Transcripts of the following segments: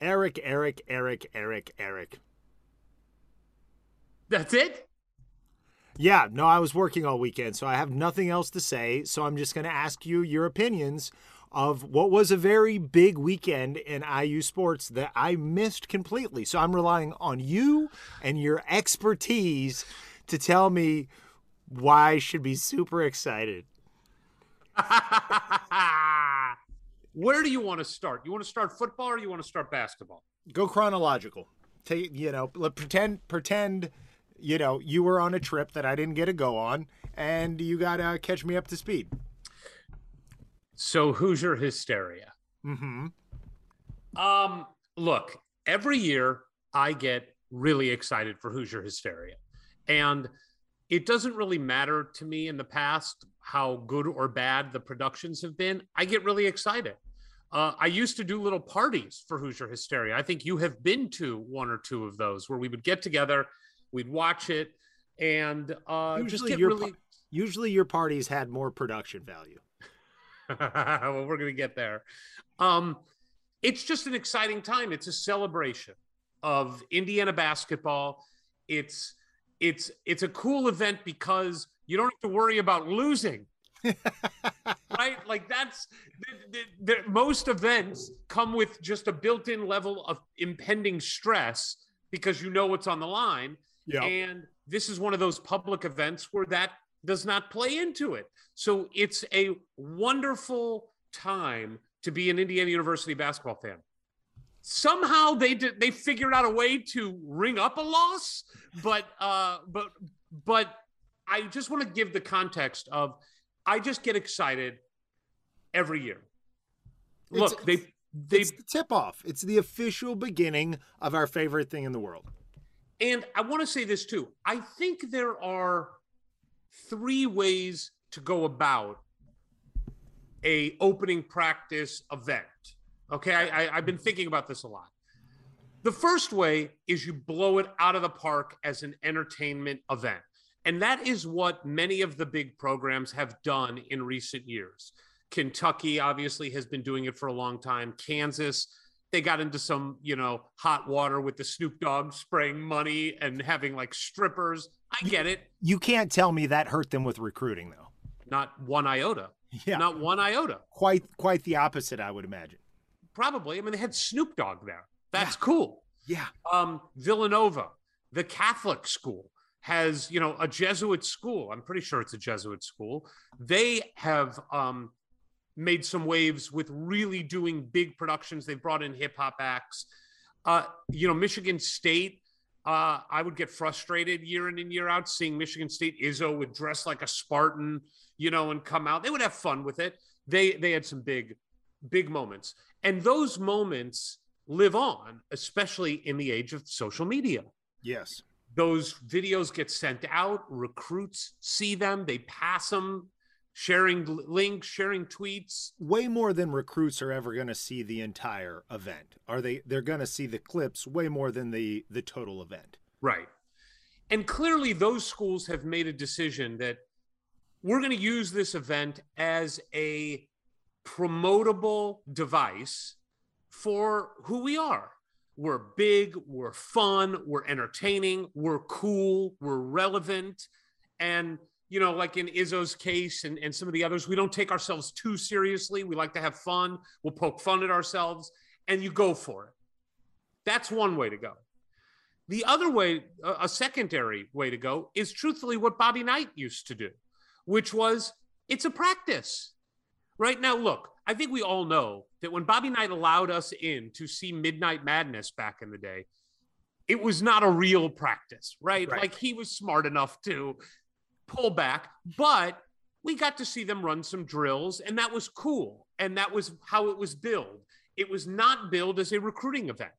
Eric, Eric, Eric, Eric, Eric. That's it? Yeah, no, I was working all weekend, so I have nothing else to say. So I'm just going to ask you your opinions of what was a very big weekend in IU sports that I missed completely. So I'm relying on you and your expertise to tell me why I should be super excited. Where do you want to start? You want to start football or you want to start basketball? Go chronological. Take you know, pretend pretend you know you were on a trip that I didn't get to go on, and you got to catch me up to speed. So Hoosier hysteria. Mm-hmm. Um, look, every year I get really excited for Hoosier hysteria. And it doesn't really matter to me in the past how good or bad the productions have been. I get really excited. Uh, I used to do little parties for Hoosier Hysteria. I think you have been to one or two of those where we would get together, we'd watch it, and uh, Usually your really. pa- usually your parties had more production value. well, we're going to get there. Um, it's just an exciting time. It's a celebration of Indiana basketball. It's it's it's a cool event because you don't have to worry about losing. right? Like that's the, the, the, most events come with just a built-in level of impending stress because you know what's on the line. Yeah. And this is one of those public events where that does not play into it. So it's a wonderful time to be an Indiana University basketball fan. Somehow they did they figured out a way to ring up a loss, but uh but but I just want to give the context of I just get excited every year. It's- Look, they they the tip off. It's the official beginning of our favorite thing in the world. And I want to say this too. I think there are three ways to go about a opening practice event. Okay, I, I, I've been thinking about this a lot. The first way is you blow it out of the park as an entertainment event. And that is what many of the big programs have done in recent years. Kentucky obviously has been doing it for a long time. Kansas, they got into some, you know, hot water with the Snoop Dogg spraying money and having like strippers. I get it. You can't tell me that hurt them with recruiting though. Not one iota. Yeah. Not one iota. Quite quite the opposite, I would imagine. Probably. I mean, they had Snoop Dogg there. That's cool. Yeah. Um, Villanova, the Catholic school, has you know a Jesuit school. I'm pretty sure it's a Jesuit school. They have um, made some waves with really doing big productions. They've brought in hip hop acts. Uh, you know, Michigan State. Uh, I would get frustrated year in and year out seeing Michigan State Izzo would dress like a Spartan, you know, and come out. They would have fun with it. They they had some big, big moments, and those moments live on, especially in the age of social media Yes. Those videos get sent out recruits see them they pass them sharing links, sharing tweets. way more than recruits are ever going to see the entire event. Are they? They're going to see the clips way more than the the total event. Right. And clearly, those schools have made a decision that we're going to use this event as a promotable device for who we are. We're big, we're fun, we're entertaining, we're cool, we're relevant. And, you know, like in Izzo's case and, and some of the others, we don't take ourselves too seriously. We like to have fun. We'll poke fun at ourselves and you go for it. That's one way to go. The other way, a secondary way to go, is truthfully what Bobby Knight used to do, which was it's a practice. Right now, look, I think we all know that when Bobby Knight allowed us in to see Midnight Madness back in the day, it was not a real practice, right? Right. Like he was smart enough to pull back, but we got to see them run some drills, and that was cool. And that was how it was billed. It was not billed as a recruiting event.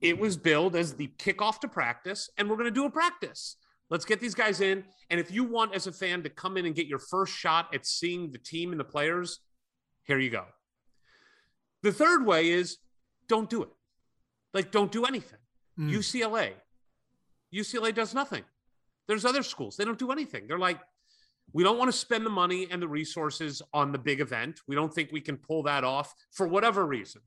It was billed as the kickoff to practice, and we're going to do a practice. Let's get these guys in. And if you want, as a fan, to come in and get your first shot at seeing the team and the players, here you go. The third way is don't do it. Like, don't do anything. Mm. UCLA, UCLA does nothing. There's other schools, they don't do anything. They're like, we don't want to spend the money and the resources on the big event. We don't think we can pull that off for whatever reason.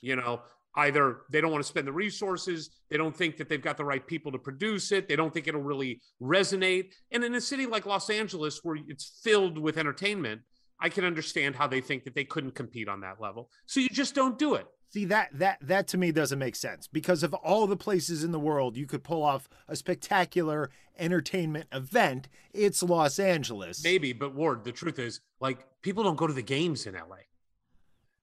You know, either they don't want to spend the resources, they don't think that they've got the right people to produce it, they don't think it'll really resonate. And in a city like Los Angeles, where it's filled with entertainment, I can understand how they think that they couldn't compete on that level. So you just don't do it. See that that that to me doesn't make sense because of all the places in the world you could pull off a spectacular entertainment event. It's Los Angeles. Maybe, but Ward, the truth is, like, people don't go to the games in LA.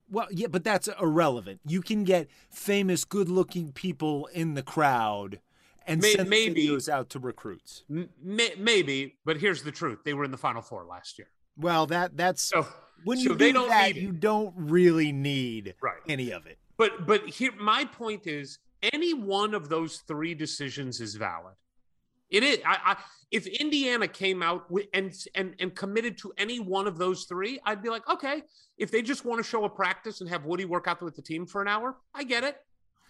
Well, yeah, but that's irrelevant. You can get famous, good-looking people in the crowd and May- send maybe- videos out to recruits. M- maybe, but here's the truth: they were in the Final Four last year. Well, that that's So when so you they do don't that, you don't really need Right. any of it. But but here my point is any one of those three decisions is valid. It is. I, I if Indiana came out with, and and and committed to any one of those three, I'd be like, okay. If they just want to show a practice and have Woody work out with the team for an hour, I get it.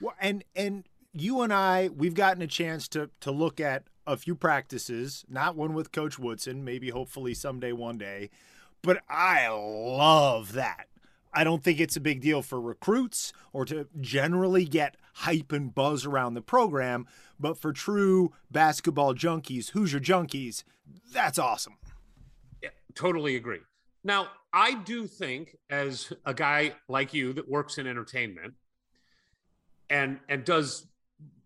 Well, and and you and I, we've gotten a chance to to look at a few practices. Not one with Coach Woodson, maybe hopefully someday, one day. But I love that. I don't think it's a big deal for recruits or to generally get hype and buzz around the program, but for true basketball junkies, Hoosier junkies, that's awesome. Yeah, totally agree. Now, I do think, as a guy like you that works in entertainment and and does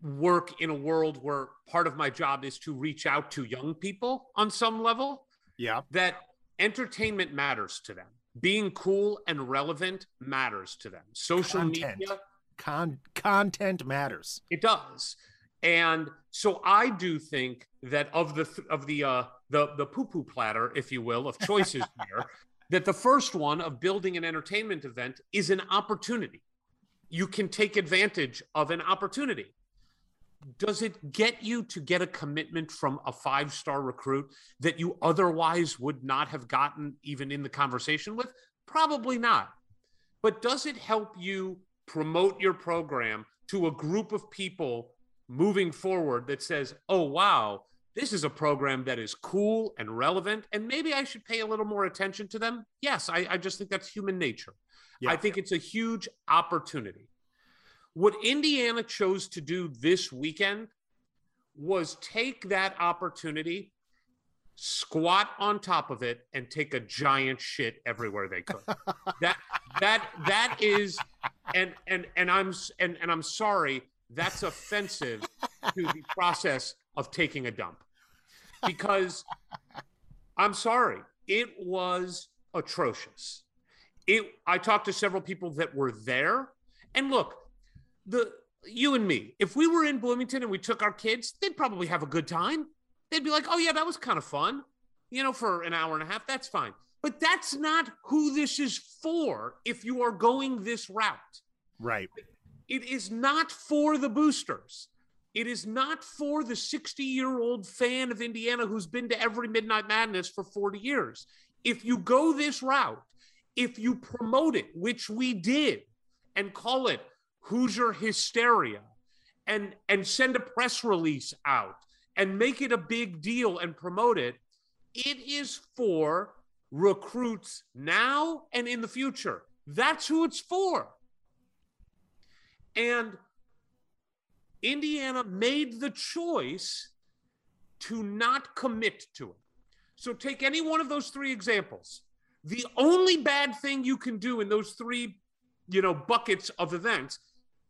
work in a world where part of my job is to reach out to young people on some level, Yeah. that entertainment matters to them. Being cool and relevant matters to them. Social Content. media Con- content matters. it does. And so I do think that of the th- of the uh the the poo poo platter, if you will, of choices here, that the first one of building an entertainment event is an opportunity. You can take advantage of an opportunity. Does it get you to get a commitment from a five star recruit that you otherwise would not have gotten even in the conversation with? Probably not. But does it help you promote your program to a group of people moving forward that says, oh, wow, this is a program that is cool and relevant, and maybe I should pay a little more attention to them? Yes, I, I just think that's human nature. Yeah. I think it's a huge opportunity. What Indiana chose to do this weekend was take that opportunity, squat on top of it, and take a giant shit everywhere they could. that that that is, and and and I'm and and I'm sorry, that's offensive to the process of taking a dump, because I'm sorry, it was atrocious. It. I talked to several people that were there, and look, the you and me, if we were in Bloomington and we took our kids, they'd probably have a good time. They'd be like, "Oh yeah, that was kind of fun," you know, for an hour and a half. That's fine. But that's not who this is for. If you are going this route, Right. it is not for the boosters. It is not for the 60 year old fan of Indiana who's been to every Midnight Madness for 40 years. if you go this route, if you promote it, which we did, and call it Hoosier hysteria, and and send a press release out and make it a big deal and promote it, it is for recruits now and in the future. That's who it's for. And Indiana made the choice to not commit to it. So take any one of those three examples. The only bad thing you can do in those three, you know, buckets of events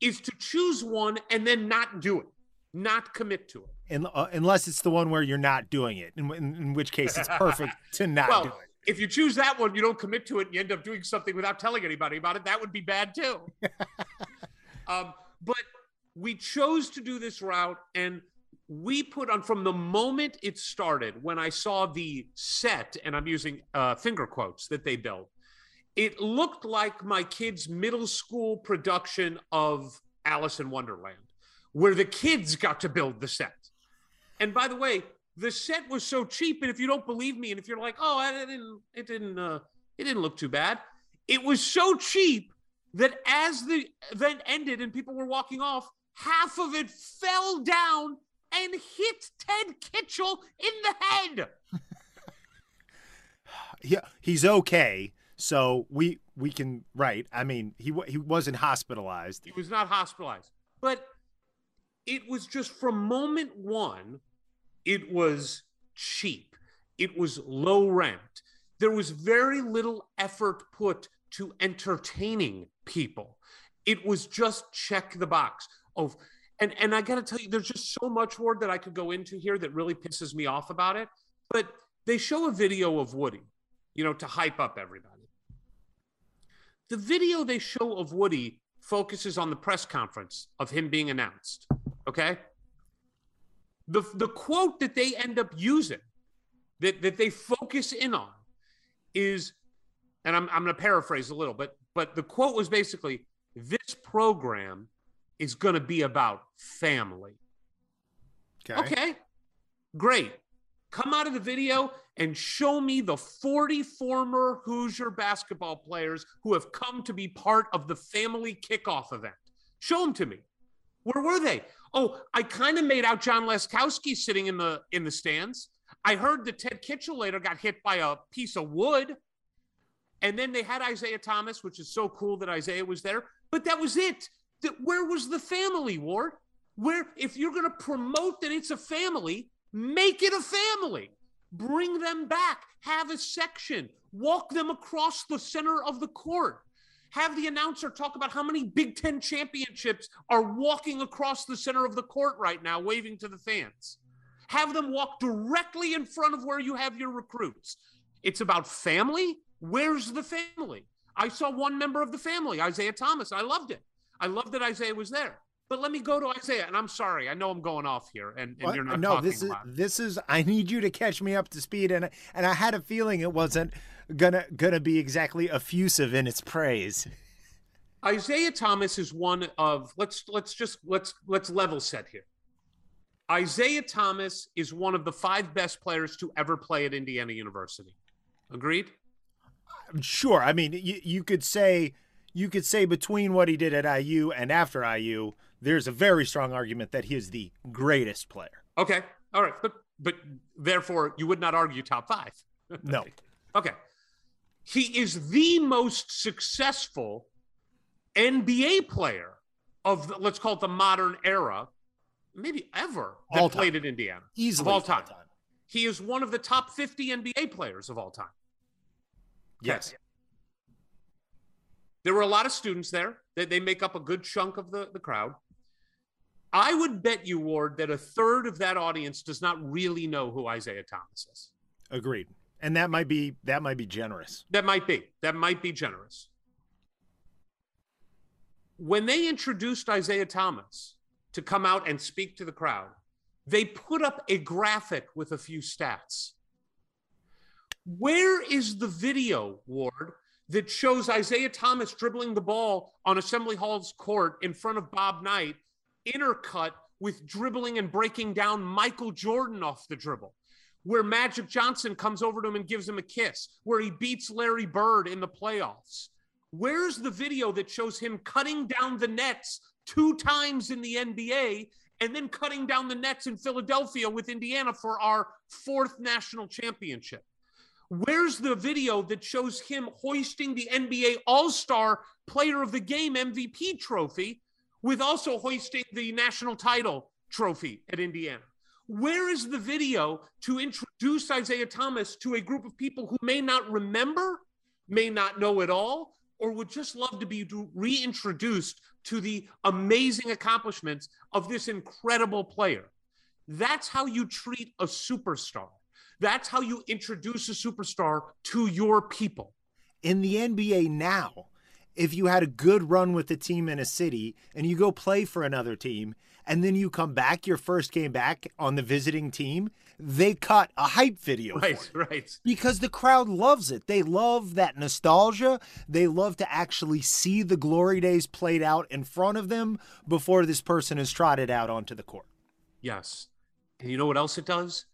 is to choose one and then not do it, not commit to it. In, uh, unless it's the one where you're not doing it, in, in, in which case it's perfect to not well, do it. If you choose that one, you don't commit to it, and you end up doing something without telling anybody about it. That would be bad too. um, but we chose to do this route, and we put on from the moment it started. When I saw the set, and I'm using uh, finger quotes that they built, it looked like my kids' middle school production of Alice in Wonderland, where the kids got to build the set. And by the way, the set was so cheap, and if you don't believe me, and if you're like, "Oh, it didn't, it didn't, uh, it didn't look too bad," it was so cheap that as the event ended and people were walking off, half of it fell down and hit Ted Kitchell in the head. yeah, he's okay. So we we can right. I mean, he he wasn't hospitalized. He was not hospitalized, but it was just from moment one, it was cheap. It was low rent. There was very little effort put to entertaining people. It was just check the box of and and I got to tell you there's just so much word that I could go into here that really pisses me off about it. But they show a video of Woody, you know, to hype up everybody. The video they show of Woody focuses on the press conference of him being announced. Okay? The the quote that they end up using that that they focus in on is and I'm I'm going to paraphrase a little, but but the quote was basically this program is going to be about family. Okay. Okay. Great. Come out of the video and show me the 40 former Hoosier basketball players who have come to be part of the family kickoff event. Show them to me. Where were they? Oh, I kind of made out John Leskowski sitting in the in the stands. I heard that Ted Kitchell later got hit by a piece of wood. And then they had Isiah Thomas, which is so cool that Isiah was there. But that was it. Where was the family, Ward? Where, if you're going to promote that it's a family, make it a family. Bring them back. Have a section. Walk them across the center of the court. Have the announcer talk about how many Big Ten championships are walking across the center of the court right now, waving to the fans. Have them walk directly in front of where you have your recruits. It's about family. Where's the family? I saw one member of the family, Isiah Thomas. I loved it. I loved that Isiah was there. But let me go to Isiah, and I'm sorry, I know I'm going off here, and, and you're not. No, this is this is. I need you to catch me up to speed, and and I had a feeling it wasn't gonna gonna be exactly effusive in its praise. Isiah Thomas is one of let's let's just let's let's level set here. Isiah Thomas is one of the five best players to ever play at Indiana University. Agreed? Sure. I mean, you you could say you could say between what he did at IU and after IU, there's a very strong argument that he is the greatest player. Okay. All right. But but therefore you would not argue top five. no. Okay. He is the most successful NBA player of the, let's call it the modern era, maybe ever that all played in Indiana. Easily of all time. all time. He is one of the top 50 NBA players of all time. Yes. yes. There were a lot of students there. They, they make up a good chunk of the, the crowd. I would bet you, Ward, that a third of that audience does not really know who Isiah Thomas is. Agreed. And that might be that might be generous. That might be. That might be generous. When they introduced Isiah Thomas to come out and speak to the crowd, they put up a graphic with a few stats. Where is the video, Ward, that shows Isiah Thomas dribbling the ball on Assembly Hall's court in front of Bob Knight, intercut with dribbling and breaking down Michael Jordan off the dribble. where Magic Johnson comes over to him and gives him a kiss, where he beats Larry Bird in the playoffs. Where's the video that shows him cutting down the nets two times in the NBA and then cutting down the nets in Philadelphia with Indiana for our fourth national championship? Where's the video that shows him hoisting the NBA All Star Player of the Game MVP trophy with also hoisting the national title trophy at Indiana? Where is the video to introduce Isiah Thomas to a group of people who may not remember, may not know at all, or would just love to be reintroduced to the amazing accomplishments of this incredible player? That's how you treat a superstar. That's how you introduce a superstar to your people. In the NBA now, if you had a good run with the team in a city and you go play for another team and then you come back your first game back on the visiting team, they cut a hype video. Right, right. Because the crowd loves it. They love that nostalgia. They love to actually see the glory days played out in front of them before this person is trotted out onto the court. Yes. And you know what else it does?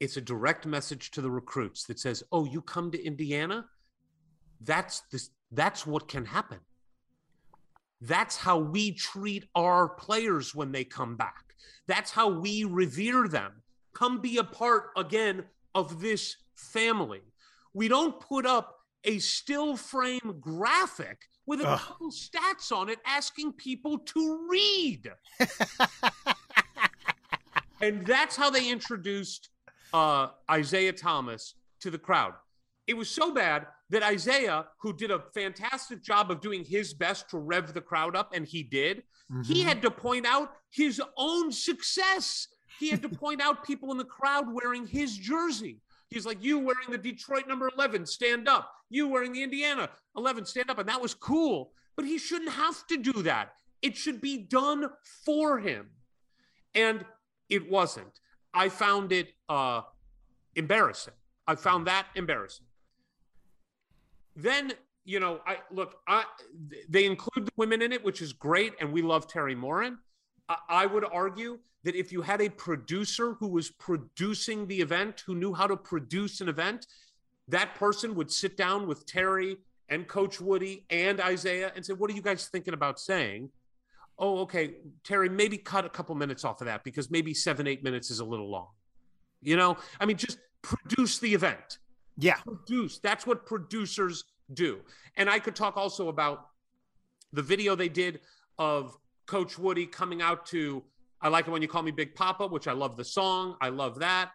It's a direct message to the recruits that says, "Oh, you come to Indiana? That's this that's what can happen." That's how we treat our players when they come back. That's how we revere them. Come be a part again of this family. We don't put up a still frame graphic with a Ugh. couple stats on it asking people to read. and that's how they introduced uh, Isiah Thomas to the crowd. It was so bad that Isiah, who did a fantastic job of doing his best to rev the crowd up, and he did, mm-hmm. he had to point out his own success. He had to point out people in the crowd wearing his jersey. He's like, You wearing the Detroit number 11, stand up. You wearing the Indiana 11, stand up. And that was cool. But he shouldn't have to do that. It should be done for him. And it wasn't. I found it uh, embarrassing. I found that embarrassing. Then you know, I look. I they include the women in it, which is great, and we love Teri Moren. I, I would argue that if you had a producer who was producing the event, who knew how to produce an event, that person would sit down with Teri and Coach Woody and Isiah and say, "What are you guys thinking about saying?" Oh, okay, Teri, maybe cut a couple minutes off of that because maybe seven, eight minutes is a little long. You know, I mean, just produce the event. Yeah. Produce. That's what producers do. And I could talk also about the video they did of Coach Woody coming out to I like it when you call me Big Papa, which I love the song. I love that.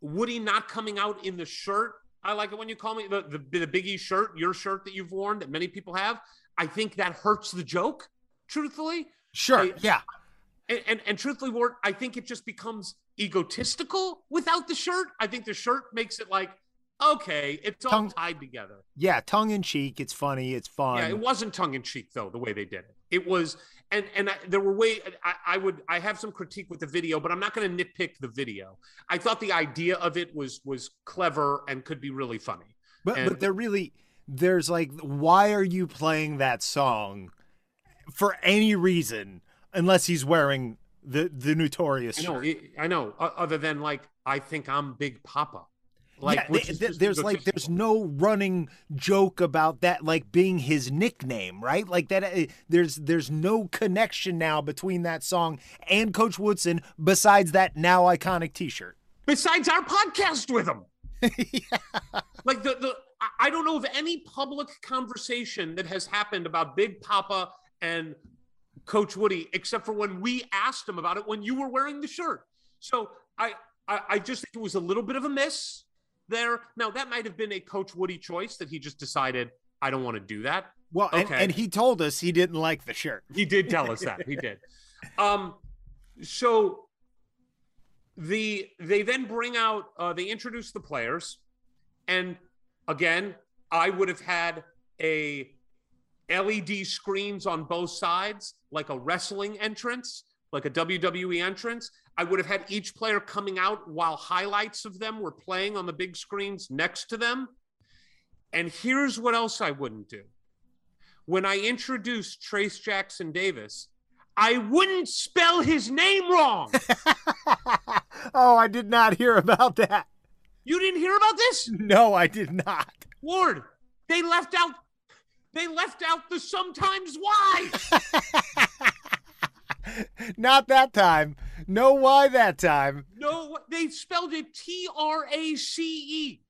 Woody not coming out in the shirt. I like it when you call me the, the, the Biggie shirt, your shirt that you've worn that many people have. I think that hurts the joke, truthfully. Sure. I, yeah. And, and, and truthfully, Ward, I think it just becomes egotistical without the shirt. I think the shirt makes it like, okay, it's all tongue, tied together. Yeah, tongue in cheek. It's funny. It's fun. Yeah, it wasn't tongue in cheek though. The way they did it, it was, and and I, there were way. I, I, would. I have some critique with the video, but I'm not going to nitpick the video. I thought the idea of it was was clever and could be really funny. But and, but they're really there's like, why are you playing that song for any reason unless he's wearing the the notorious. I know. Shirt. I know. Other than like, I think I'm Big Papa. Like, yeah, there's like there's no running joke about that like being his nickname, right? Like that. Uh, there's there's no connection now between that song and Coach Woodson besides that now iconic T-shirt. Besides our podcast with him. yeah. Like the the I don't know of any public conversation that has happened about Big Papa and Coach Woody, except for when we asked him about it when you were wearing the shirt. So I, I, I just think it was a little bit of a miss there. Now that might have been a Coach Woody choice that he just decided I don't want to do that. Well, okay. and, and he told us he didn't like the shirt. He did tell us that. He did. Um, so the they then bring out uh, they introduce the players, and again, I would have had a LED screens on both sides, like a wrestling entrance, like a WWE entrance. I would have had each player coming out while highlights of them were playing on the big screens next to them. And here's what else I wouldn't do. When I introduced Trayce Jackson-Davis, I wouldn't spell his name wrong. oh, I did not hear about that. You didn't hear about this? No, I did not. Ward, they left out they left out the sometimes why. not that time. No why that time. No, they spelled it T R A C E.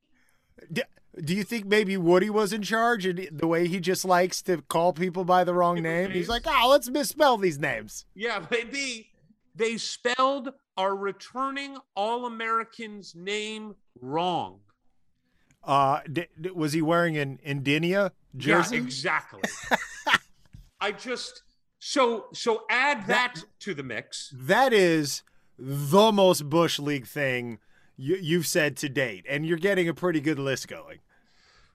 do you think maybe Woody was in charge and the way he just likes to call people by the wrong name? He's like, oh, let's misspell these names. Yeah, maybe they spelled our returning All American's name wrong. Uh, d- d- was he wearing an Indiana jersey? Yeah, exactly. I just so so add that, that to the mix. That is the most bush league thing you, have said to date, and you're getting a pretty good list going.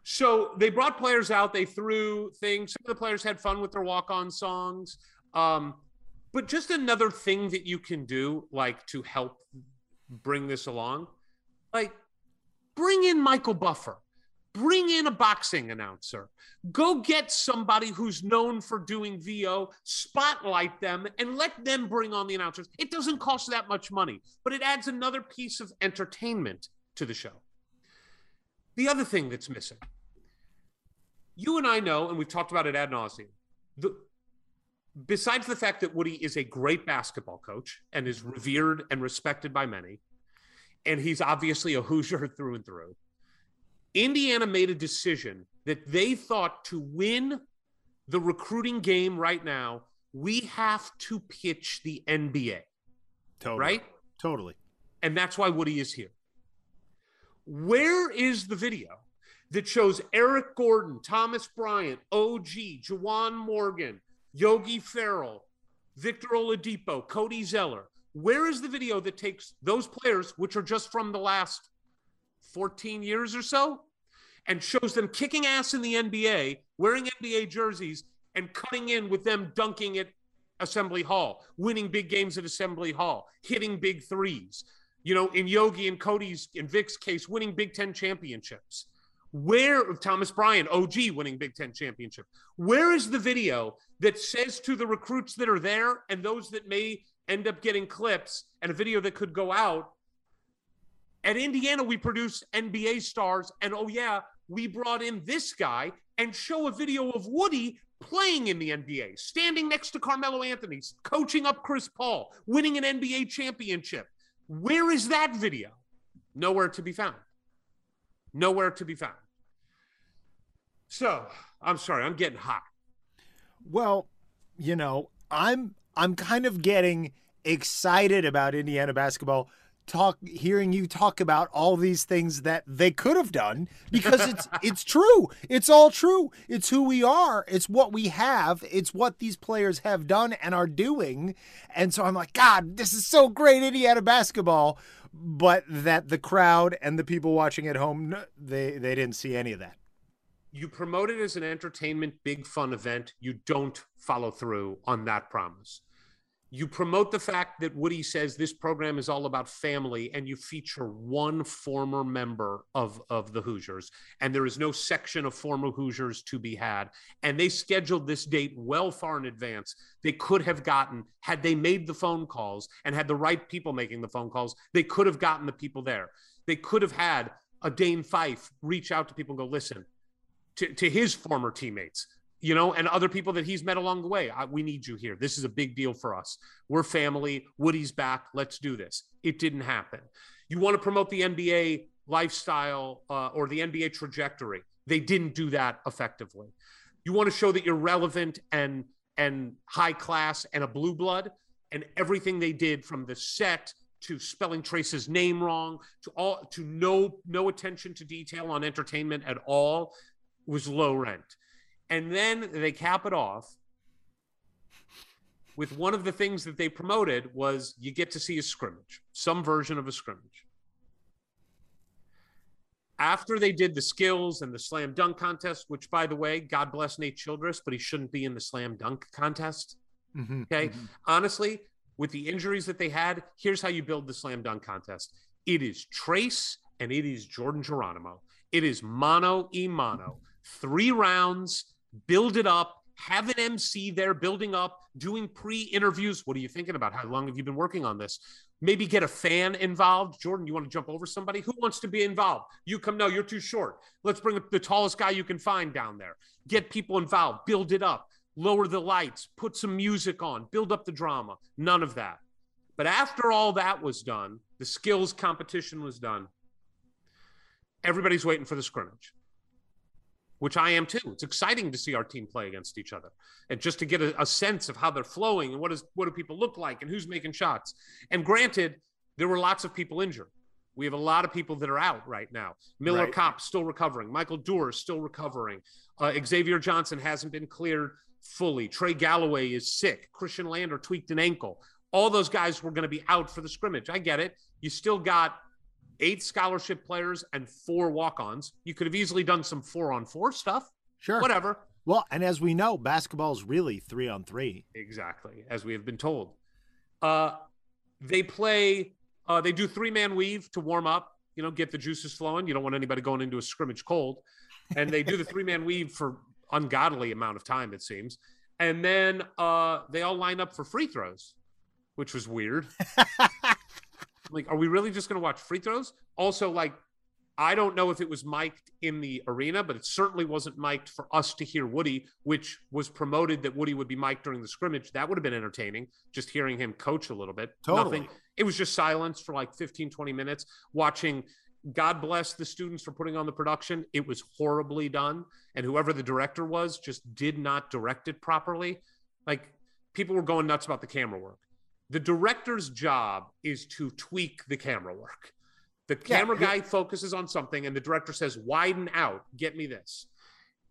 So they brought players out. They threw things. Some of the players had fun with their walk-on songs. Um, but just another thing that you can do, like to help bring this along, like bring in Michael Buffer, bring in a boxing announcer, go get somebody who's known for doing VO, spotlight them, and let them bring on the announcers. It doesn't cost that much money, but it adds another piece of entertainment to the show. The other thing that's missing, you and I know, and we've talked about it ad nauseum. The, besides the fact that Woody is a great basketball coach and is revered and respected by many, and he's obviously a Hoosier through and through, Indiana made a decision that they thought to win the recruiting game right now, we have to pitch the NBA. Totally. Right? Totally. And that's why Woody is here. Where is the video that shows Eric Gordon, Thomas Bryant, OG, Juwan Morgan, Yogi Ferrell, Victor Oladipo, Cody Zeller? Where is the video that takes those players, which are just from the last 14 years or so, and shows them kicking ass in the NBA, wearing NBA jerseys, and cutting in with them dunking at Assembly Hall, winning big games at Assembly Hall, hitting big threes. You know, in Yogi and Cody's and Vic's case, winning Big Ten championships. Where Thomas Bryant, OG, winning Big Ten championship. Where is the video that says to the recruits that are there and those that may end up getting clips and a video that could go out? At Indiana, we produce NBA stars, and oh yeah, we brought in this guy and show a video of Woody playing in the NBA, standing next to Carmelo Anthony, coaching up Chris Paul, winning an NBA championship. Where is that video? Nowhere to be found. Nowhere to be found. So, I'm sorry, I'm getting hot. Well, you know, I'm I'm kind of getting excited about Indiana basketball talk hearing you talk about all these things that they could have done because it's it's true. It's all true. It's who we are. It's what we have. It's what these players have done and are doing. And so i'm like god this is so great indiana basketball. But that the crowd and the people watching at home they they didn't see any of that. You promote it as an entertainment big fun event. You don't follow through on that promise you promote the fact that Woody says this program is all about family, and you feature one former member of, of the Hoosiers, and there is no section of former Hoosiers to be had. And they scheduled this date well far in advance. They could have gotten, had they made the phone calls and had the right people making the phone calls, they could have gotten the people there. They could have had a Dane Fife reach out to people and go, listen, to, to his former teammates you know, and other people that he's met along the way. I, we need you here. This is a big deal for us. We're family. Woody's back. Let's do this. It didn't happen. You want to promote the NBA lifestyle uh, or the NBA trajectory. They didn't do that effectively. You want to show that you're relevant and and high class and a blue blood, and everything they did from the set to spelling Trayce's name wrong to all to no no attention to detail on entertainment at all was low rent. And then they cap it off with one of the things that they promoted was you get to see a scrimmage, some version of a scrimmage. After they did the skills and the slam dunk contest, which by the way, God bless Nate Childress, but he shouldn't be in the slam dunk contest. Mm-hmm, okay. Mm-hmm. Honestly, with the injuries that they had, here's how you build the slam dunk contest it is Trayce and it is Jordan Geronimo. It is mono e mono, three rounds build it up, have an MC there building up, doing pre interviews. What are you thinking about? How long have you been working on this? Maybe get a fan involved. Jordan, you want to jump over somebody? Who wants to be involved? You come, no, you're too short. Let's bring the tallest guy you can find down there. Get people involved, build it up, lower the lights, put some music on, build up the drama. None of that. But after all that was done, the skills competition was done, everybody's waiting for the scrimmage which I am too. It's exciting to see our team play against each other and just to get a, a, sense of how they're flowing and what is what do people look like and who's making shots. And granted, there were lots of people injured. We have a lot of people that are out right now. Miller right. Kopp still recovering. Michael Durr still recovering. Uh, Xavier Johnson hasn't been cleared fully. Trey Galloway is sick. Khristian Lander tweaked an ankle. All those guys were going to be out for the scrimmage. I get it. You still got eight scholarship players and four walk-ons. You could have easily done some four-on-four stuff. Sure. Whatever. Well, and as we know, basketball is really three on three. Exactly, as we have been told. Uh, they play. Uh, they do three-man weave to warm up. You know, get the juices flowing. You don't want anybody going into a scrimmage cold. And they do the three-man weave for ungodly amount of time, it seems. And then uh, they all line up for free throws, which was weird. like, are we really just going to watch free throws? Also, like, I don't know if it was mic'd in the arena, but it certainly wasn't mic'd for us to hear Woody, which was promoted that Woody would be mic'd during the scrimmage. That would have been entertaining, just hearing him coach a little bit. Totally. Nothing. It was just silence for like 15, 20 minutes, watching. God bless the students for putting on the production. It was horribly done. And whoever the director was just did not direct it properly. Like people were going nuts about the camera work. The director's job is to tweak the camera work. The camera yeah, guy focuses on something and the director says, widen out, get me this.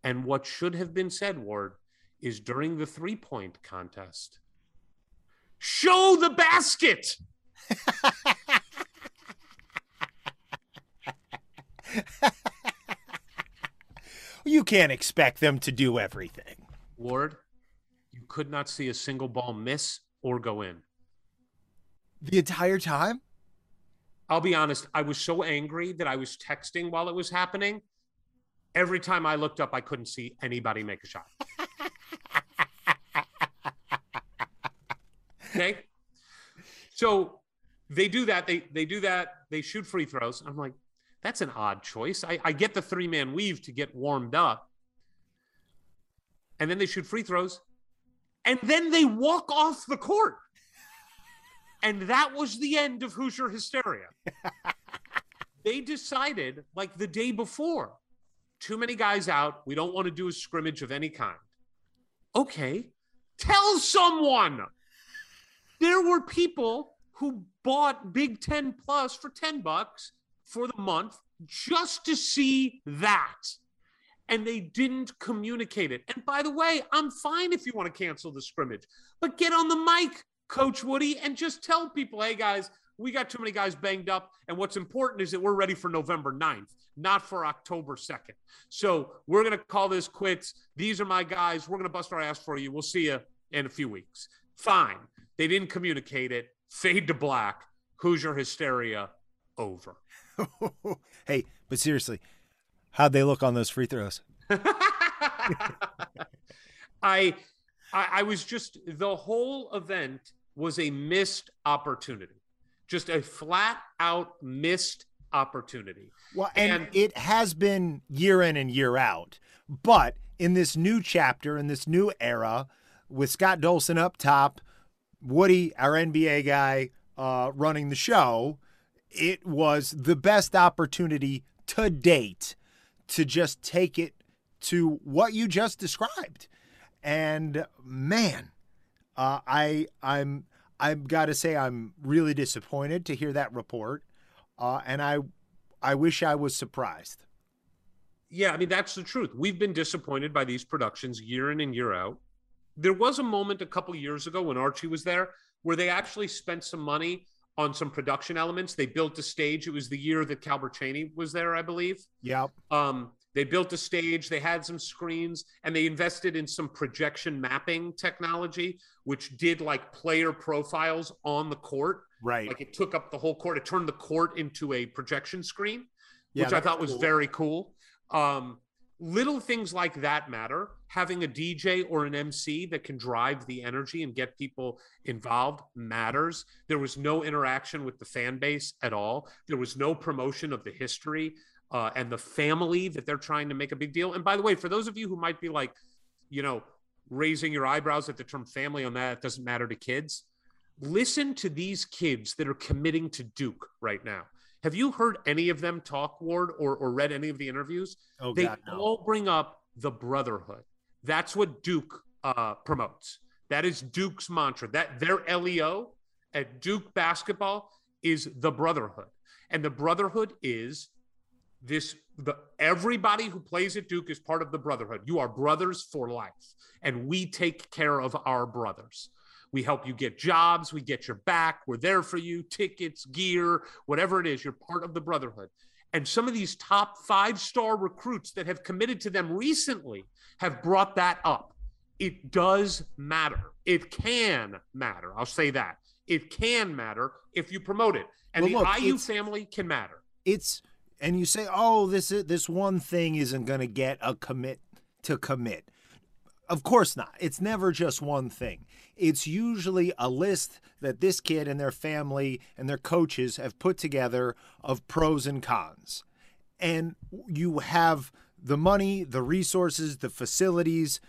And what should have been said, Ward, is during the three point contest, show the basket. you can't expect them to do everything. Ward, you could not see a single ball miss or go in the entire time? I'll be honest, I was so angry that I was texting while it was happening. Every time I looked up, I couldn't see anybody make a shot. okay. So they do that. They they do that. They shoot free throws. I'm like, that's an odd choice. I, I get the three man weave to get warmed up. And then they shoot free throws. And then they walk off the court. And that was the end of Hoosier hysteria. they decided, like the day before, too many guys out. We don't want to do a scrimmage of any kind. Okay, tell someone. There were people who bought Big Ten Plus for 10 bucks for the month just to see that. And they didn't communicate it. And by the way, I'm fine if you want to cancel the scrimmage, but get on the mic Coach Woody, and just tell people, hey guys, we got too many guys banged up. And what's important is that we're ready for November 9th, not for October 2nd. So we're going to call this quits. These are my guys. We're going to bust our ass for you. We'll see you in a few weeks. Fine. They didn't communicate it. Fade to black. Hoosier hysteria over. hey, but seriously, how'd they look on those free throws? I I, I was just the whole event was a missed opportunity, just a flat out missed opportunity. Well, and, and, it has been year in and year out. But in this new chapter, in this new era, with Scott Dolson up top, Woody, our NBA guy, uh, running the show, it was the best opportunity to date to just take it to what you just described. And man, uh, I I'm I've got to say I'm really disappointed to hear that report, uh, and I I wish I was surprised. Yeah, I mean that's the truth. We've been disappointed by these productions year in and year out. There was a moment a couple years ago when Archie was there where they actually spent some money on some production elements. They built a stage. It was the year that Calbert Cheaney was there, I believe. Yeah. Um, they built a stage, they had some screens, and they invested in some projection mapping technology, which did like player profiles on the court. Right. Like it took up the whole court. It turned the court into a projection screen, yeah, which I thought was cool. very cool. Um, little things like that matter. having a DJ or an MC that can drive the energy and get people involved matters. There was no interaction with the fan base at all. There was no promotion of the history uh, and the family that they're trying to make a big deal. And by the way, for those of you who might be like, you know, raising your eyebrows at the term family on that, it doesn't matter to kids. Listen to these kids that are committing to Duke right now. Have you heard any of them talk, Ward, or, or read any of the interviews? Oh, they God, no. all bring up the brotherhood. That's what Duke uh, promotes. That is Duke's mantra. That their LEO at Duke basketball is the brotherhood, and the brotherhood is this. The everybody who plays at Duke is part of the brotherhood. You are brothers for life, and we take care of our brothers. We help you get jobs. We get your back. We're there for you. Tickets, gear, whatever it is. You're part of the brotherhood. And some of these top five star recruits that have committed to them recently have brought that up. It does matter. It can matter. I'll say that. It can matter if you promote it. And Well, the look, IU family can matter. it's and you say, "Oh, this is, this one thing isn't going to get a commit to commit." Of course not. It's never just one thing. It's usually a list that this kid and their family and their coaches have put together of pros and cons. And you have the money, the resources, the facilities,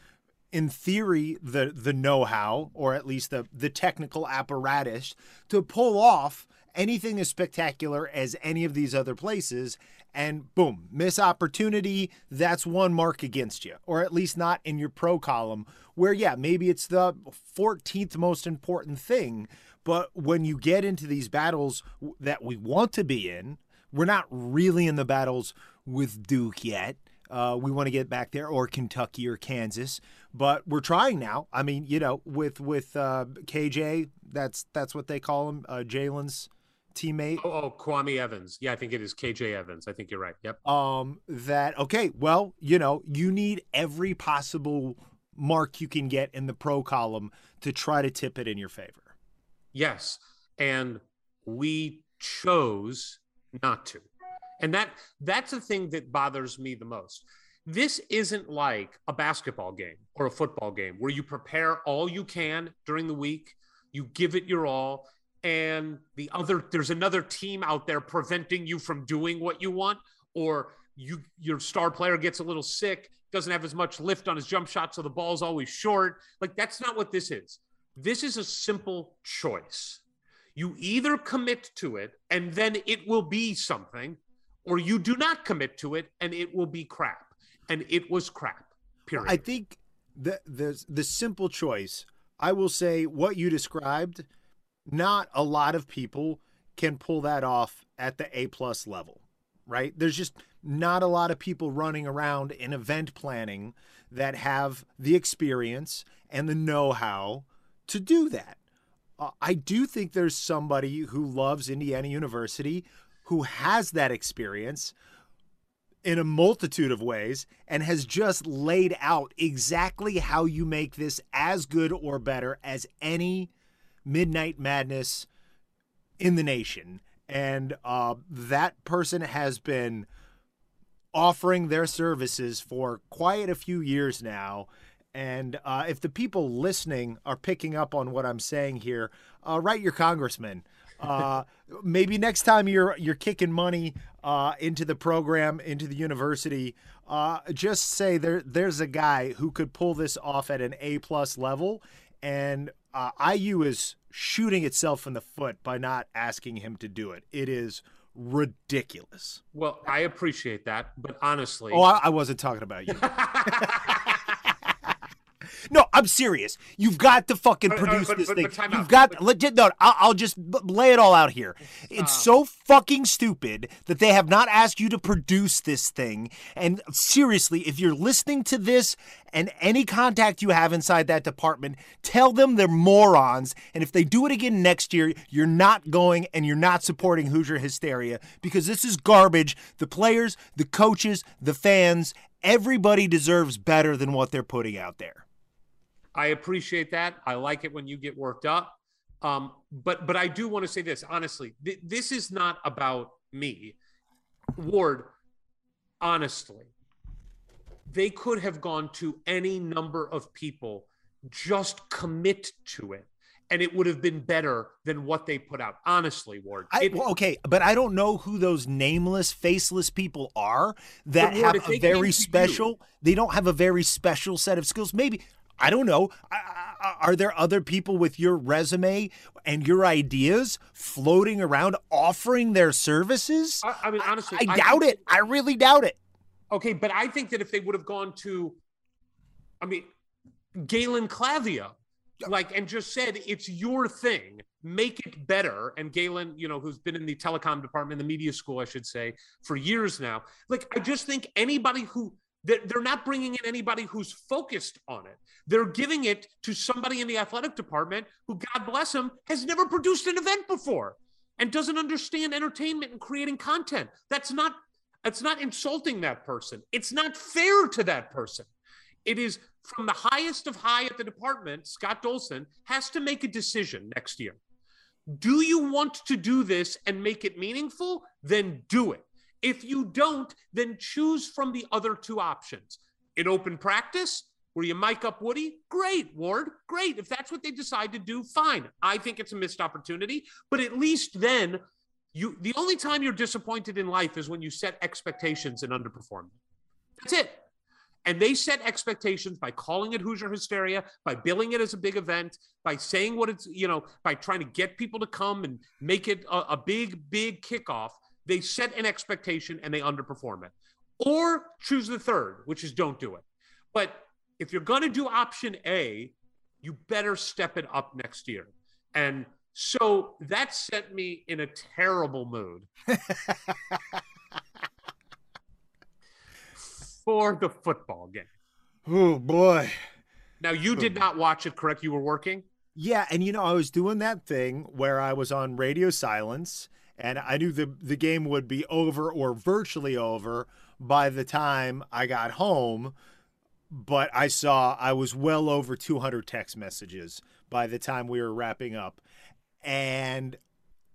in theory the the know-how or at least the the technical apparatus to pull off anything as spectacular as any of these other places and boom miss opportunity that's one mark against you or at least not in your pro column where yeah maybe it's the 14th most important thing but when you get into these battles that we want to be in we're not really in the battles with Duke yet. Uh, we want to get back there, or Kentucky, or Kansas, but we're trying now. I mean, you know, with with uh, KJ, that's that's what they call him, uh, Jalen's teammate. Oh, oh, Kwame Evans. Yeah, I think it is KJ Evans. I think you're right. Yep. Um, that okay? Well, you know, you need every possible mark you can get in the pro column to try to tip it in your favor. Yes. And we chose not to. And that that's the thing that bothers me the most. This isn't like a basketball game or a football game where you prepare all you can during the week, you give it your all, and the other there's another team out there preventing you from doing what you want, or you your star player gets a little sick, doesn't have as much lift on his jump shot, so the ball's always short. Like that's not what this is. This is a simple choice. You either commit to it and then it will be something, or you do not commit to it and it will be crap. And it was crap. Period. I think the the the simple choice. I will say what you described. Not a lot of people can pull that off at the A plus level, right? There's just not a lot of people running around in event planning that have the experience and the know how to do that. Uh, I do think there's somebody who loves Indiana University who has that experience in a multitude of ways and has just laid out exactly how you make this as good or better as any Midnight Madness in the nation. And uh, that person has been offering their services for quite a few years now. And uh, if the people listening are picking up on what I'm saying here, uh, write your congressman. Uh, maybe next time you're you're kicking money uh, into the program, into the university, uh, just say there there's a guy who could pull this off at an A plus level, and uh, IU is shooting itself in the foot by not asking him to do it. It is ridiculous. well, I appreciate that, but honestly, Oh, I, I wasn't talking about you. No, I'm serious. You've got to fucking uh, produce but- this but- thing. but You've out. got But- legit. No, I'll, I'll just lay it all out here. It's so fucking stupid that they have not asked you to produce this thing. And seriously, if you're listening to this and any contact you have inside that department, tell them they're morons. And if they do it again next year, you're not going and you're not supporting Hoosier hysteria because this is garbage. The players, the coaches, the fans, everybody deserves better than what they're putting out there. I appreciate that. I like it when you get worked up. Um, but but I do want to say this honestly. Th- this is not about me, Ward. Honestly, they could have gone to any number of people, just commit to it. And it would have been better than what they put out. Honestly, Ward. I, well, okay, but I don't know who those nameless, faceless people are that Ward, have a very to you- special. They don't have a very special set of skills. Maybe I don't know. I, I, are there other people with your resume and your ideas floating around offering their services? I, I mean, honestly, I doubt think- it. I really doubt it. Okay, but I think that if they would have gone to, I mean, Galen Clavio, like, and just said, it's your thing, make it better. And Galen, you know, who's been in the telecom department, the media school, I should say, for years now. Like, I just think anybody who, they're, not bringing in anybody who's focused on it. They're giving it to somebody in the athletic department who, God bless him, has never produced an event before and doesn't understand entertainment and creating content. That's not it's not insulting that person. It's not fair to that person. It is from the highest of high at the department, Scott Dolson has to make a decision next year. Do you want to do this and make it meaningful? Then do it. If you don't, then choose from the other two options. In open practice, where you mic up Woody, great, Ward, great. If that's what they decide to do, fine. I think it's a missed opportunity, but at least then you the only time you're disappointed in life is when you set expectations and underperform. That's it. And they set expectations by calling it Hoosier Hysteria, by billing it as a big event, by saying what it's, you know, by trying to get people to come and make it a, a big, big kickoff. They set an expectation and they underperform it. Or choose the third, which is don't do it. But if you're going to do option A, you better step it up next year. And so that set me in a terrible mood for the football game. Oh boy. Now, you did hmm. not watch it, correct? You were working? Yeah, and you know, I was doing that thing where I was on radio silence and I knew the the game would be over or virtually over by the time I got home, but I saw I was well over 200 text messages by the time we were wrapping up. And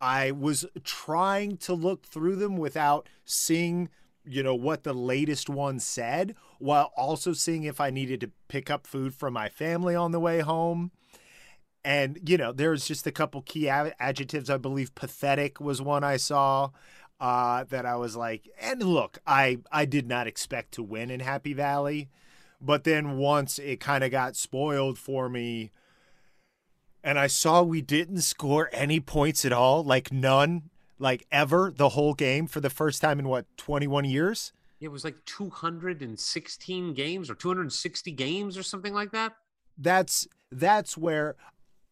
I was trying to look through them without seeing, you know, what the latest one said, while also seeing if I needed to pick up food from my family on the way home. And, you know, there's just a couple key a- adjectives. I believe pathetic was one I saw uh, that I was like, and look, I, I did not expect to win in Happy Valley. But then once it kind of got spoiled for me, and I saw we didn't score any points at all, like none, like ever, the whole game for the first time in what, 21 years? It was like 216 games or 260 games or something like that. That's that's where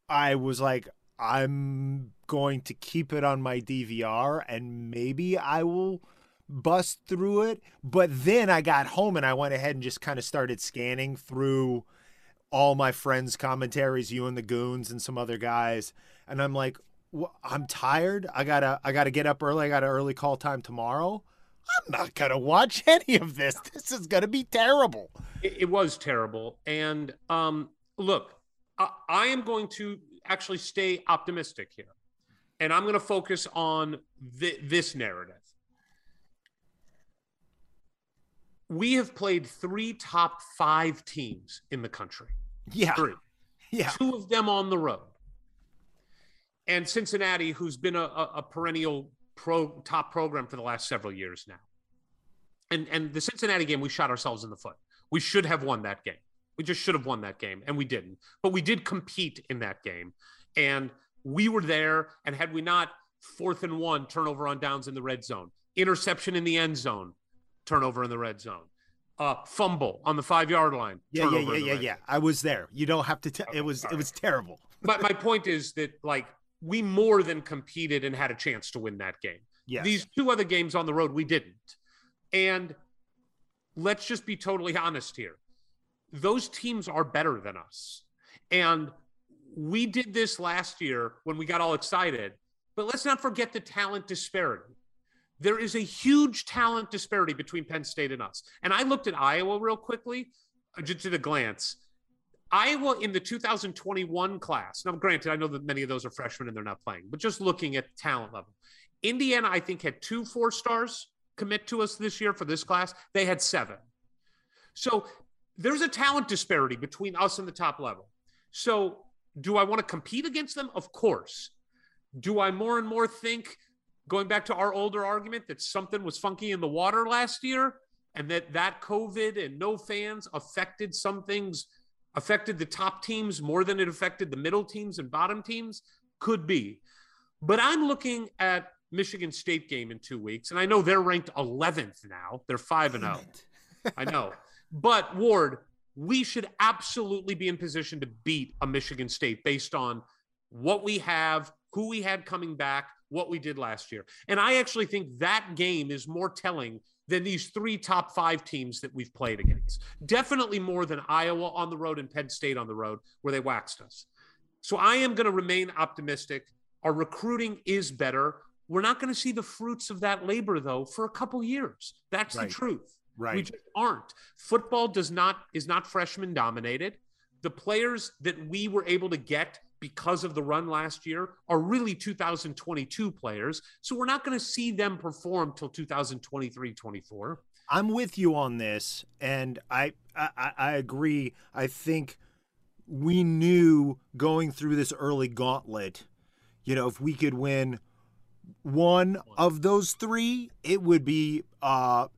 I was like, I'm going to keep it on my DVR and maybe I will bust through it. But then I got home and I went ahead and just kind of started scanning through all my friends' commentaries, you and the goons and some other guys, and I'm like, "Wh- I'm tired. I gotta I gotta get up early. I got an early call time tomorrow. I'm not gonna watch any of this. This is gonna be terrible. It, it was terrible. And um, look, I, I am going to actually stay optimistic here, and I'm going to focus on thi- this narrative. We have played three top five teams in the country. Yeah, Three. yeah. two of them on the road. And Cincinnati, who's been a, a, a perennial pro top program for the last several years now. And and the Cincinnati game, we shot ourselves in the foot. We should have won that game. We just should have won that game, and we didn't. But we did compete in that game, and we were there. And had we not fourth and one, turnover on downs in the red zone, interception in the end zone, turnover in the red zone, uh, fumble on the five yard line. Yeah, yeah, yeah, yeah, yeah. zone. I was there. You don't have to. T- Okay, it was it was terrible. but my point is that like we more than competed and had a chance to win that game. Yes. These two other games on the road, we didn't. And let's just be totally honest here. Those teams are better than us. And we did this last year when we got all excited. But let's not forget the talent disparity. There is a huge talent disparity between Penn State and us. And I looked at Iowa real quickly, uh, just at a glance. Iowa in the 2021 class. Now, granted, I know that many of those are freshmen and they're not playing, but just looking at the talent level, Indiana, I think, had two four stars commit to us this year for this class. They had seven. So there's a talent disparity between us and the top level. So do I want to compete against them? Of course. Do I more and more think, going back to our older argument, that something was funky in the water last year and that that COVID and no fans affected some things, affected the top teams more than it affected the middle teams and bottom teams? Could be. But I'm looking at Michigan State game in two weeks, and I know they're ranked 11th now. They're 5 and 0. I know. But Ward, we should absolutely be in position to beat a Michigan State based on what we have, who we had coming back, what we did last year. And I actually think that game is more telling than these three top five teams that we've played against. Definitely more than Iowa on the road and Penn State on the road, where they waxed us. So I am going to remain optimistic. Our recruiting is better. We're not going to see the fruits of that labor, though, for a couple years. That's right. the truth. Right. We just aren't. Football does not is not freshman dominated. The players that we were able to get because of the run last year are really 2022 players. So we're not going to see them perform till 2023 24. I'm with you on this, and I, I I agree. I think we knew going through this early gauntlet, you know, if we could win one of those three, it would be uh,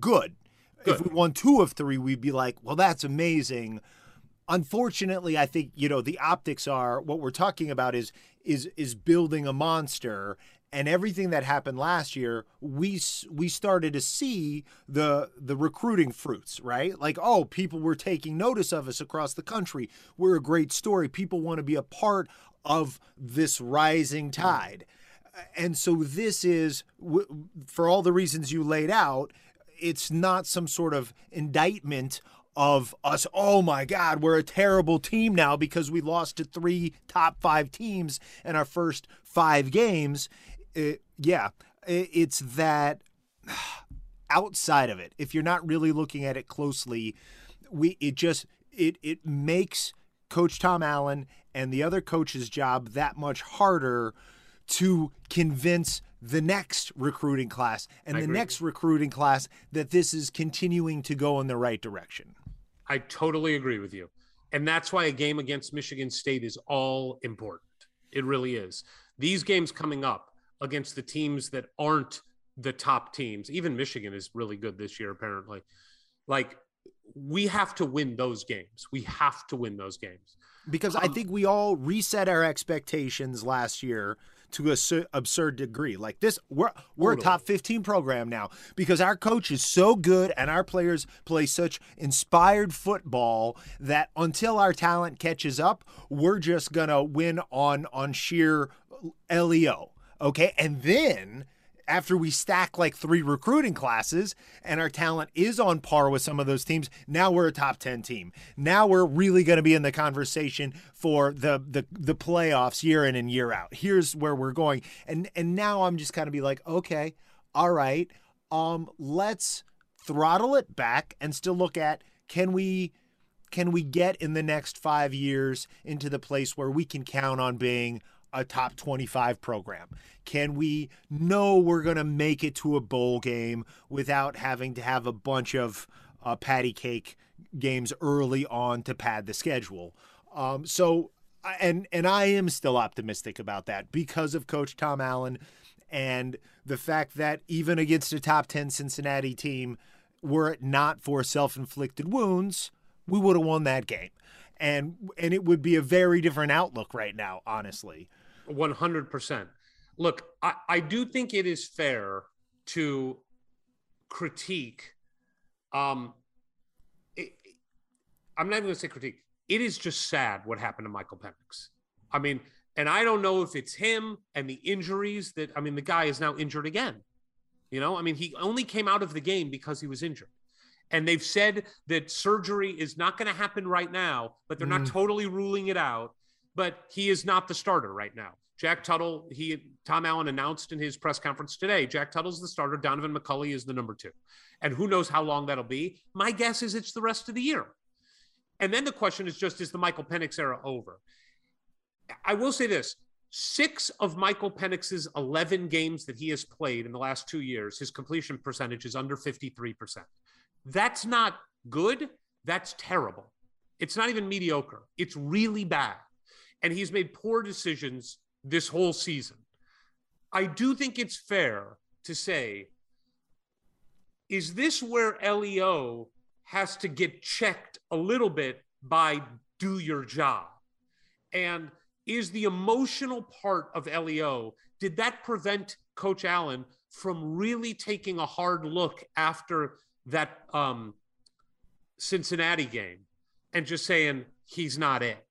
good. Good. If we won two of three, we'd be like, well, that's amazing. Unfortunately, I think you know the optics are what we're talking about is is is building a monster, and everything that happened last year, we we started to see the the recruiting fruits, right? Like, oh, people were taking notice of us across the country. We're a great story. People want to be a part of this rising tide. And so this is for all the reasons you laid out, it's not some sort of indictment of us, oh my God, we're a terrible team now because we lost to three top five teams in our first five games. It, yeah, it, it's that outside of it, if you're not really looking at it closely, we it just it it makes Coach Tom Allen and the other coach's job that much harder to convince the next recruiting class and I the agree. next recruiting class that this is continuing to go in the right direction. I totally agree with you. And that's why a game against Michigan State is all important. It really is. These games coming up against the teams that aren't the top teams, even Michigan is really good this year, apparently. Like, we have to win those games. We have to win those games. Because um, I think we all reset our expectations last year to a absurd degree. Like this, we're we're totally. a top 15 program now because our coach is so good and our players play such inspired football that until our talent catches up, we're just gonna win on on sheer leo. Okay, and then after we stack like three recruiting classes and our talent is on par with some of those teams, now we're a top 10 team. Now we're really going to be in the conversation for the the the playoffs year in and year out. Here's where we're going. And and now I'm just kind of be like, okay, all right, um let's throttle it back and still look at can we can we get in the next 5 years into the place where we can count on being a top 25 program? Can we know we're going to make it to a bowl game without having to have a bunch of uh, patty cake games early on to pad the schedule? Um, so, and and I am still optimistic about that because of Coach Tom Allen and the fact that even against a top 10 Cincinnati team, were it not for self-inflicted wounds, we would have won that game. And and it would be a very different outlook right now, honestly. 100%. Look, I, I do think it is fair to critique. Um, it, I'm not even going to say critique. It is just sad what happened to Michael Penix. I mean, and I don't know if it's him and the injuries that, I mean, the guy is now injured again. You know, I mean, he only came out of the game because he was injured. And they've said that surgery is not going to happen right now, but they're mm. not totally ruling it out but he is not the starter right now. Jack Tuttle, he Tom Allen announced in his press conference today, Jack Tuttle's the starter, Donaven McCulley is the number 2. And who knows how long that'll be? My guess is it's the rest of the year. And then the question is just is the Michael Penix era over? I will say this, 6 of Michael Penix's 11 games that he has played in the last 2 years, his completion percentage is under 53%. That's not good, that's terrible. It's not even mediocre. It's really bad. And he's made poor decisions this whole season. I do think it's fair to say is this where LEO has to get checked a little bit by do your job? And is the emotional part of LEO, did that prevent Coach Allen from really taking a hard look after that um, Cincinnati game and just saying he's not it?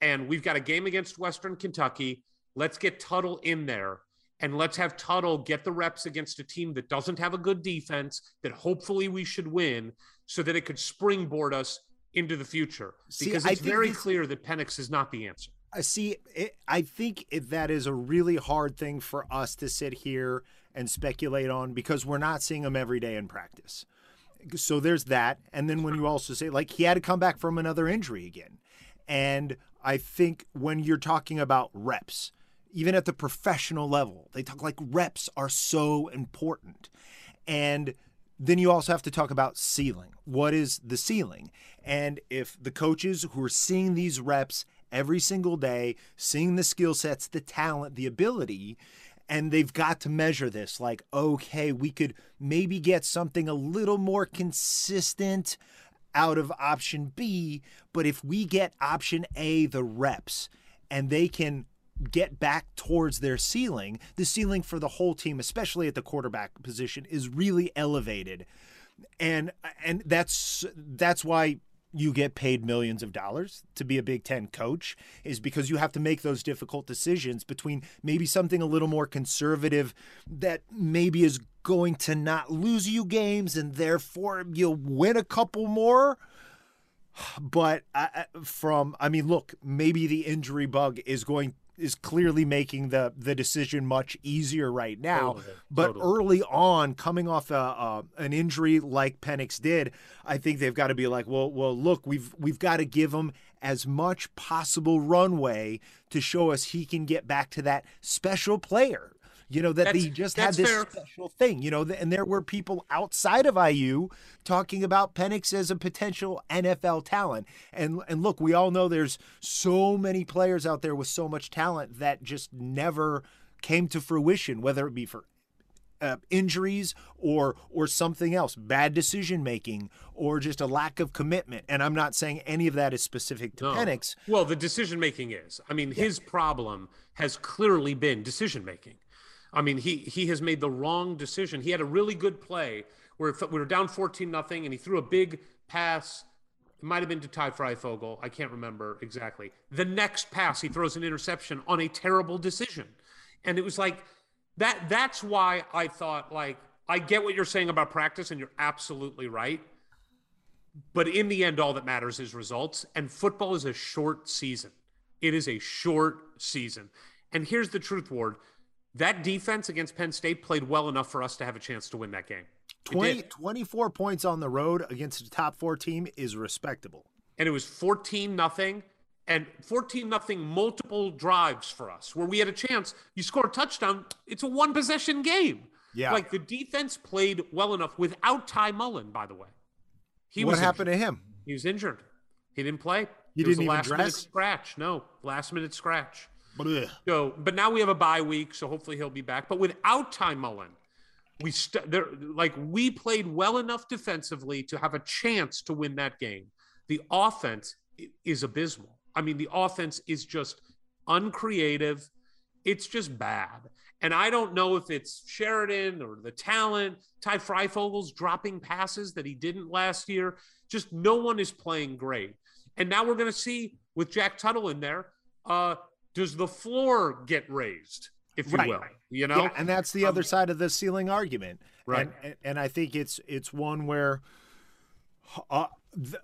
And we've got a game against Western Kentucky. Let's get Tuttle in there and let's have Tuttle get the reps against a team that doesn't have a good defense that hopefully we should win so that it could springboard us into the future because See, it's very this, clear that Penix is not the answer. I see. It, I think it, that is a really hard thing for us to sit here and speculate on because we're not seeing him every day in practice. So there's that, and then when you also say like he had to come back from another injury again, and I think when you're talking about reps, even at the professional level, they talk like reps are so important, and then you also have to talk about ceiling. What is the ceiling? And if the coaches who are seeing these reps every single day, seeing the skill sets, the talent, the ability, and they've got to measure this like, okay, we could maybe get something a little more consistent out of option B, but if we get option A, the reps, and they can get back towards their ceiling, the ceiling for the whole team, especially at the quarterback position, is really elevated. And and that's that's why you get paid millions of dollars to be a Big Ten coach is because you have to make those difficult decisions between maybe something a little more conservative that maybe is going to not lose you games and therefore you'll win a couple more. But I, from, I mean, look, maybe the injury bug is going is clearly making the the decision much easier right now. Totally, but totally. early on, coming off a, a, an injury like Penix did, I think they've got to be like, well, well, look, we've we've got to give him as much possible runway to show us he can get back to that special player you know, that that's, they just had this fair. special thing, you know, and there were people outside of IU talking about Penix as a potential NFL talent. And and look, we all know there's so many players out there with so much talent that just never came to fruition, whether it be for uh, injuries or or something else, bad decision making, or just a lack of commitment. And I'm not saying any of that is specific to no. Penix. Well, the decision making is. I mean, yeah. his problem has clearly been decision making. I mean, he he has made the wrong decision. He had a really good play where we were down 14 nothing, and he threw a big pass. It might have been to Ty Fryfogle. I can't remember exactly. The next pass, he throws an interception on a terrible decision, and it was like that. That's why I thought like I get what you're saying about practice, and you're absolutely right. But in the end, all that matters is results. And football is a short season. It is a short season. And here's the truth, Ward that defense against Penn State played well enough for us to have a chance to win that game. 20, 24 points on the road against a top four team is respectable. And it was 14 nothing and 14 nothing multiple drives for us where we had a chance. You score a touchdown, it's a one possession game. Yeah. Like the defense played well enough without Ty Mullen, by the way. He what happened injured. to him? He was injured. He didn't play. You it didn't even last dress? minute scratch. No, last minute scratch. So, but now we have a bye week, so hopefully he'll be back. But without Ty Mullen, we st- there like we played well enough defensively to have a chance to win that game. The offense is abysmal. I mean, the offense is just uncreative. It's just bad. And I don't know if it's Sheridan or the talent. Ty Fryfogle's dropping passes that he didn't last year. Just no one is playing great. And now we're going to see with Jack Tuttle in there, uh, does the floor get raised, if you right. will? You know, yeah, and that's the um, other side of the ceiling argument. Right. And, and I think it's it's one where. Uh,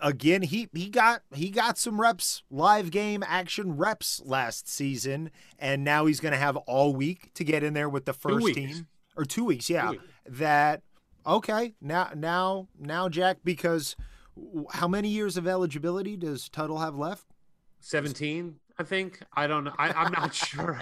again he he got he got some reps live game action reps last season and now he's going to have all week to get in there with the first team or 2 weeks yeah two weeks. that okay now now now Jack because how many years of eligibility does Tuttle have left 17 I think I don't know. I, am not sure.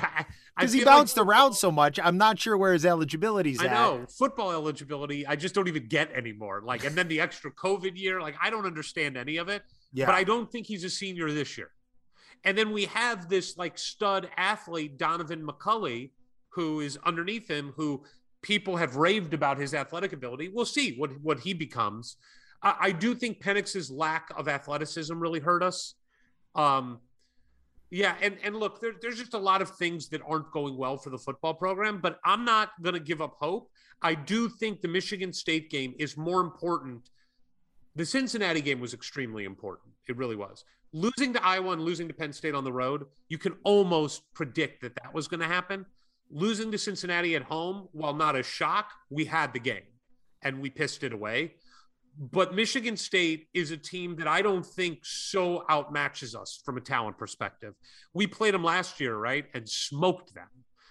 Because he feel like bounced around so much, I'm not sure where his eligibility's I at. know football eligibility. I just don't even get anymore. Like, and then the extra COVID year. Like, I don't understand any of it. Yeah. But I don't think he's a senior this year. And then we have this like stud athlete, Donaven McCulley, who is underneath him, who people have raved about his athletic ability. We'll see what what he becomes. I, I do think Penix's lack of athleticism really hurt us. Um, yeah, and and look, there, there's just a lot of things that aren't going well for the football program, but I'm not going to give up hope. I do think the Michigan State game is more important. The Cincinnati game was extremely important. It really was. Losing to Iowa and losing to Penn State on the road, you can almost predict that that was going to happen. Losing to Cincinnati at home, while not a shock, we had the game and we pissed it away. But Michigan State is a team that I don't think so outmatches us from a talent perspective. We played them last year, right? And smoked them.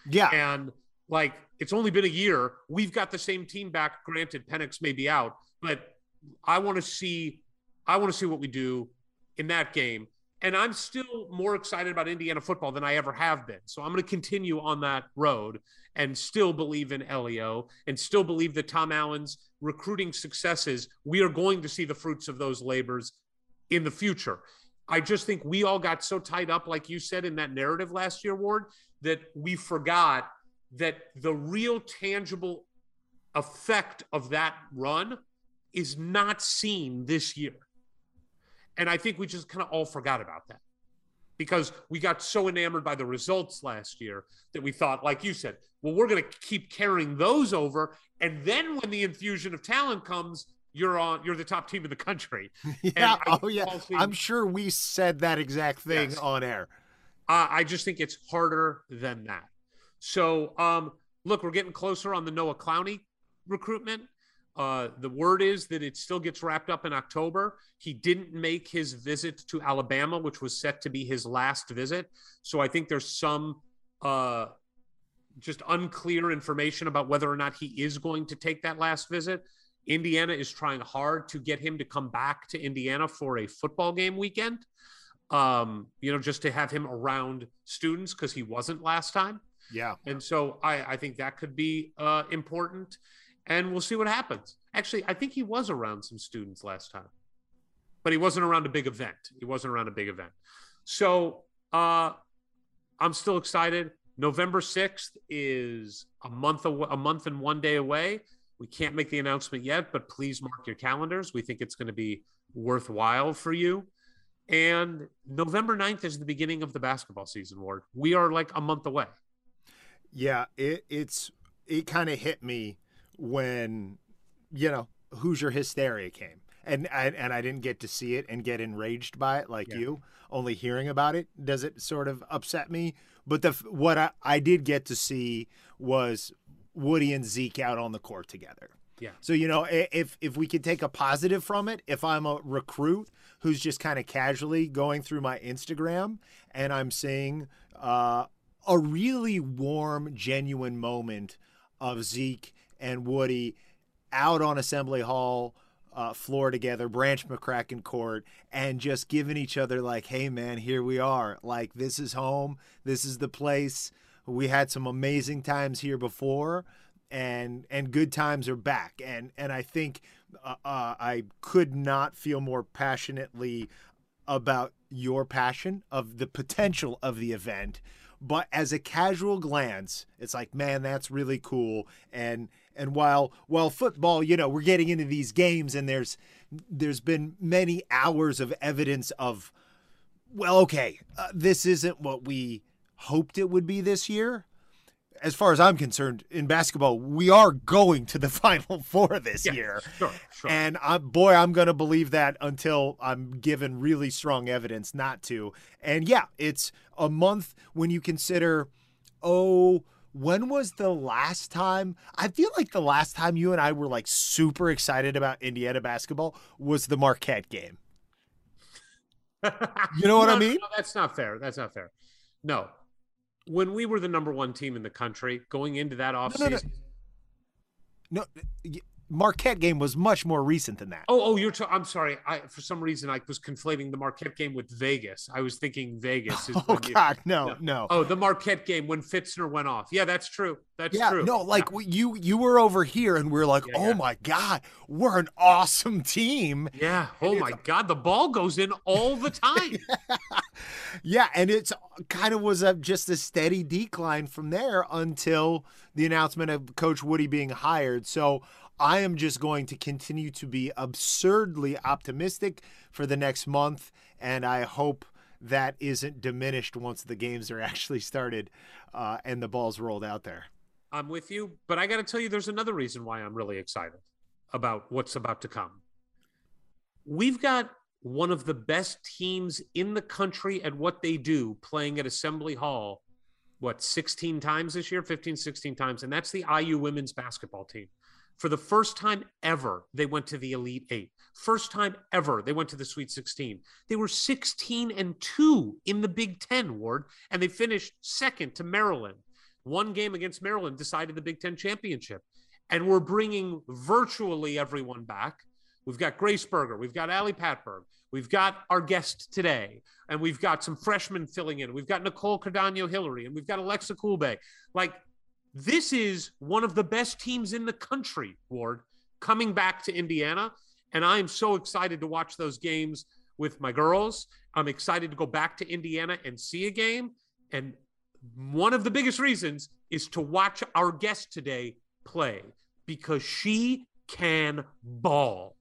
Yeah. And like it's only been a year. We've got the same team back. Granted, Penix may be out, but I want to see I want to see what we do in that game. And I'm still more excited about Indiana football than I ever have been. So I'm going to continue on that road and still believe in LEO and still believe that Tom Allen's recruiting successes, we are going to see the fruits of those labors in the future. I just think we all got so tied up, like you said in that narrative last year, Ward, that we forgot that the real tangible effect of that run is not seen this year. And I think we just kind of all forgot about that because we got so enamored by the results last year that we thought, like you said, well, we're going to keep carrying those over. And then when the infusion of talent comes, you're on, you're the top team in the country. Yeah. I Oh, yeah. also- I'm sure we said that exact thing Yes. on air. Uh, I just think it's harder than that. So, um, look, we're getting closer on the Noah Clowney recruitment. Uh, the word is that it still gets wrapped up in October. He didn't make his visit to Alabama, which was set to be his last visit. So I think there's some uh, just unclear information about whether or not he is going to take that last visit. Indiana is trying hard to get him to come back to Indiana for a football game weekend um, you know, just to have him around students because he wasn't last time. Yeah. And so I, I think that could be uh, important. And we'll see what happens. Actually, I think he was around some students last time, but he wasn't around a big event. He wasn't around a big event. So uh, I'm still excited. November 6th is a month aw- a month and one day away. We can't make the announcement yet, but please mark your calendars. We think it's going to be worthwhile for you. And November 9th is the beginning of the basketball season, Ward. We are like a month away. Yeah, it it's it kind of hit me when you know Hoosier hysteria came, and I, and I didn't get to see it and get enraged by it like Yeah. you. Only hearing about it does it sort of upset me. But the what I, I did get to see was Woody and Zeke out on the court together. Yeah. So you know, if if we could take a positive from it, if I'm a recruit who's just kind of casually going through my Instagram and I'm seeing uh, a really warm, genuine moment of Zeke and Woody out on Assembly Hall uh, floor together, Branch McCracken court, and just giving each other like, "Hey, man, here we are. Like this is home. This is the place. We had some amazing times here before." and and good times are back and and I think uh, uh, I could not feel more passionately about your passion of the potential of the event but as a casual glance it's like man that's really cool and and while while football you know we're getting into these games and there's there's been many hours of evidence of well okay uh, this isn't what we hoped it would be this year as far as I'm concerned, in basketball, we are going to the Final Four this Yeah, year. Sure, sure. And I'm, boy, I'm going to believe that until I'm given really strong evidence not to. And yeah, it's a month when you consider, oh, when was the last time? I feel like the last time you and I were like super excited about Indiana basketball was the Marquette game. You know what No, I mean? no, that's not fair. That's not fair. No. When we were the number one team in the country going into that offseason, no, no. No, Marquette game was much more recent than that. Oh, oh, you're. T- I'm sorry. I for some reason I was conflating the Marquette game with Vegas. I was thinking Vegas. Is oh when you- God, no, no. Oh, the Marquette game when Fitzner went off. Yeah, that's true. That's yeah, true. no, like we- you you were over here and we are like, Yeah, oh yeah. my God, we're an awesome team. Yeah. Oh my God, the ball goes in all the time. Yeah, and it's kind of was a just a steady decline from there until the announcement of Coach Woody being hired. So I am just going to continue to be absurdly optimistic for the next month, and I hope that isn't diminished once the games are actually started uh, and the balls rolled out there. I'm with you, but I got to tell you, there's another reason why I'm really excited about what's about to come. We've got one of the best teams in the country at what they do playing at Assembly Hall, what, 16 times this year, 15, 16 times. And that's the IU women's basketball team. For the first time ever, they went to the Elite Eight. First time ever, they went to the Sweet 16. They were 16 and 2 in the Big Ten, Ward, and they finished second to Maryland. One game against Maryland decided the Big Ten championship. And we're bringing virtually everyone back. We've got Grace Berger, we've got Ali Patberg, we've got our guest today, and we've got some freshmen filling in. We've got Nicole Cardano Hillary, and we've got Alexa Kulbe. Like, this is one of the best teams in the country, Ward, coming back to Indiana. And I am so excited to watch those games with my girls. I'm excited to go back to Indiana and see a game. And one of the biggest reasons is to watch our guest today play because she can ball.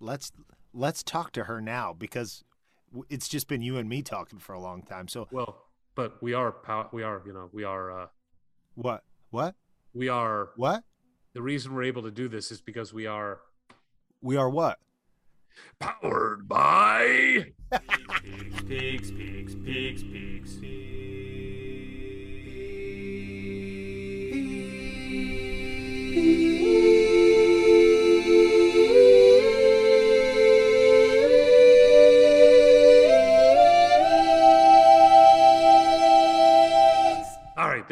Let's let's talk to her now because it's just been you and me talking for a long time. So Well, but we are pow- we are, you know, we are uh what? What? we are What? the reason we're able to do this is because we are We are what? powered by Pigs, pigs, pigs, pigs, All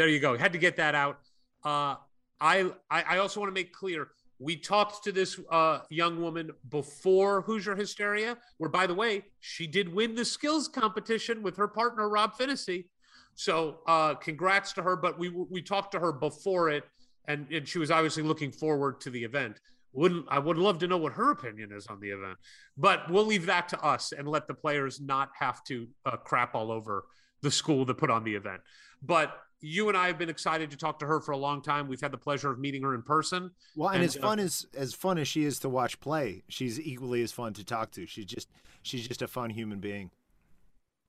there you go. Had to get that out. Uh, I, I also want to make clear we talked to this uh, young woman before Hoosier Hysteria, where by the way she did win the skills competition with her partner Rob Phinisee. So uh, congrats to her. But we we talked to her before it, and and she was obviously looking forward to the event. Wouldn't I would love to know what her opinion is on the event, but we'll leave that to us and let the players not have to uh, crap all over the school that put on the event. But you and I have been excited to talk to her for a long time. We've had the pleasure of meeting her in person. Well, and, And, as uh, fun as as fun as she is to watch play, she's equally as fun to talk to. She's just she's just a fun human being.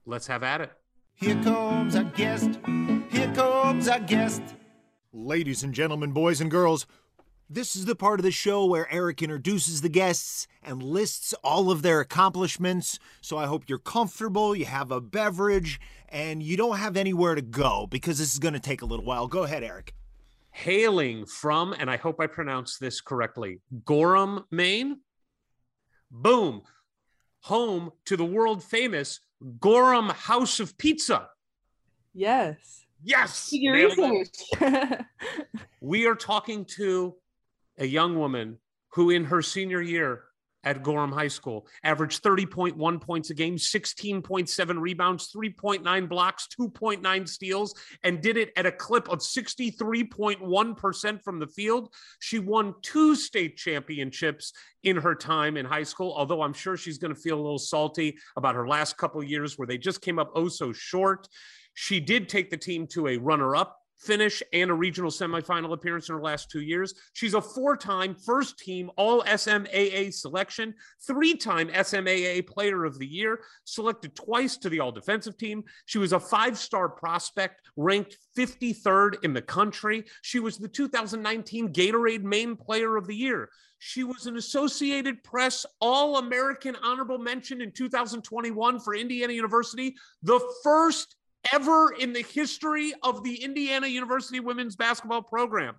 Let's have at it. Here comes our guest. Here comes our guest. Ladies and gentlemen, boys and girls, this is the part of the show where Eric introduces the guests and lists all of their accomplishments. So I hope you're comfortable, you have a beverage, and you don't have anywhere to go because this is going to take a little while. Go ahead, Eric. Hailing from, and I hope I pronounced this correctly, Gorham, Maine. Boom. Home to the world famous Gorham House of Pizza. Yes. Yes. Do your research. We are talking to a young woman who, in her senior year at Gorham High School, averaged 30.1 points a game, 16.7 rebounds, 3.9 blocks, 2.9 steals, and did it at a clip of 63.1% from the field. She won two state championships in her time in high school, although I'm sure she's going to feel a little salty about her last couple years where they just came up oh so short. She did take the team to a runner up finish and a regional semifinal appearance in her last two years. She's a four time first team All SMAA selection, three time SMAA player of the year, selected twice to the All Defensive team. She was a five star prospect, ranked 53rd in the country. She was the 2019 Gatorade Maine Player of the Year. She was an Associated Press All American Honorable Mention in 2021 for Indiana University, the first ever in the history of the Indiana University women's basketball program.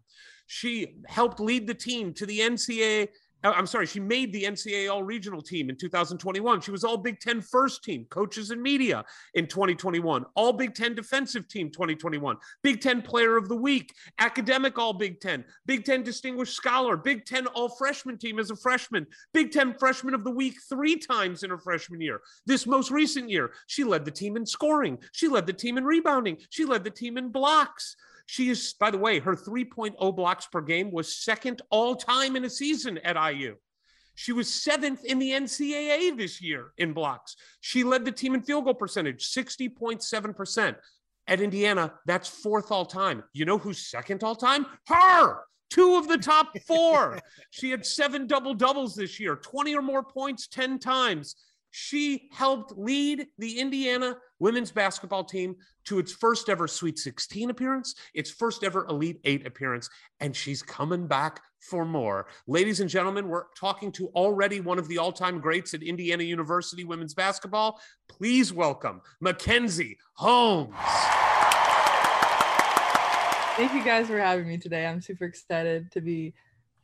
She helped lead the team to the NCAA Uh, I'm sorry, she made the NCAA All Regional team in 2021. She was All Big Ten first team, coaches and media in 2021, All Big Ten defensive team 2021, Big Ten Player of the Week, academic All Big Ten, Big Ten Distinguished Scholar, Big Ten All Freshman team as a freshman, Big Ten Freshman of the Week three times in her freshman year. This most recent year, she led the team in scoring, she led the team in rebounding, she led the team in blocks. She is, by the way, her 3.0 blocks per game was second all time in a season at IU. She was seventh in the NCAA this year in blocks. She led the team in field goal percentage, 60.7%. At Indiana, that's fourth all time. You know who's second all time? Her! Two of the top four. she had seven double doubles this year, 20 or more points 10 times. She helped lead the Indiana women's basketball team to its first ever Sweet 16 appearance, its first ever Elite Eight appearance, and she's coming back for more. Ladies and gentlemen, we're talking to already one of the all time greats at Indiana University women's basketball. Please welcome Mackenzie Holmes. Thank you guys for having me today. I'm super excited to be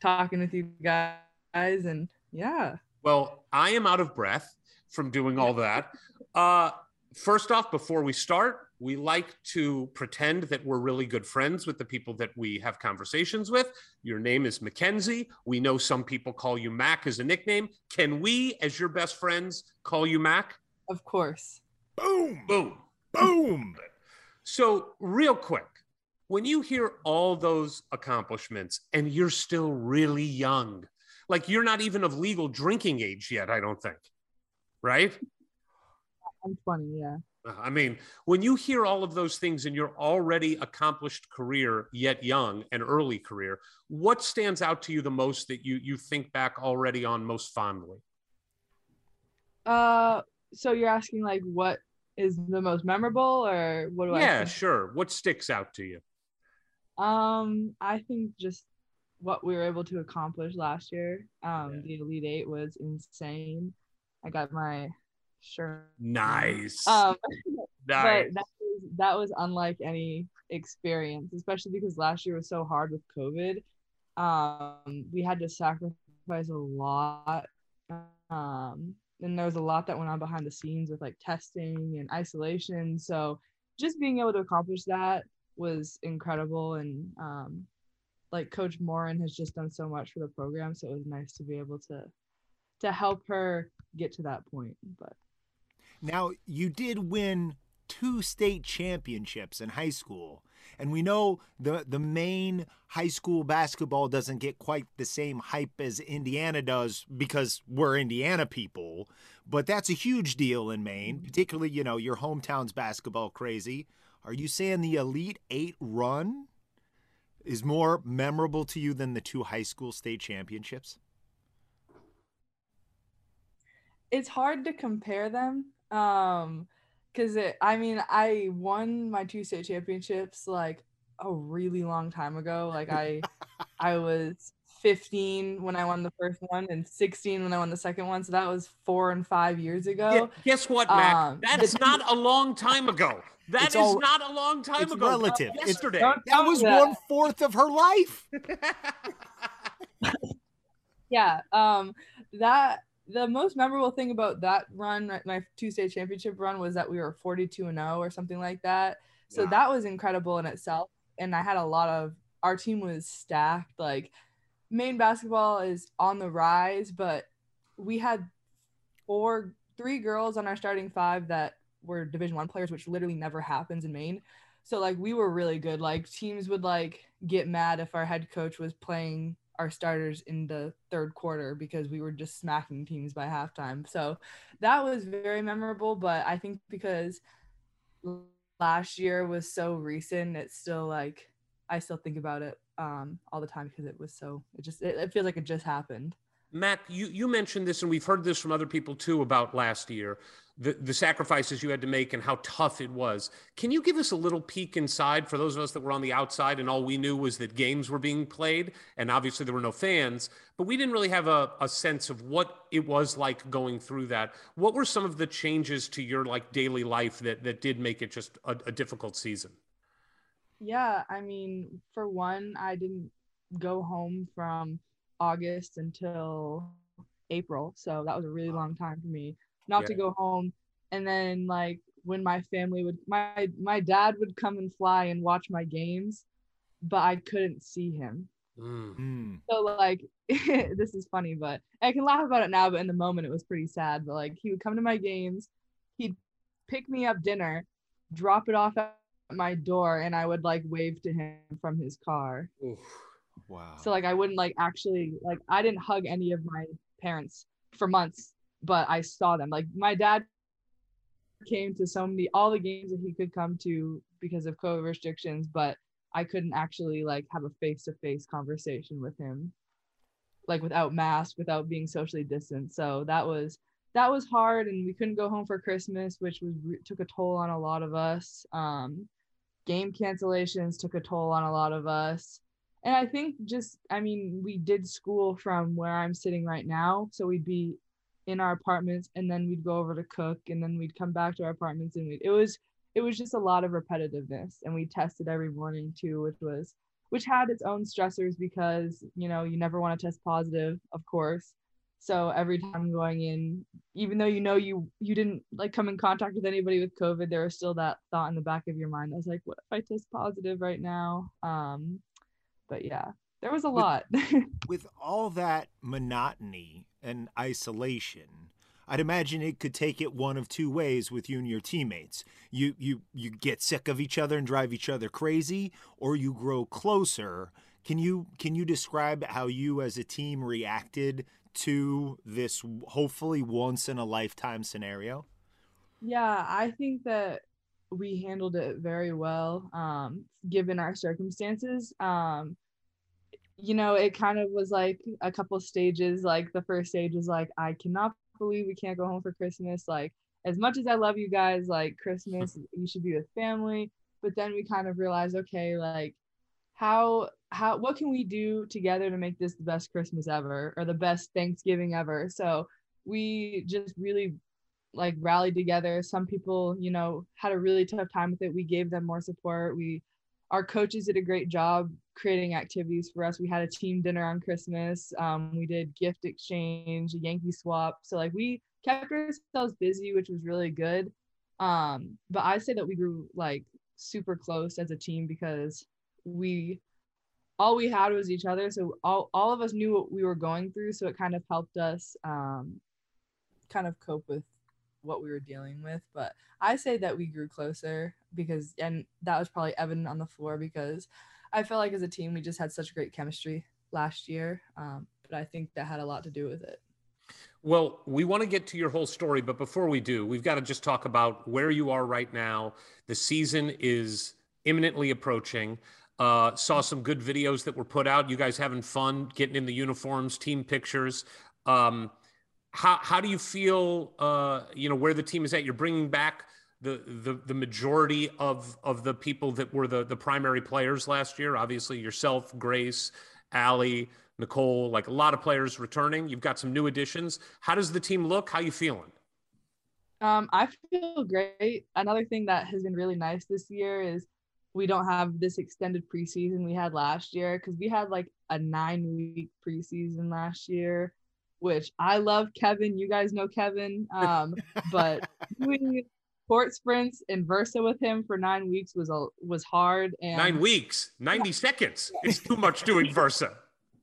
talking with you guys. And yeah. Well, I am out of breath from doing all that. Uh, first off, before we start, we like to pretend that we're really good friends with the people that we have conversations with. Your name is Mackenzie. We know some people call you Mac as a nickname. Can we, as your best friends, call you Mac? Of course. Boom. Boom. Boom. So, real quick, when you hear all those accomplishments and you're still really young, like you're not even of legal drinking age yet, I don't think, right? I'm 20, yeah. I mean, when you hear all of those things in your already accomplished career, yet young and early career, what stands out to you the most that you you think back already on most fondly? Uh, so you're asking like what is the most memorable, or what do I? Yeah, sure. What sticks out to you? Um, I think just what we were able to accomplish last year. Um, Yeah. the Elite Eight was insane. I got my shirt. Nice. Um, nice. but that was, that was unlike any experience, especially because last year was so hard with COVID. Um, we had to sacrifice a lot. Um, and there was a lot that went on behind the scenes with like testing and isolation. So just being able to accomplish that was incredible. And um, like Coach Moren has just done so much for the program. So it was nice to be able to to help her get to that point. But Now, you did win two state championships in high school. And we know the the Maine high school basketball doesn't get quite the same hype as Indiana does because we're Indiana people, but that's a huge deal in Maine, mm-hmm. particularly, you know, your hometown's basketball crazy. Are you saying the Elite 8 run is more memorable to you than the two high school state championships? It's hard to compare them um because it i mean i won my two state championships like a really long time ago like i i was 15 when i won the first one and 16 when i won the second one so that was four and five years ago Yeah, guess what, Mac? Um, That's not a long time ago. That is all- not a long time it's ago. relative. It's- Yesterday. Don't That was that. one fourth of her life. yeah um that the most memorable thing about that run my- two state championship run was that we were 42 and 0 or something like that. So Wow. that was incredible in itself and i had a lot of our team was stacked. Like Maine basketball is on the rise but we had four three girls on our starting five that were division one players which literally never happens in maine. So like we were really good. Like teams would like get mad if our head coach was playing our starters in the third quarter because we were just smacking teams by halftime. So that was very memorable but i think because last year was so recent it's still like i still think about it um all the time because it was so it just it, it feels like it just happened. Mac, you, you mentioned this, and we've heard this from other people too about last year, the, the sacrifices you had to make and how tough it was. Can you give us a little peek inside for those of us that were on the outside and all we knew was that games were being played? And obviously there were no fans, but we didn't really have a, a sense of what it was like going through that. What were some of the changes to your like daily life that, that did make it just a, a difficult season? Yeah, I mean, for one, I didn't go home from August until April. So that was a really long time for me not to go home. And then like when my family would my my dad would come and fly and watch my games, but I couldn't see him. Mm. Mm. So like this is funny, but I can laugh about it now, but in the moment it was pretty sad. But like he would come to my games, he'd pick me up dinner, drop it off at my door, and I would like wave to him from his car. Oof. Wow. So like I wouldn't like actually like I didn't hug any of my parents for months, but I saw them. Like my dad came to so many all the games that he could come to because of COVID restrictions, but I couldn't actually like have a face to face conversation with him, like without mask, without being socially distant. So that was that was hard, and we couldn't go home for Christmas, which was took a toll on a lot of us. Um, game cancellations took a toll on a lot of us and I think just, I mean, we did school from where I'm sitting right now. So we'd be in our apartments and then we'd go over to cook and then we'd come back to our apartments and we'd, it was, it was just a lot of repetitiveness and we tested every morning too, which was, which had its own stressors because, you know, you never want to test positive, of course. So every time going in, even though you know you you didn't like come in contact with anybody with COVID, there was still that thought in the back of your mind. I was like, what if I test positive right now? Um, but yeah, there was a With- lot. With all that monotony and isolation, I'd imagine it could take it one of two ways with you and your teammates. You you you get sick of each other and drive each other crazy, or you grow closer. Can you can you describe how you as a team reacted to this hopefully once in a lifetime scenario? yeah, I think that we handled it very well, um, given our circumstances. Um, you know, it kind of was like a couple stages. Like the first stage was like, I cannot believe we can't go home for Christmas. Like, as much as I love you guys, like Christmas, you should be with family. But then we kind of realized, okay, like how how what can we do together to make this the best Christmas ever or the best Thanksgiving ever? So we just really like rallied together. Some people, you know, had a really tough time with it. We gave them more support. We our coaches did a great job creating activities for us. We had a team dinner on Christmas. Um, we did gift exchange, a Yankee swap. So like we kept ourselves busy, which was really good. Um, but I say that we grew like super close as a team because we all we had was each other. So all, all of us knew what we were going through. So it kind of helped us um, kind of cope with what we were dealing with. But I say that we grew closer because, and that was probably evident on the floor because I felt like as a team we just had such great chemistry last year. Um, but I think that had a lot to do with it. Well, we want to get to your whole story, but before we do, we've got to just talk about where you are right now. The season is imminently approaching. Uh, saw some good videos that were put out. You guys having fun, getting in the uniforms, team pictures. Um, how how do you feel? Uh, you know where the team is at. You're bringing back the the the majority of of the people that were the the primary players last year. Obviously, yourself, Grace, Ali, Nicole, like a lot of players returning. You've got some new additions. How does the team look? How you feeling? Um, I feel great. Another thing that has been really nice this year is we don't have this extended preseason we had last year because we had like a nine week preseason last year, which I love Kevin. You guys know Kevin. Um, but doing court sprints and Versa with him for nine weeks was a was hard and Nine weeks, 90 seconds. It's too much doing Versa.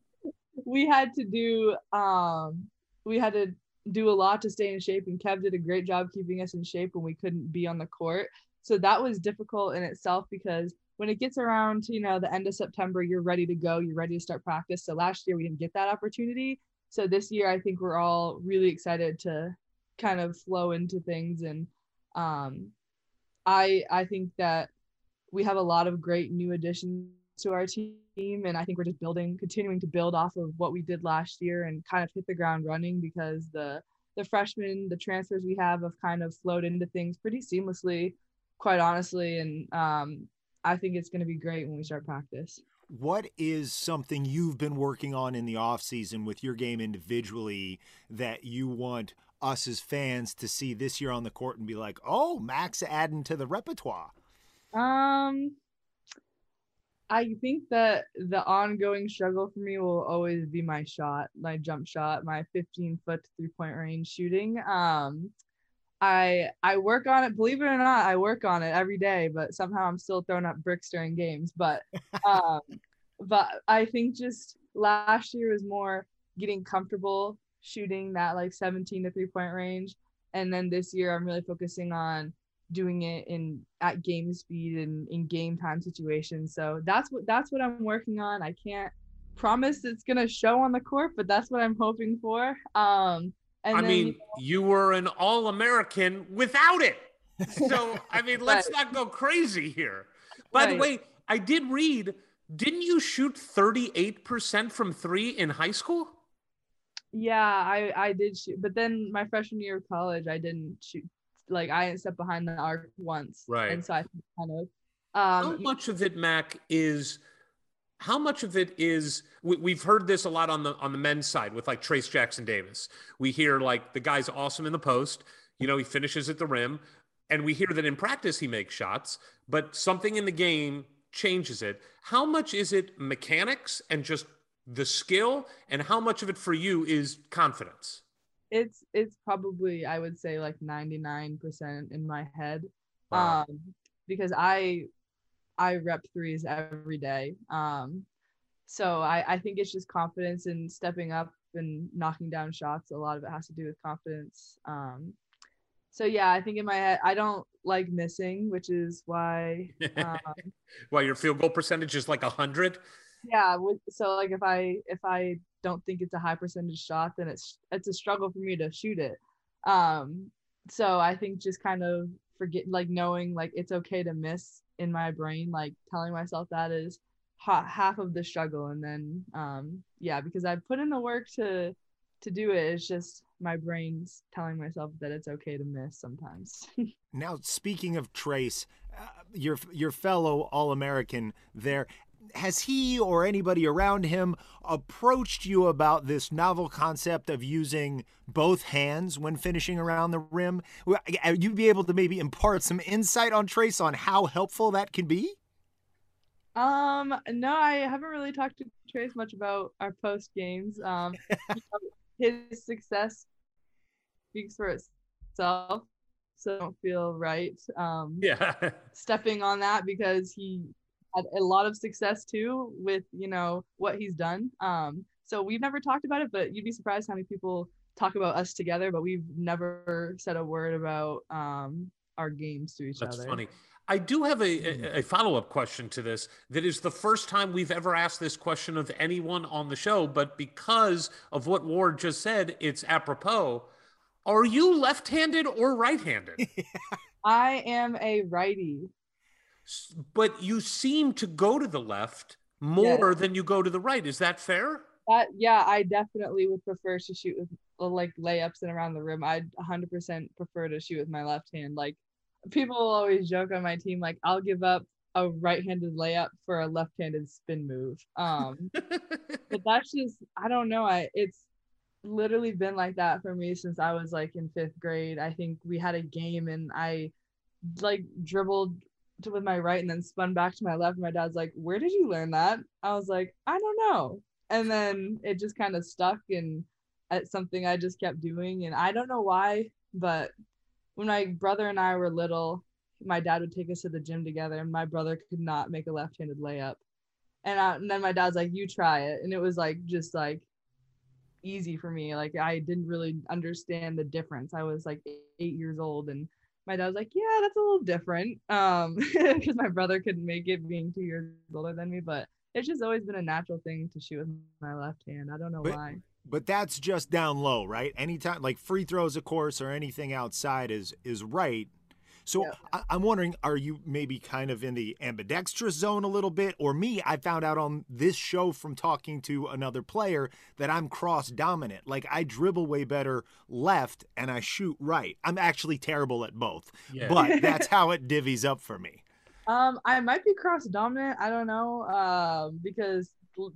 we had to do um we had to do a lot to stay in shape and Kev did a great job keeping us in shape when we couldn't be on the court. So that was difficult in itself because when it gets around to, you know, the end of September, you're ready to go, you're ready to start practice. So last year we didn't get that opportunity. So this year I think we're all really excited to kind of flow into things and um I I think that we have a lot of great new additions to our team and i think we're just building continuing to build off of what we did last year and kind of hit the ground running because the the freshmen the transfers we have have kind of flowed into things pretty seamlessly quite honestly. And um, i think it's going to be great when we start practice. What is something you've been working on in the off season with your game individually that you want us as fans to see this year on the court and be like, "Oh, Mac's adding to the repertoire." um I think that the ongoing struggle for me will always be my shot, my jump shot, my 15 foot three point range shooting. Um, I I work on it. Believe it or not, I work on it every day, but somehow I'm still throwing up bricks during games. But um, but I think just last year was more getting comfortable shooting that like 17 to three point range, and then this year I'm really focusing on doing it in at game speed and in game time situations. So that's what that's what I'm working on. I can't promise it's gonna show on the court, but that's what I'm hoping for. Um, and I then, mean, you know, you were an All American without it. So, I mean, let's Right. not go crazy here. By the way, I did read, didn't you shoot 38% from three in high school? Yeah, I I did shoot, but then my freshman year of college, I didn't shoot. Like I didn't step behind the arc once, Right. And so I kind of How um much of it, Mac, is how much of it is we, we've heard this a lot on the on the men's side with like Trayce Jackson-Davis. We hear like the guy's awesome in the post, you know, he finishes at the rim, and we hear that in practice he makes shots, but something in the game changes it. How much is it mechanics and just the skill, and how much of it for you is confidence? it's it's probably I would say like 99% in my head. Wow. Um because I I rep threes every day. Um so I I think it's just confidence and stepping up and knocking down shots. A lot of it has to do with confidence. Um so yeah, I think in my head I don't like missing, which is why um, Well, your field goal percentage is like a hundred. Yeah with, so like if i if i don't think it's a high percentage shot then it's it's a struggle for me to shoot it. Um so i think just kind of forget like knowing like it's okay to miss in my brain like telling myself that is ha- half of the struggle. And then um yeah because i put in the work to to do it it's just my brain's telling myself that it's okay to miss sometimes. Now, speaking of Trayce, uh, your your fellow All American there, has he or anybody around him approached you about this novel concept of using both hands when finishing around the rim? Well, You'd be able to maybe impart some insight on Trayce on how helpful that can be. Um, no, I haven't really talked to Trayce much about our post games. Um, you know, his success speaks for itself, so I don't feel right um Yeah. stepping on that because he had a lot of success too with you know what he's done. Um, so we've never talked about it, but you'd be surprised how many people talk about us together, but we've never said a word about um our games to each That's other. That's funny. I do have a, a, a follow up question to this that is the first time we've ever asked this question of anyone on the show, but because of what Ward just said, it's apropos. Are you left handed or right handed? I am a righty. But you seem to go to the left more than you go to the right. Is that fair? That yeah, I definitely would prefer to shoot with uh, like layups and around the rim. I'd 100% prefer to shoot with my left hand. Like people will always joke on my team, like I'll give up a right-handed layup for a left-handed spin move. Um, but that's just I don't know. I it's literally been like that for me since I was like in fifth grade. I think we had a game and I like dribbled to with my right and then spun back to my left. My dad's like, "Where did you learn that?" I was like, "I don't know." And then it just kind of stuck and it's something I just kept doing. And I don't know why, but when my brother and I were little, my dad would take us to the gym together, and my brother could not make a left-handed layup. And, I, and then my dad's like, "You try it," and it was like just like easy for me. Like I didn't really understand the difference. I was like eight years old, and my dad was like, "Yeah, that's a little different," um, because my brother couldn't make it, being two years older than me. But it's just always been a natural thing to shoot with my left hand. I don't know But- why. But that's just down low, right? Anytime, like free throws, of course, or anything outside is is right. So Yeah. I, I'm wondering, are you maybe kind of in the ambidextrous zone a little bit, or me? I found out on this show from talking to another player that I'm cross dominant. Like I dribble way better left and I shoot right. I'm actually terrible at both, Yeah. but that's how it divvies up for me. Um, I might be cross dominant. I don't know. Um, because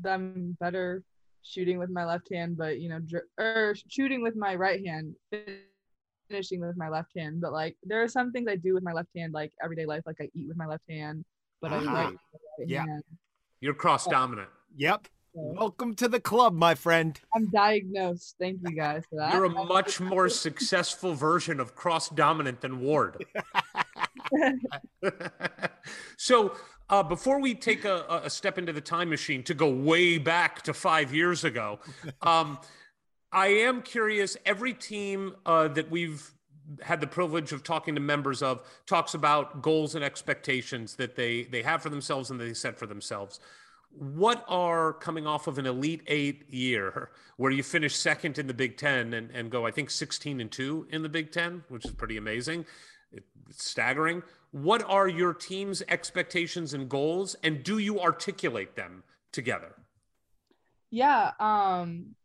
I'm better shooting with my left hand, but you know, dr- or shooting with my right hand, finishing with my left hand. But like, there are some things I do with my left hand, like everyday life. Like I eat with my left hand, but I Ah, write with my right yeah. hand. You're cross dominant. Yep. Welcome to the club, my friend. I'm diagnosed. Thank you guys for that. You're a much more successful version of cross dominant than Ward. so, uh, before we take a, a, step into the time machine to go way back to five years ago, um, I am curious. Every team uh, that we've had the privilege of talking to members of talks about goals and expectations that they they have for themselves and they set for themselves. What are coming off of an elite eight year where you finish second in the big 10 and, and go i think 16 and 2 in the big 10 which is pretty amazing. It's staggering. What are your team's expectations and goals and do you articulate them together? Yeah um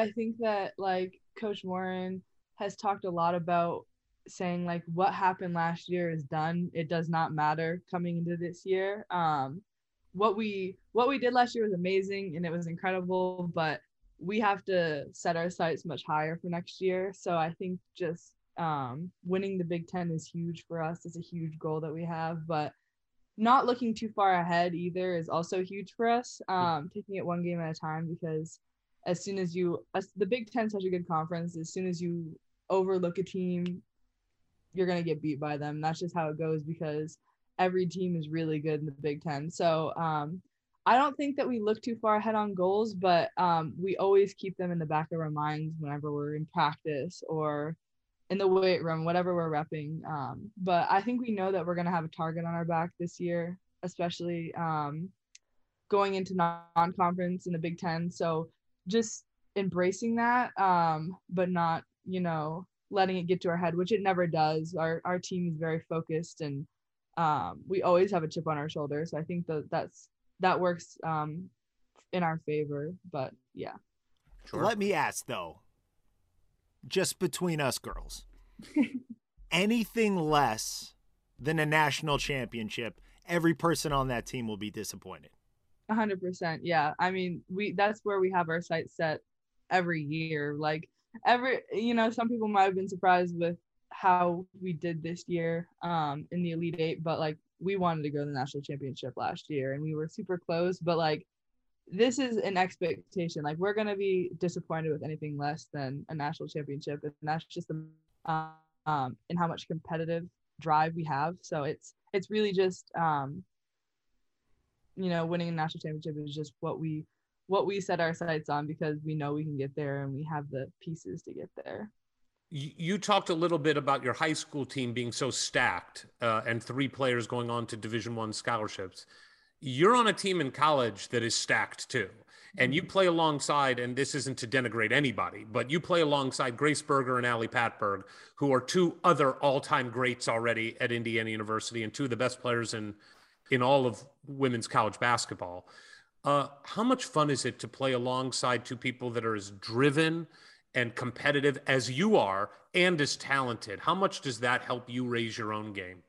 i think that like coach Moren has talked a lot about saying like what happened last year is done. It does not matter coming into this year. Um what we what we did last year was amazing and it was incredible but we have to set our sights much higher for next year. So i think just um, winning the big ten is huge for us. It's a huge goal that we have but not looking too far ahead either is also huge for us um, taking it one game at a time because as soon as you as the big ten such a good conference as soon as you overlook a team you're going to get beat by them that's just how it goes because every team is really good in the Big Ten. So um, I don't think that we look too far ahead on goals, but um, we always keep them in the back of our minds whenever we're in practice or in the weight room, whatever we're repping. Um, but I think we know that we're going to have a target on our back this year, especially um, going into non conference in the Big Ten. So just embracing that, um, but not, you know, letting it get to our head, which it never does. Our, our team is very focused and um, we always have a chip on our shoulder. So I think that that's that works um, in our favor. But yeah. Sure. Let me ask though, just between us girls, anything less than a national championship, every person on that team will be disappointed. Hundred percent. Yeah. I mean, we that's where we have our sights set every year. Like every, you know, some people might have been surprised with how we did this year um, in the Elite Eight, but like we wanted to go to the national championship last year and we were super close. But like this is an expectation. Like we're gonna be disappointed with anything less than a national championship, and that's just the um, and how much competitive drive we have. So it's it's really just um, you know winning a national championship is just what we what we set our sights on because we know we can get there and we have the pieces to get there. You talked a little bit about your high school team being so stacked uh, and three players going on to division one scholarships. You're on a team in college that is stacked too and you play alongside and this isn't to denigrate anybody but you play alongside grace berger and ali patberg who are two other all-time greats already at indiana university and two of the best players in in all of women's college basketball uh, how much fun is it to play alongside two people that are as driven and competitive as you are and as talented? How much does that help you raise your own game?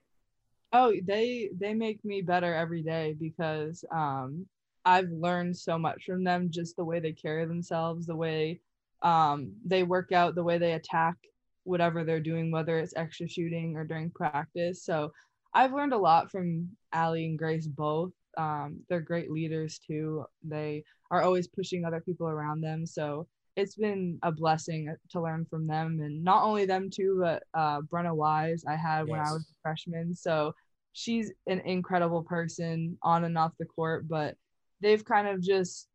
Oh they they make me better every day because um i've learned so much from them just the way they carry themselves the way um they work out the way they attack whatever they're doing whether it's extra shooting or during practice. So i've learned a lot from ali and grace both. Um, they're great leaders too. They are always pushing other people around them. So it's been a blessing to learn from them. And not only them too but uh brenna wise i had yes. when i was a freshman. So she's an incredible person on and off the court but they've kind of just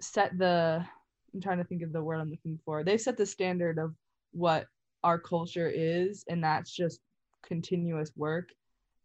set the i'm trying to think of the word i'm looking for. They've set the standard of what our culture is and that's just continuous work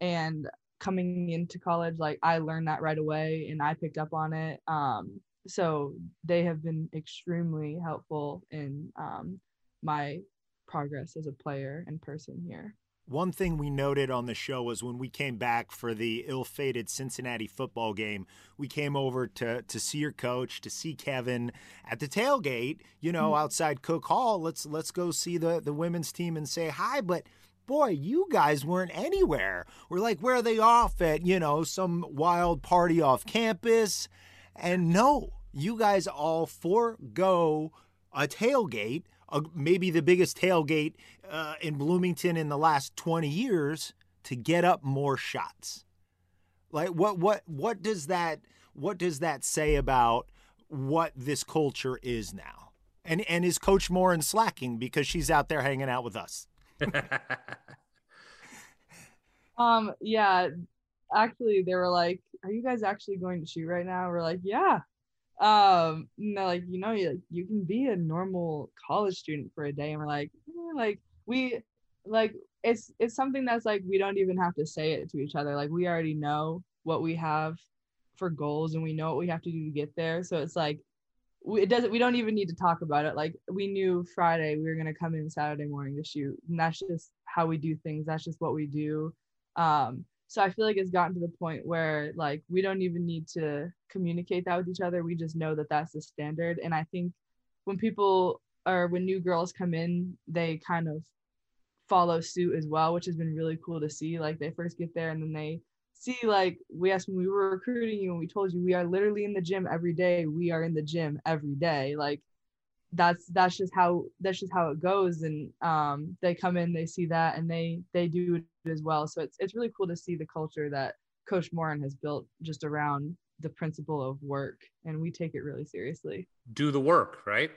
and coming into college like i learned that right away and i picked up on it um so they have been extremely helpful in um, my progress as a player and person here. One thing we noted on the show was when we came back for the ill-fated Cincinnati football game, we came over to to see your coach, to see Kevin at the tailgate, you know, mm-hmm. outside Cook Hall. Let's let's go see the the women's team and say hi, but boy, you guys weren't anywhere. We're like, where are they off at, you know, some wild party off campus? And no, you guys all forego a tailgate, uh, maybe the biggest tailgate uh, in Bloomington in the last 20 years, to get up more shots. Like what what what does that what does that say about what this culture is now? And and is Coach Moren slacking because she's out there hanging out with us? Um, yeah, actually, they were like, "Are you guys actually going to shoot right now?" We're like, "Yeah." Um, no, like you know, you you can be a normal college student for a day, and we're like, eh, like we, like it's it's something that's like we don't even have to say it to each other. Like we already know what we have for goals, and we know what we have to do to get there. So it's like we, it doesn't we don't even need to talk about it. Like we knew friday we were going to come in saturday morning to shoot and that's just how we do things. That's just what we do. Um so i feel like it's gotten to the point where like we don't even need to communicate that with each other. We just know that that's the standard. And i think when people or when new girls come in they kind of follow suit as well which has been really cool to see. Like they first get there and then they see like we asked when we were recruiting you and we told you we are literally in the gym every day. We are in the gym every day. Like that's that's just how that's just how it goes. And um they come in they see that and they they do it as well. So it's it's really cool to see the culture that coach Moren has built just around the principle of work and we take it really seriously. Do the work, right?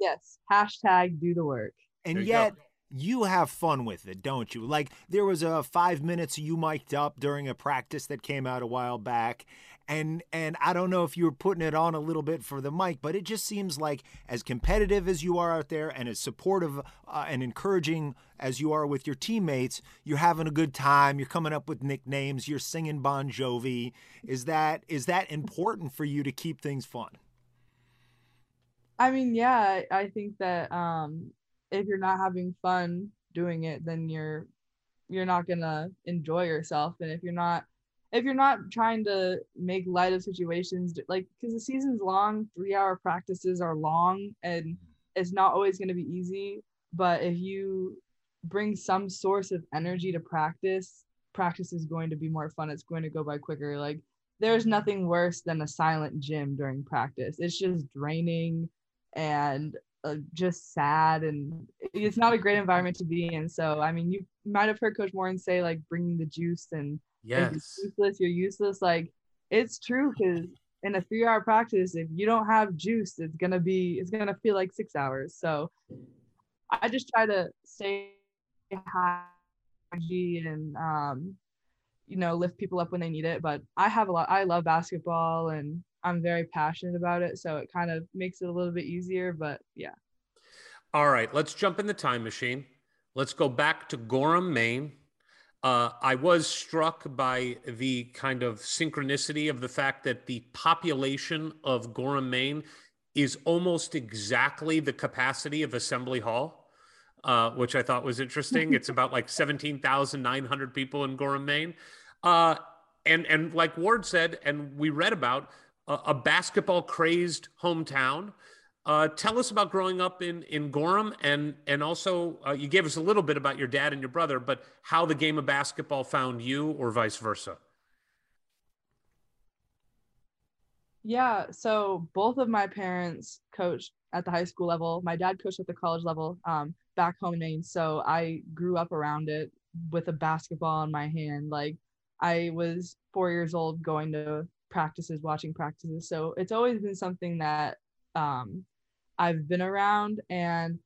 yes. Hashtag do the work. And yet go. You have fun with it, don't you? Like there was a five minutes you mic'd up during a practice that came out a while back. And and I don't know if you were putting it on a little bit for the mic, but it just seems like as competitive as you are out there and as supportive uh, and encouraging as you are with your teammates, you're having a good time. You're coming up with nicknames. You're singing Bon Jovi. Is that is that important for you to keep things fun? I mean, yeah, I think that um if you're not having fun doing it, then you're you're not gonna enjoy yourself. And if you're not if you're not trying to make light of situations, like because the season's long, three hour practices are long and it's not always gonna be easy. But if you bring some source of energy to practice, practice is going to be more fun. It's going to go by quicker. Like there's nothing worse than a silent gym during practice. It's just draining and uh, just sad and it's not a great environment to be in. So I mean, you might have heard Coach Moren say like bringing the juice and if you're Yes. useless, you're useless. Like it's true because in a three-hour practice, if you don't have juice, it's gonna be it's gonna feel like six hours. So I just try to stay high energy and um, you know lift people up when they need it. But I have a lot. I love basketball and I'm very passionate about it, so it kind of makes it a little bit easier. But yeah. All right, let's jump in the time machine. Let's go back to Gorham, Maine. Uh, I was struck by the kind of synchronicity of the fact that the population of Gorham, Maine is almost exactly the capacity of Assembly Hall, uh, which I thought was interesting. it's about like 17,900 people in Gorham, Maine. Uh, and, and like Ward said, and we read about, a, basketball crazed hometown. Uh, tell us about growing up in in Gorham, and and also uh, you gave us a little bit about your dad and your brother, but how the game of basketball found you, or vice versa. Yeah, so both of my parents coached at the high school level. My dad coached at the college level um, back home in Maine. So I grew up around it with a basketball in my hand. Like I was four years old going to practices, watching practices. So it's always been something that um, I've been around. And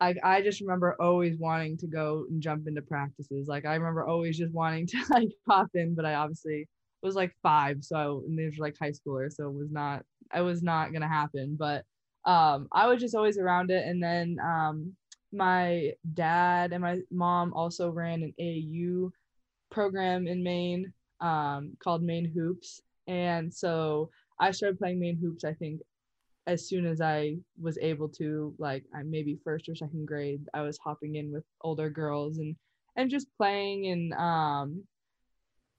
I, I just remember always wanting to go and jump into practices. Like I remember always just wanting to like pop in, but I obviously was like five, so and these were like high schoolers, so it was not it was not gonna happen. But um, I was just always around it, and then um, my dad and my mom also ran an AU program in Maine um, called Maine Hoops, and so I started playing Maine Hoops. I think as soon as I was able to, like maybe first or second grade, I was hopping in with older girls and and just playing and um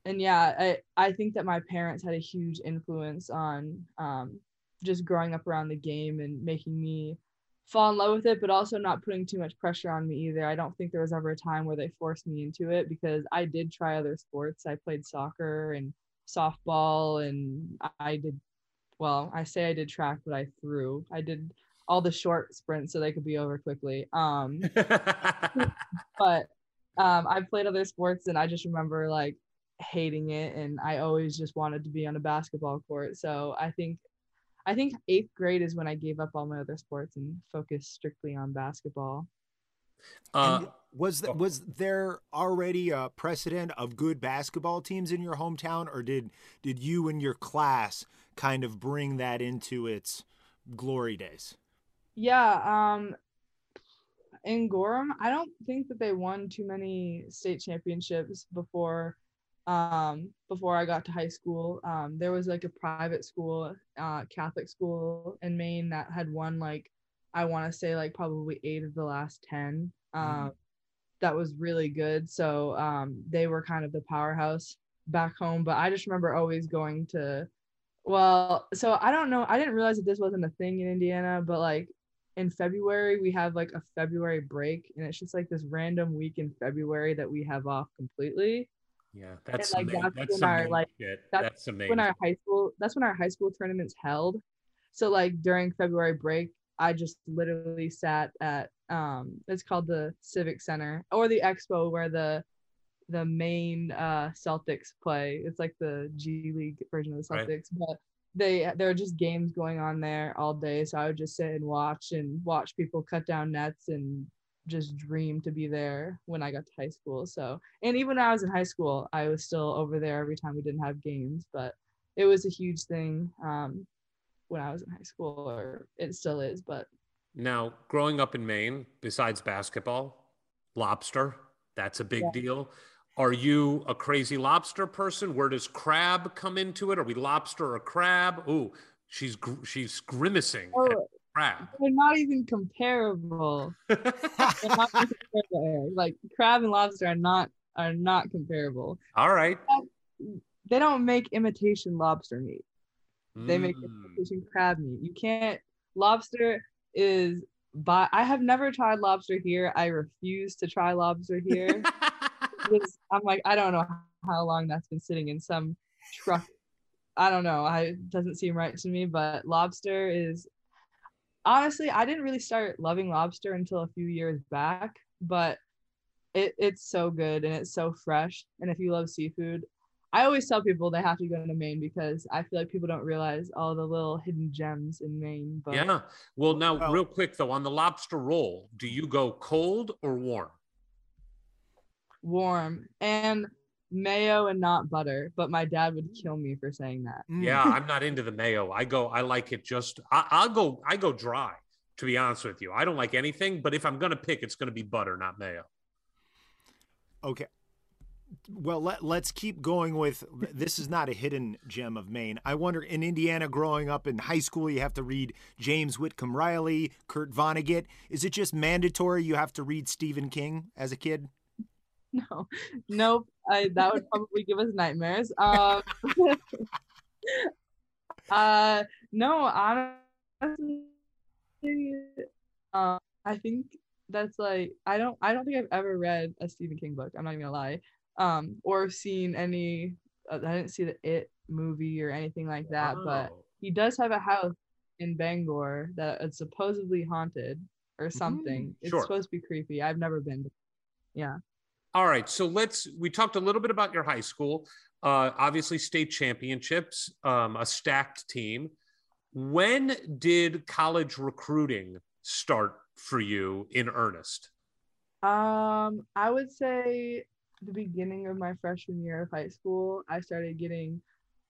and yeah, I, I think that my parents had a huge influence on um, just growing up around the game and making me fall in love with it, but also not putting too much pressure on me either. I don't think there was ever a time where they forced me into it because I did try other sports. I played soccer and softball, and I did, well, I say I did track, but I threw. I did all the short sprints so they could be over quickly. Um, but um, I played other sports, and I just remember like hating it and I always just wanted to be on a basketball court. So I think I think eighth grade is when I gave up all my other sports and focused strictly on basketball. Uh, was th- was there already a precedent of good basketball teams in your hometown, or did did you and your class kind of bring that into its glory days? Yeah, um in Gorham, I don't think that they won too many state championships before um before I got to high school. Um there was like a private school, uh Catholic school in Maine that had won like I want to say like probably 8 of the last 10. Um that was really good. So um they were kind of the powerhouse back home, but I just remember always going to well, so I don't know. I didn't realize that this wasn't a thing in Indiana, but like in February, we have like a February break, and it's just like this random week in February that we have off completely. Yeah, that's like, ama- that's that's when our, like, shit. that's That's amazing. When our high school, that's when our high school tournaments held. So like during February break, I just literally sat at um, it's called the Civic Center or the Expo where the the Maine uh Celtics play. It's like the G League version of the Right. Celtics, but they there are just games going on there all day. So I would just sit and watch and watch people cut down nets and just dream to be there when I got to high school. So and even when I was in high school, I was still over there every time we didn't have games. But it was a huge thing um, when I was in high school, or it still is. But Now, growing up in Maine, besides basketball, lobster, that's a big Yeah. deal. Are you a crazy lobster person? Where does crab come into it? Are we lobster or crab? Ooh, she's gr- she's grimacing oh, crab. they're not even comparable. Not comparable. Like crab and lobster are not are not comparable. All right. They don't make imitation lobster meat. They make Mm. imitation crab meat. You can't. Lobster is. But I have never tried lobster here. I refuse to try lobster here. I'm like, I don't know how long that's been sitting in some truck. I don't know. I it doesn't seem right to me, but lobster is honestly, I didn't really start loving lobster until a few years back, but it, it's so good and it's so fresh. And if you love seafood, I always tell people they have to go to Maine because I feel like people don't realize all the little hidden gems in Maine. But yeah. Well, now, Well- real quick though, on the lobster roll, do you go cold or warm? warm and mayo and not butter. But my dad would kill me for saying that. Mm. Yeah, I'm not into the mayo. I go, I like it just. I, I'll go, I go dry. To be honest with you, I don't like anything. But if I'm gonna pick, it's gonna be butter, not mayo. Okay. Well, let, let's keep going with this is not a hidden gem of Maine. I wonder in Indiana growing up in high school you have to read James Whitcomb Riley, Kurt Vonnegut. Is it just mandatory you have to read Stephen King as a kid? No, nope. I, that would probably give us nightmares. Um, uh, no, honestly, uh, I think that's like I don't I don't think I've ever read a Stephen King book. I'm not even gonna lie. Um, or seen any. Uh, I didn't see the It movie or anything like that, but he does have a house in Bangor that is supposedly haunted or something. it's sure. supposed to be creepy. I've never been. Yeah. All right, so let's. We talked a little bit about your high school. Uh, obviously, state championships, um, a stacked team. When did college recruiting start for you in earnest? Um, I would say the beginning of my freshman year of high school, I started getting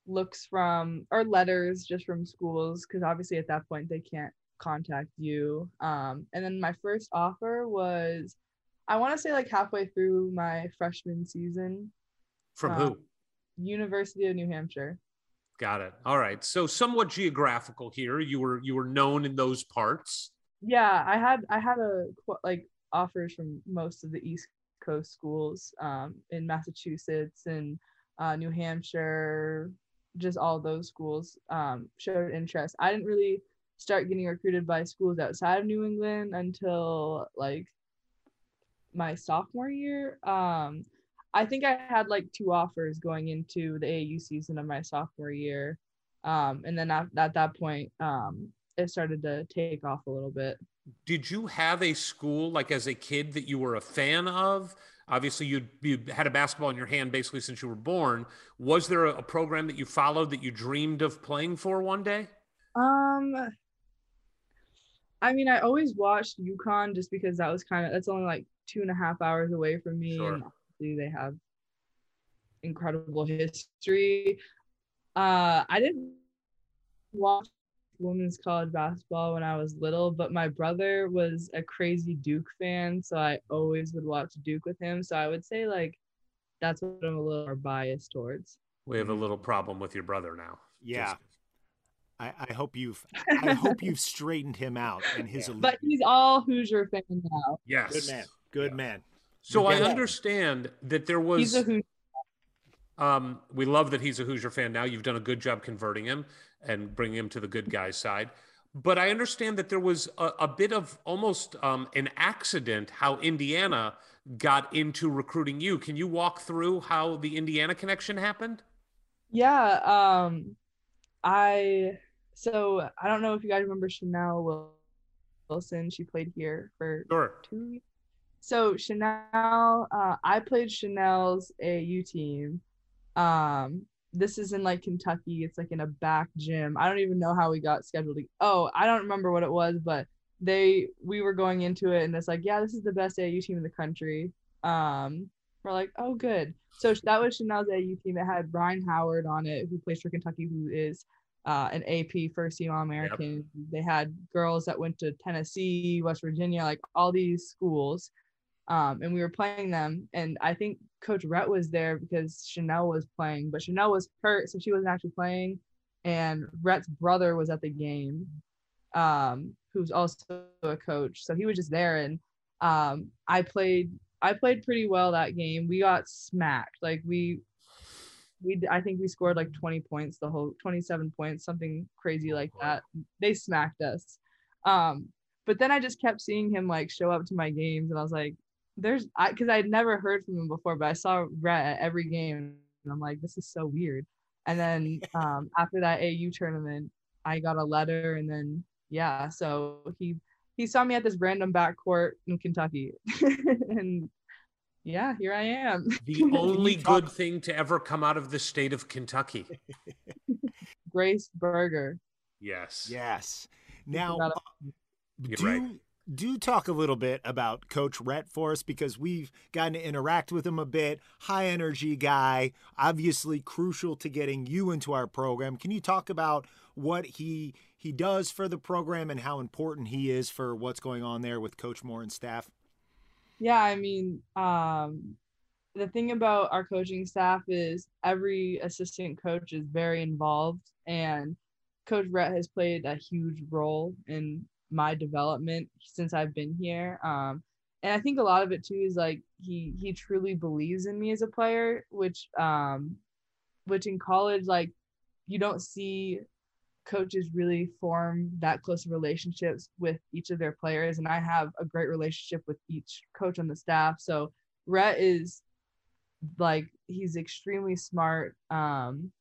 looks from or letters just from schools because obviously at that point they can't contact you. Um, and then my first offer was, I want to say like halfway through my freshman season, From Uh, who? University of New Hampshire. Got it. All right. So somewhat geographical here. You were you were known in those parts. yeah i had i had a like offers from most of the east coast schools um, in massachusetts and uh, new hampshire just all those schools um, showed interest i didn't really start getting recruited by schools outside of new england until like my sophomore year um, i think i had like two offers going into the aau season of my sophomore year um, and then at, at that point um, it started to take off a little bit. Did you have a school like as a kid that you were a fan of? Obviously, you you had a basketball in your hand basically since you were born. Was there a, a program that you followed that you dreamed of playing for one day? Um, I mean, I always watched UConn just because that was kind of that's only like two and a half hours away from me, Sure. and obviously they have incredible history. Uh, I didn't watch women's college basketball when I was little, but my brother was a crazy Duke fan, so I always would watch Duke with him. So I would say like that's what I'm a little more biased towards. We have a little problem with your brother now. Yeah. Just- I, I hope you've I hope you've straightened him out and his But he's all Hoosier fan now. yes. good man. Good man. So I understand that there was. He's a Hoosier. Um, we love that he's a Hoosier fan now. You've done a good job converting him and bringing him to the good guys side. But I understand that there was a, a bit of almost um, an accident how Indiana got into recruiting you. Can you walk through how the Indiana connection happened? Yeah. Um, I so I don't know if you guys remember Chanel Wilson. She played here for Sure. two years. So Chanel, uh, I played Chanel's AU team. Um, this is in like Kentucky. It's like in a back gym. I don't even know how we got scheduled. To, oh, I don't remember what it was, but they we were going into it and it's like, yeah, this is the best AU team in the country. Um, we're like, oh, good. So that was Chanel's AU team. It had Rhyne Howard on it, who plays for Kentucky, who is uh, an AP first team All American. They had girls that went to Tennessee, West Virginia, like all these schools. Um, and we were playing them. And I think Coach Rhett was there because Chanel was playing, but Chanel was hurt, so she wasn't actually playing. And Rhett's brother was at the game, um, who's also a coach. So he was just there. And um, I played I played pretty well that game. We got smacked. Like we we I think we scored like 20 points the whole 27 points, something crazy like that. They smacked us. Um but then I just kept seeing him like show up to my games and I was like there's I cuz I'd never heard from him before, but I saw Rhett at every game and I'm like this is so weird. And then um after that AU tournament, I got a letter and then yeah, so he he saw me at this random backcourt in Kentucky. and yeah, here I am. The only talk- good thing to ever come out of the state of Kentucky. Grace Berger. Yes. Yes. Now, forgot uh, do right. Do talk a little bit about Coach Rhett for us because we've gotten to interact with him a bit. High energy guy, obviously crucial to getting you into our program. Can you talk about what he he does for the program and how important he is for what's going on there with Coach Moren and staff? Yeah, I mean, um, the thing about our coaching staff is every assistant coach is very involved, and Coach Rhett has played a huge role in my development since I've been here. Um, and I think a lot of it too is like he he truly believes in me as a player, which um, which in college like you don't see coaches really form that close relationships with each of their players. And i have a great relationship with each coach on the staff. So rhett is like he's extremely smart. Um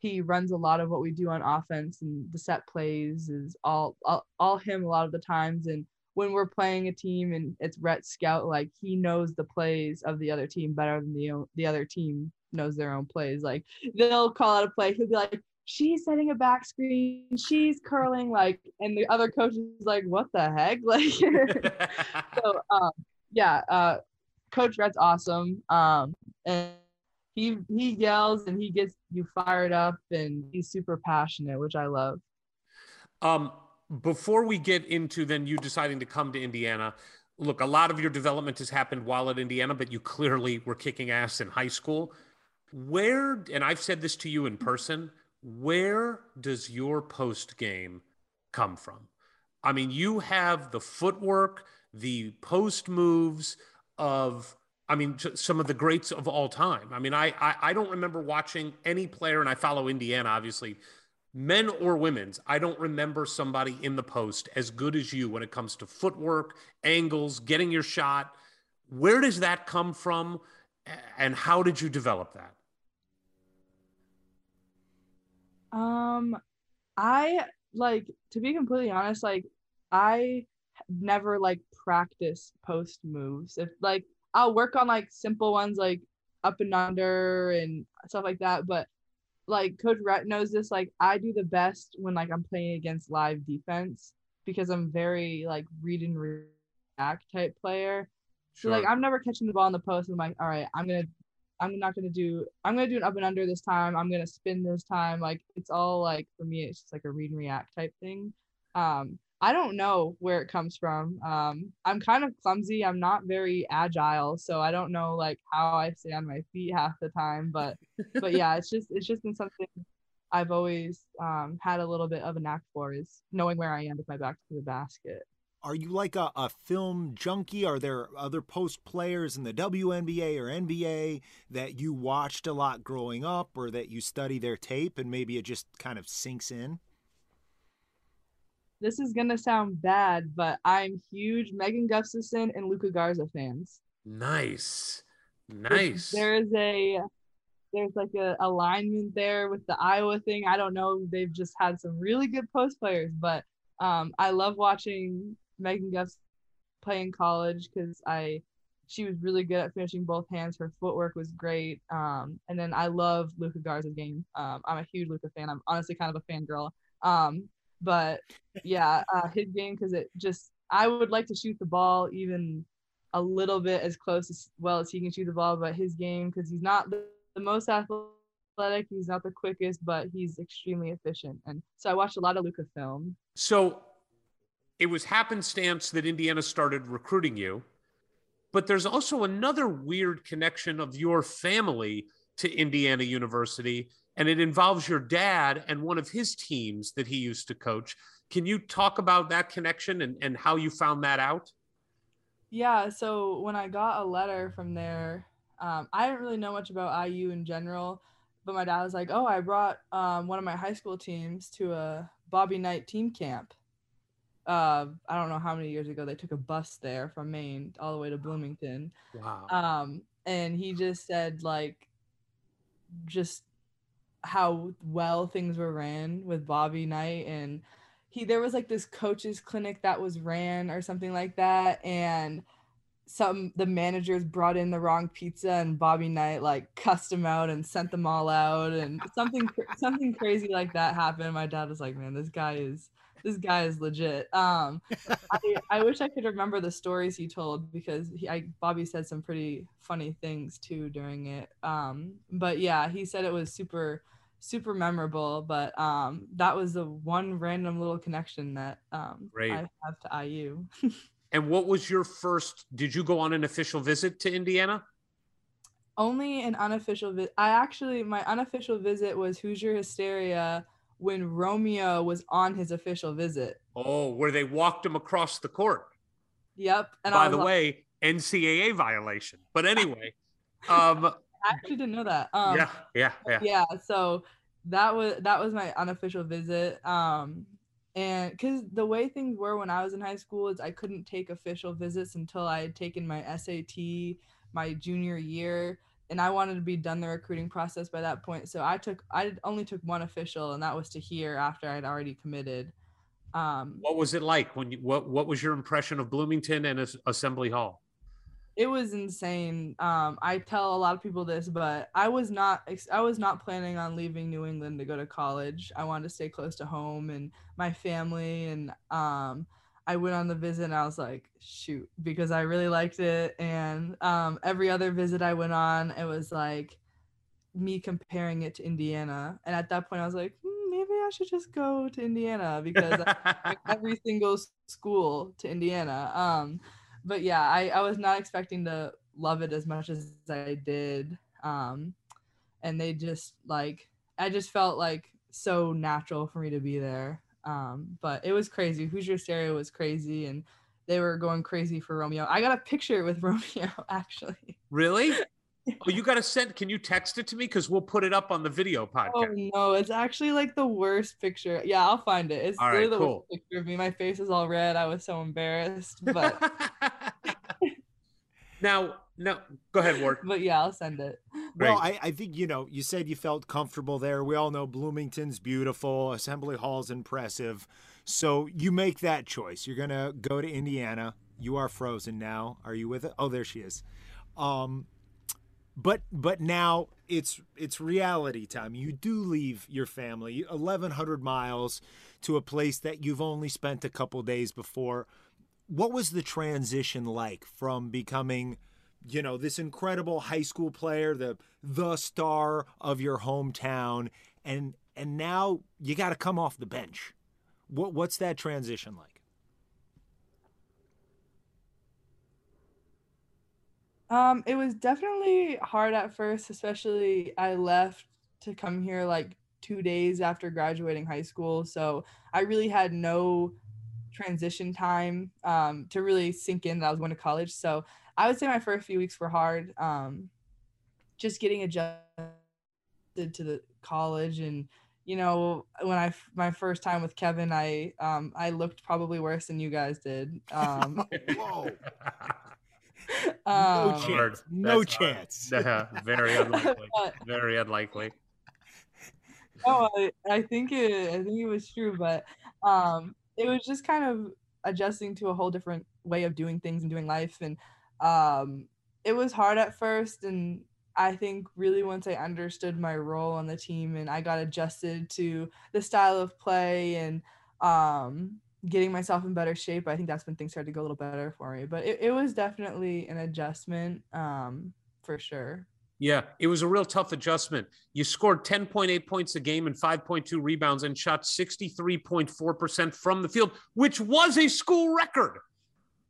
he runs a lot of what we do on offense and the set plays is all all, all him a lot of the times. And when we're playing a team and it's Rhett scout like he knows the plays of the other team better than the the other team knows their own plays. Like they'll call out a play he'll be like she's setting a back screen she's curling like and the other coach is like what the heck? Like so um yeah uh coach Rhett's awesome um and he he yells and he gets you fired up and he's super passionate which i love Um, before we get into then you deciding to come to Indiana, look, a lot of your development has happened while at Indiana, but you clearly were kicking ass in high school. Where, and I've said this to you in person, where does your post game come from? I mean, you have the footwork, the post moves of, I mean, some of the greats of all time. I mean, I, I, I don't remember watching any player, and I follow Indiana, obviously, men or women's. I don't remember somebody in the post as good as you when it comes to footwork, angles, getting your shot. Where does that come from? And how did you develop that? Um, I like to be completely honest, like I never like practice post moves. If like I'll work on like simple ones like up and under and stuff like that. But like Coach Rhett knows this. Like I do the best when like I'm playing against live defense because I'm very like read and react type player. So like I'm never catching the ball in the post. And I'm like, all right, I'm gonna I'm not gonna do I'm gonna do an up and under this time. I'm gonna spin this time. Like it's all like for me, it's just like a read and react type thing. Um, I don't know where it comes from. Um, I'm kind of clumsy. I'm not very agile, so I don't know like how I stay on my feet half the time. But but yeah, it's just it's just been something I've always um, had a little bit of a knack for is knowing where I am with my back to the basket. Are you like a, a film junkie? Are there other post players in the WNBA or NBA that you watched a lot growing up or that you study their tape and maybe it just kind of sinks in? This is gonna sound bad, but I'm huge Megan Gustafson and Luka Garza fans. Nice. Nice. There's a there's like a alignment there with the Iowa thing. I don't know. They've just had some really good post players, but um, I love watching Megan Guff play in college because I she was really good at finishing both hands. Her footwork was great. Um, and then I love Luka Garza's game. Um, I'm a huge Luka fan. I'm honestly kind of a fangirl. Um, but yeah, uh, his game because it just I would like to shoot the ball even a little bit as close as well as he can shoot the ball, but his game because he's not the, the most athletic, he's not the quickest, but he's extremely efficient. And so I watched a lot of Luka film. So it was happenstance that Indiana started recruiting you, but there's also another weird connection of your family to Indiana University, and it involves your dad and one of his teams that he used to coach. Can you talk about that connection and, and how you found that out? Yeah, so when I got a letter from there, um, I didn't really know much about IU in general, but my dad was like, "Oh, I brought um, one of my high school teams to a Bobby Knight team camp." Uh, I don't know how many years ago they took a bus there from Maine all the way to Bloomington. Wow. um and he just said like just how well things were ran with bobby knight and he there was like this coaches clinic that was ran or something like that and some the managers brought in the wrong pizza and bobby knight like cussed them out and sent them all out and something something crazy like that happened my dad was like man this guy is this guy is legit um I, I wish I could remember the stories he told because he, I, Bobby said some pretty funny things too during it. Um, but yeah, he said it was super, super memorable. But um, that was the one random little connection that um, Great. I have to IU. And what was your first? Did you go on an official visit to Indiana? Only an unofficial visit. I actually, my unofficial visit was Hoosier Hysteria when Romeo was on his official visit. Oh, where they walked him across the court. Yep. And By the like- way, NCAA violation. But anyway, um, I actually didn't know that. Um, yeah, yeah, yeah. yeah so that was that was my unofficial visit um and because the way things were when i was in high school is i couldn't take official visits until i had taken my sat my junior year and i wanted to be done the recruiting process by that point so i took i only took one official and that was to here after i'd already committed um What was it like when you? What What was your impression of Bloomington and Assembly Hall? It was insane. Um, I tell a lot of people this, but I was not I was not planning on leaving New England to go to college. I wanted to stay close to home and my family, and um, I went on the visit and I was like, shoot, because I really liked it. And um, every other visit I went on, it was like me comparing it to Indiana, and at that point I was like, hmm, maybe I should just go to Indiana because every single school to Indiana. Um, but yeah, I, I was not expecting to love it as much as I did. Um, and they just like, I just felt like so natural for me to be there. Um, but it was crazy. Hoosier Hysteria was crazy and they were going crazy for Romeo. I got a picture with Romeo actually. Really? Oh, you got to send. Can you text it to me? Because we'll put it up on the video podcast. Oh no, it's actually like the worst picture. Yeah, I'll find it. It's All literally right, the cool. worst picture of me. My face is all red. I was so embarrassed. But now, no, go ahead, Ward. but yeah, I'll send it. Well, I, I think, you know, you said you felt comfortable there. We all know Bloomington's beautiful, Assembly Hall's impressive. So you make that choice. You're going to go to Indiana. You are frozen now. Are you with it? Oh, there she is. Um, but but now it's it's reality time. You do leave your family 1100 miles to a place that you've only spent a couple days before. What was the transition like from becoming you know this incredible high school player, the the star of your hometown and and now you got to come off the bench. What what's that transition like? Um, it was definitely hard at first, especially I left to come here like two days after graduating high school. So I really had no transition time um, to really sink in that I was going to college. So I would say my first few weeks were hard. Um, just getting adjusted to the college and you know when i my first time with kevin i um i looked probably worse than you guys did um Whoa. Um, no chance. No That's chance. Yeah, very unlikely. Very unlikely. oh I, I think it i think it was true but um it was just kind of adjusting to a whole different way of doing things and doing life and um it was hard at first and i think really once i understood my role on the team and i got adjusted to the style of play and um getting myself in better shape i think that's when things started to go a little better for me but it, it was definitely an adjustment um for sure Yeah, it was a real tough adjustment. You scored 10.8 points a game and 5.2 rebounds and shot 63.4% from the field, which was a school record.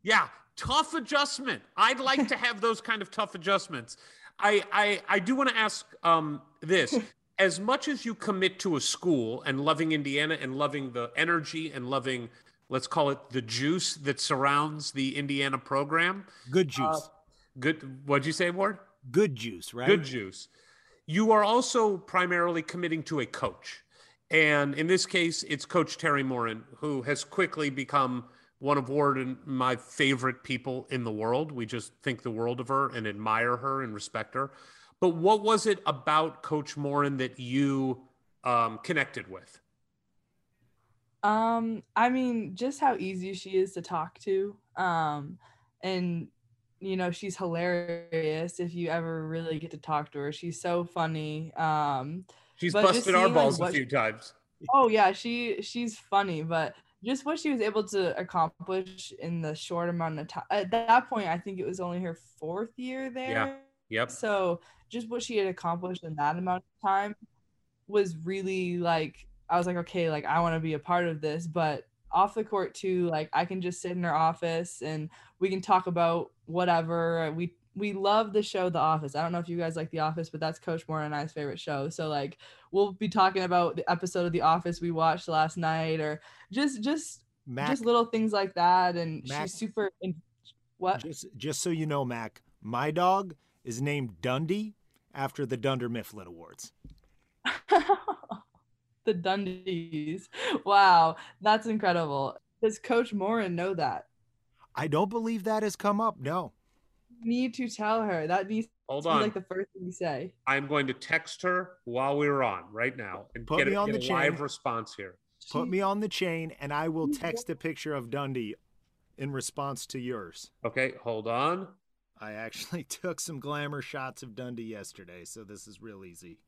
Yeah, tough adjustment. I'd like to have those kind of tough adjustments. I I, I do want to ask um, this. As much as you commit to a school and loving Indiana and loving the energy and loving, let's call it the juice that surrounds the Indiana program, Good uh, juice. good. What'd you say, Ward? Good juice, right? Good juice. You are also primarily committing to a coach. And in this case, it's Coach Teri Moren, who has quickly become one of Ward and my favorite people in the world. We just think the world of her and admire her and respect her. But what was it about Coach Moren that you um, connected with? Um, I mean, just how easy she is to talk to. Um, and you know, she's hilarious if you ever really get to talk to her. She's so funny. Um, She's busted our seeing, like, balls a few times. oh yeah, she she's funny, but just what she was able to accomplish in the short amount of time. At that point, I think it was only her fourth year there. Yeah. Yep. So just what she had accomplished in that amount of time was really like I was like, okay, like I want to be a part of this, but off the court too, like I can just sit in her office and we can talk about whatever. We we love the show The Office. I don't know if you guys like The Office, but that's Coach Moren and I's favorite show. So like we'll be talking about the episode of The Office we watched last night or just just Mac, just little things like that and Mac- she's super in, what just just so you know, Mac, my dog is named Dundee after the Dunder Mifflin Awards. the Dundies. Wow, that's incredible. Does Coach Moren know that? I don't believe that has come up. No. Need to tell her. That needs Hold to be on. like the first thing you say. I'm going to text her while we're on right now and Put get, me a, on get the a live response here. Put She- me on the chain and I will text a picture of Dundee in response to yours. Okay, hold on. I actually took some glamour shots of Dundee yesterday, so this is real easy.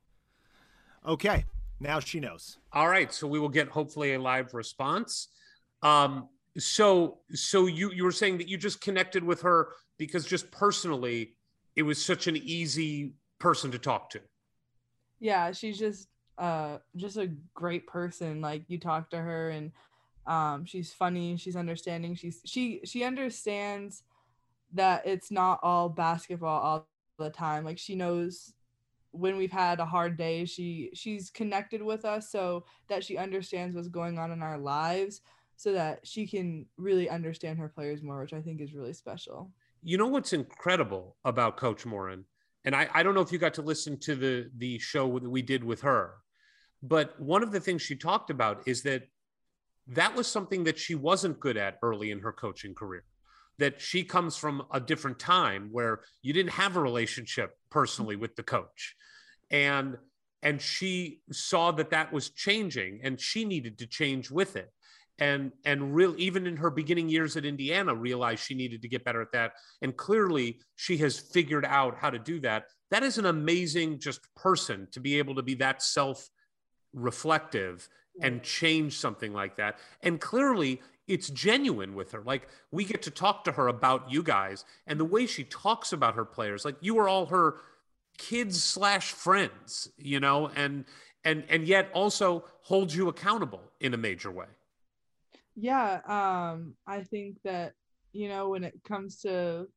Okay, now she knows. All right, so we will get hopefully a live response. Um, so so you you were saying that you just connected with her because just personally, it was such an easy person to talk to. Yeah, she's just uh just a great person. Like you talk to her and um she's funny, she's understanding, she's she she understands that it's not all basketball all the time. Like she knows when we've had a hard day, she she's connected with us so that she understands what's going on in our lives so that she can really understand her players more, which I think is really special. You know what's incredible about Coach Moren, and I, I don't know if you got to listen to the the show that we did with her, but one of the things she talked about is that that was something that she wasn't good at early in her coaching career. That she comes from a different time where you didn't have a relationship personally with the coach, and and she saw that that was changing, and she needed to change with it. and and real even in her beginning years at Indiana realized she needed to get better at that. And clearly she has figured out how to do that. That is an amazing just person to be able to be that self reflective and mm. change something like that. And clearly it's genuine with her. Like we get to talk to her about you guys and the way she talks about her players like you are all her kids slash friends you know and and and yet also holds you accountable in a major way. Yeah um i think that you know when it comes to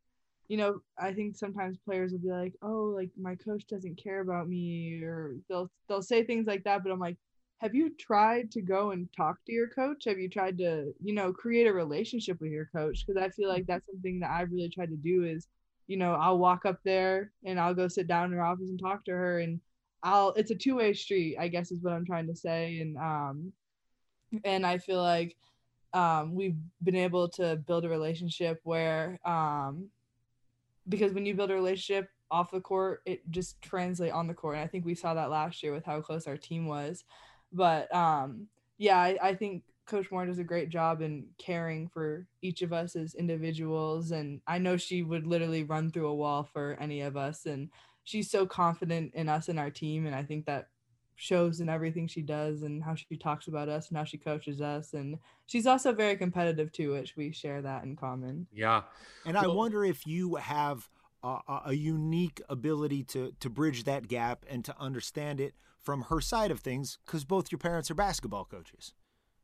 you know i think sometimes players will be like oh like my coach doesn't care about me or they'll they'll say things like that but i'm like have you tried to go and talk to your coach? Have you tried to you know create a relationship with your coach? Because i feel like that's something that i've really tried to do is you know i'll walk up there and i'll go sit down in her office and talk to her and i'll it's a two-way street i guess is what i'm trying to say and um and i feel like um, we've been able to build a relationship where um, because when you build a relationship off the court it just translates on the court and i think we saw that last year with how close our team was but um, yeah I, I think coach moren does a great job in caring for each of us as individuals and i know she would literally run through a wall for any of us and she's so confident in us and our team and i think that shows in everything she does and how she talks about us and how she coaches us and she's also very competitive too which we share that in common. Yeah. And i wonder if you have a, a unique ability to to bridge that gap and to understand it from her side of things because both your parents are basketball coaches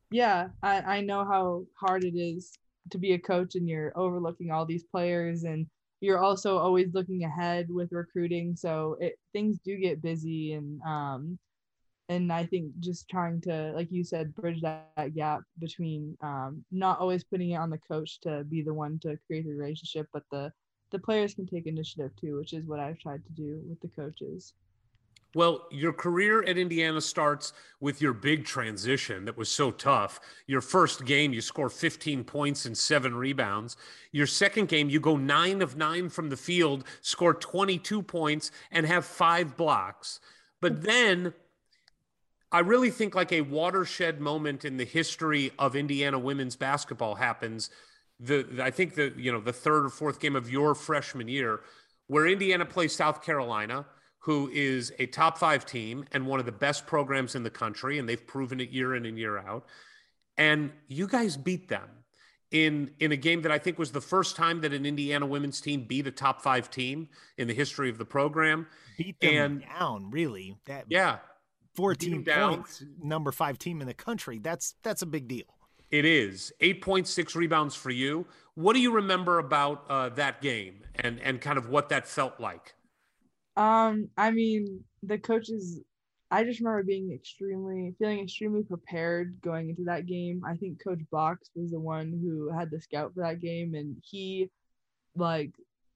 yeah I, I know how hard it is to be a coach and you're overlooking all these players and you're also always looking ahead with recruiting so it things do get busy and um and I think just trying to, like you said, bridge that, that gap between um, not always putting it on the coach to be the one to create the relationship, but the the players can take initiative too, which is what I've tried to do with the coaches. Well, your career at Indiana starts with your big transition that was so tough. Your first game, you score 15 points and seven rebounds. Your second game, you go nine of nine from the field, score 22 points, and have five blocks. But mm-hmm. then I really think like a watershed moment in the history of Indiana women's basketball happens. The I think the you know the third or fourth game of your freshman year, where Indiana plays South Carolina, who is a top five team and one of the best programs in the country, and they've proven it year in and year out. And you guys beat them in in a game that I think was the first time that an Indiana women's team beat a top five team in the history of the program. Beat them and, down, really. That yeah 14 points, number five team in the country. That's that's a big deal. It is 8.6 rebounds for you. What do you remember about uh, that game and and kind of what that felt like? Um, I mean, the coaches. I just remember being extremely feeling extremely prepared going into that game. I think Coach Box was the one who had the scout for that game, and he, like,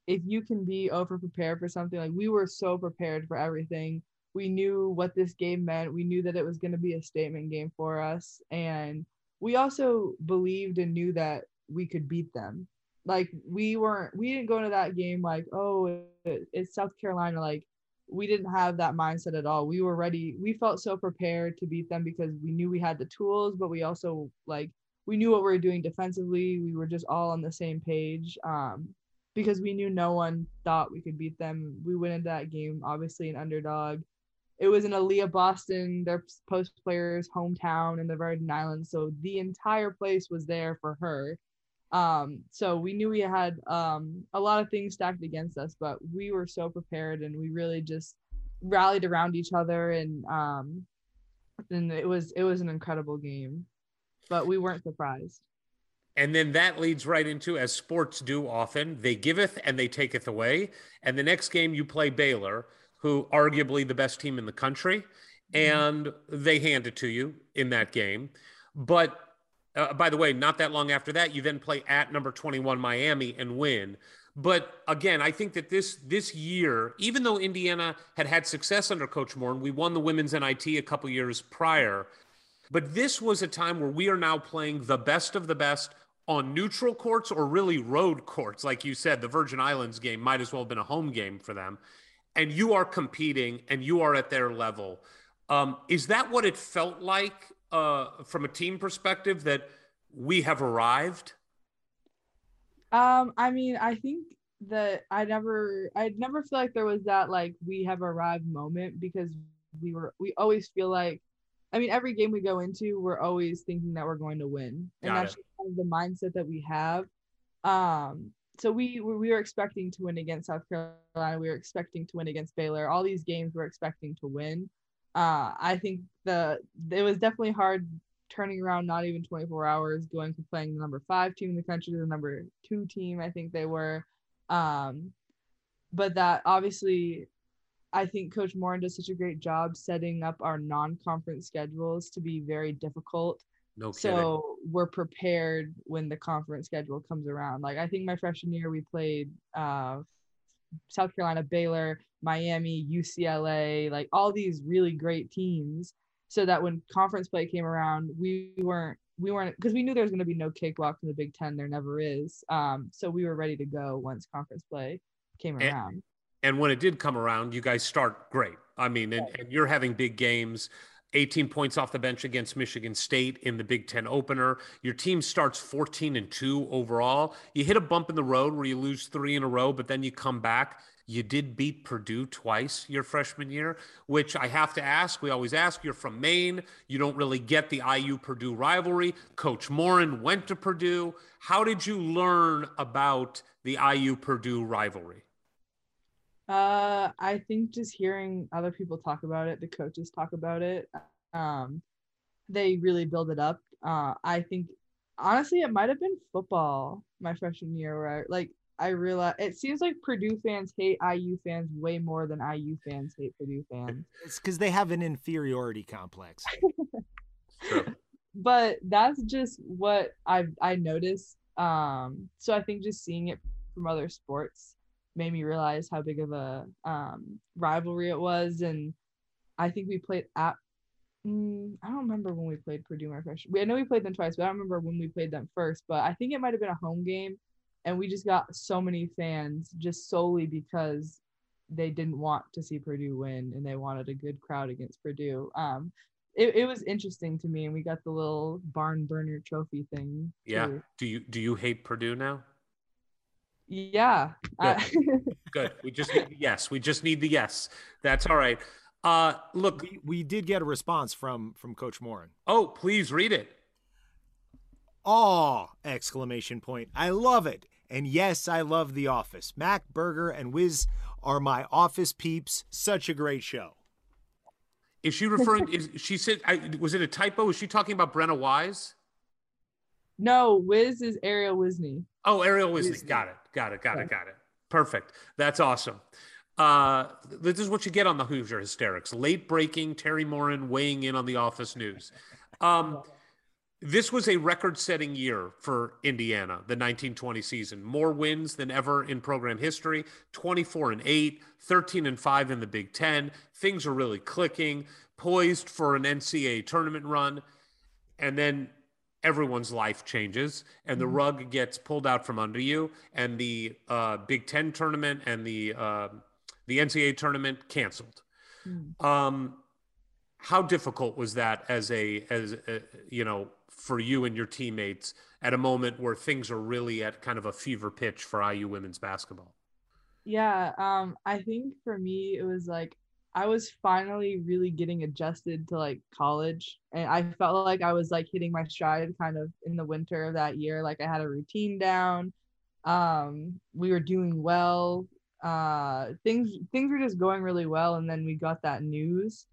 if you can be over prepared for something, like we were so prepared for everything we knew what this game meant. We knew that it was going to be a statement game for us. And we also believed and knew that we could beat them. Like we weren't, we didn't go into that game like, oh, it's South Carolina. Like we didn't have that mindset at all. We were ready. We felt so prepared to beat them because we knew we had the tools, but we also like, we knew what we were doing defensively. We were just all on the same page. Um, because we knew no one thought we could beat them. We went into that game obviously an underdog it was in Aliyah Boston, their post player's hometown in the Virgin Islands. So the entire place was there for her. Um, so we knew we had um, a lot of things stacked against us, but we were so prepared and we really just rallied around each other and um, and it was it was an incredible game. But we weren't surprised. And then that leads right into, as sports do often, they giveth and they taketh away. And the next game you play Baylor, who arguably the best team in the country, mm-hmm. and they hand it to you in that game. But uh, by the way, not that long after that, you then play at number 21 Miami and win. But again, I think that this this year, even though Indiana had had success under Coach Moren, and we won the women's NIT a couple years prior, but this was a time where we are now playing the best of the best on neutral courts or really road courts. Like you said, the Virgin Islands game might as well have been a home game for them and you are competing and you are at their level. Um, is that what it felt like uh, from a team perspective that we have arrived? Um, I mean, I think that I never, I never feel like there was that like we have arrived moment because we were, we always feel like, I mean, every game we go into, we're always thinking that we're going to win, and Got that's it. kind of the mindset that we have. Um, so we we we were expecting to win against South Carolina. We were expecting to win against Baylor. All these games we're expecting to win. Uh, I think the it was definitely hard turning around not even 24 hours going from playing the number five team in the country to the number two team i think they were. Um but that obviously i think coach moren does such a great job setting up our non-conference schedules to be very difficult. No kidding. so we're prepared when the conference schedule comes around. Like i think my freshman year we played uh south carolina baylor miami ucla like all these really great teams. So that when conference play came around we weren't we weren't because we knew there was going to be no cakewalk in the big ten. There never is. Um so we were ready to go once conference play came And- around. And when it did come around, you guys start great. I mean, and, and you're having big games. 18 points off the bench against Michigan State in the Big Ten opener. Your team starts 14 and 2 overall. You hit a bump in the road where you lose three in a row, but then you come back. You did beat Purdue twice your freshman year, which I have to ask. We always ask. You're from Maine. You don't really get the IU Purdue rivalry. Coach Moren went to Purdue. How did you learn about the IU Purdue rivalry? Uh, I think just hearing other people talk about it, the coaches talk about it, um, they really build it up. Uh, I think honestly, it might have been football my freshman year, where I, like I realized it seems like Purdue fans hate IU fans way more than IU fans hate Purdue fans. It's because they have an inferiority complex. True. but that's just what I've I noticed. Um, so I think just seeing it from other sports made me realize how big of a um, rivalry it was, and I think we played at. Mm, I don't remember when we played Purdue my freshman. We, I know we played them twice, but I don't remember when we played them first. But I think it might have been a home game, and we just got so many fans just solely because they didn't want to see Purdue win and they wanted a good crowd against Purdue. Um, it, it was interesting to me, and we got the little barn burner trophy thing. Yeah. too. Do you do you hate Purdue now? Yeah. I- Good. We just need the yes. We just need the yes. That's all right. Uh look, We, we did get a response from from Coach Moren. oh, please read it. Aw! Exclamation point. I love it. And yes, I love The Office. Mac Berger and Wiz are my office peeps. Such a great show. Is she referring is she said I, was it a typo? Is she talking about Brenna Wise? no, Wiz is Arielle Wisne. Oh, Arielle Wisne. Wisne. Got it. Got it. Got it. Got it. Perfect. That's awesome. Uh, this is what you get on the Hoosier Hysterics. Late breaking, Teri Moren weighing in on the office news. Um, this was a record setting year for Indiana, the 1920 season. More wins than ever in program history 24 and 8, 13 and 5 in the Big Ten. Things are really clicking, poised for an NCAA tournament run. And then everyone's life changes and the rug gets pulled out from under you and the uh, big ten tournament and the uh, the ncaa tournament canceled. Um, how difficult was that as a as a, you know for you and your teammates at a moment where things are really at kind of a fever pitch for iu women's basketball? Yeah. Um, I think for me, it was like I was finally really getting adjusted to like college, and I felt like I was like hitting my stride kind of in the winter of that year. Like I had a routine down. Um, we were doing well. Uh, things things were just going really well, and then we got that news.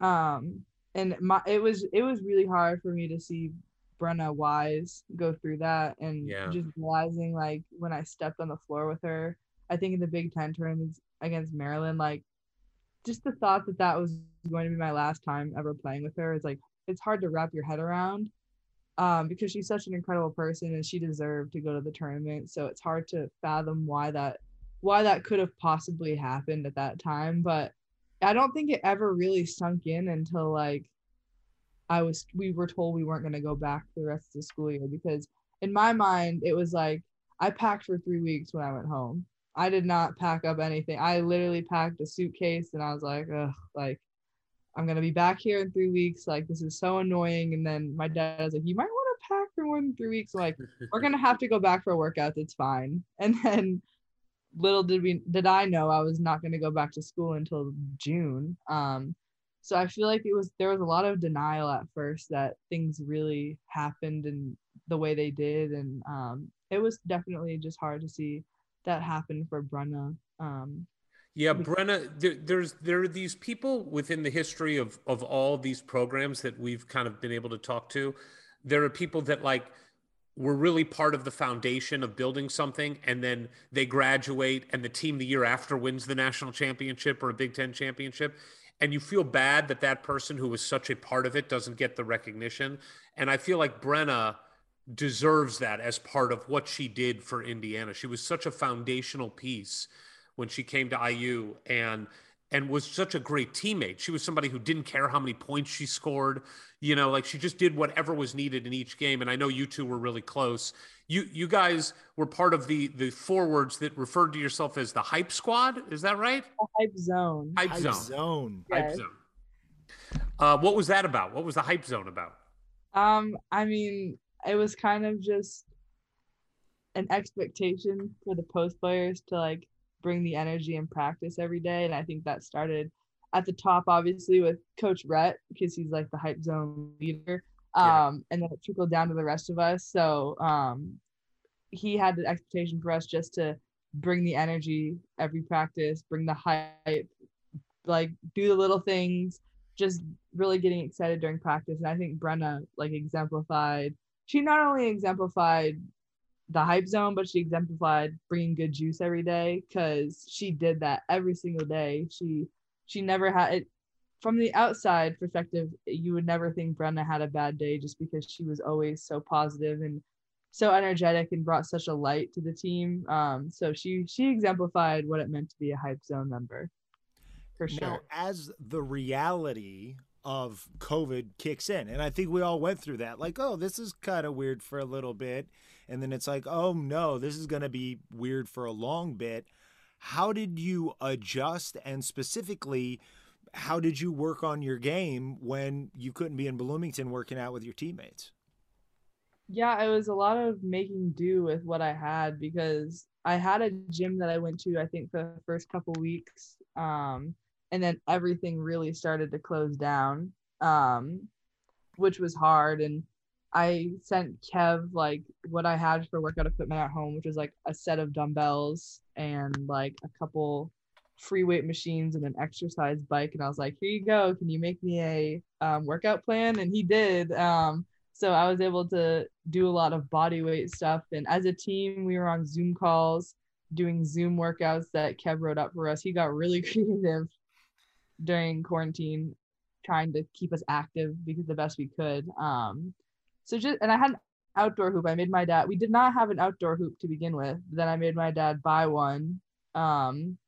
Um, and my it was it was really hard for me to see Brenna Wise go through that, and Yeah. just realizing like when I stepped on the floor with her, I think in the Big Ten tournaments against Maryland, like just the thought that that was going to be my last time ever playing with her is like it's hard to wrap your head around um, because she's such an incredible person and she deserved to go to the tournament. So it's hard to fathom why that why that could have possibly happened at that time. But I don't think it ever really sunk in until like I was we were told we weren't going to go back for the rest of the school year because in my mind it was like I packed for three weeks when I went home. I did not pack up anything. I literally packed a suitcase and I was like, ugh, like I'm gonna be back here in three weeks. Like this is so annoying. And then my dad was like, you might want to pack for more than three weeks. I'm like, we're gonna have to go back for workouts. It's fine. And then little did we did I know I was not gonna go back to school until June. Um, so I feel like it was there was a lot of denial at first that things really happened and the way they did, and um, it was definitely just hard to see that happened for Brenna. Um, yeah, Brenna, there, there's there are these people within the history of of all these programs that we've kind of been able to talk to. There are people that like were really part of the foundation of building something, and then they graduate, and the team the year after wins the national championship or a Big Ten championship, and you feel bad that that person who was such a part of it doesn't get the recognition. And I feel like Brenna deserves that as part of what she did for Indiana. She was such a foundational piece when she came to IU and and was such a great teammate. She was somebody who didn't care how many points she scored, you know, like she just did whatever was needed in each game and I know you two were really close. You you guys were part of the the forwards that referred to yourself as the hype squad, is that right? The hype zone. Hype, Hype zone. zone. Hype zone. Uh, what was that about? What was the hype zone about? Um, I mean, it was kind of just an expectation for the post players to like bring the energy and practice every day. And I think that started at the top, obviously, with Coach Rhett, because he's like the hype zone leader. Yeah. Um, and then it trickled down to the rest of us. So um he had the expectation for us just to bring the energy every practice, bring the hype, like do the little things, just really getting excited during practice. And I think Brenna like exemplified. She not only exemplified the hype zone, but she exemplified bringing good juice every day because she did that every single day. She she never had it from the outside perspective. You would never think Brenna had a bad day just because she was always so positive and so energetic and brought such a light to the team. Um, so she she exemplified what it meant to be a hype zone member, for sure. Now, as the reality of COVID kicks in, and I think we all went through that, like, oh, this is kind of weird for a little bit. And then it's like, oh, no, this is going to be weird for a long bit. How did you adjust? And specifically, how did you work on your game when you couldn't be in Bloomington working out with your teammates? yeah, it was a lot of making do with what I had because I had a gym that I went to, I think, for the first couple weeks. Um, and then everything really started to close down, um, which was hard. And I sent Kev like what I had for workout equipment at home, which was like a set of dumbbells and like a couple free weight machines and an exercise bike. And I was like, here you go. Can you make me a um, workout plan? And he did. Um, so I was able to do a lot of body weight stuff. And as a team, we were on Zoom calls doing Zoom workouts that Kev wrote up for us. He got really creative during quarantine, trying to keep us active because the best we could. Um, so just and I had an outdoor hoop. I made my dad. We did not have an outdoor hoop to begin with. Then I made my dad buy one. Um,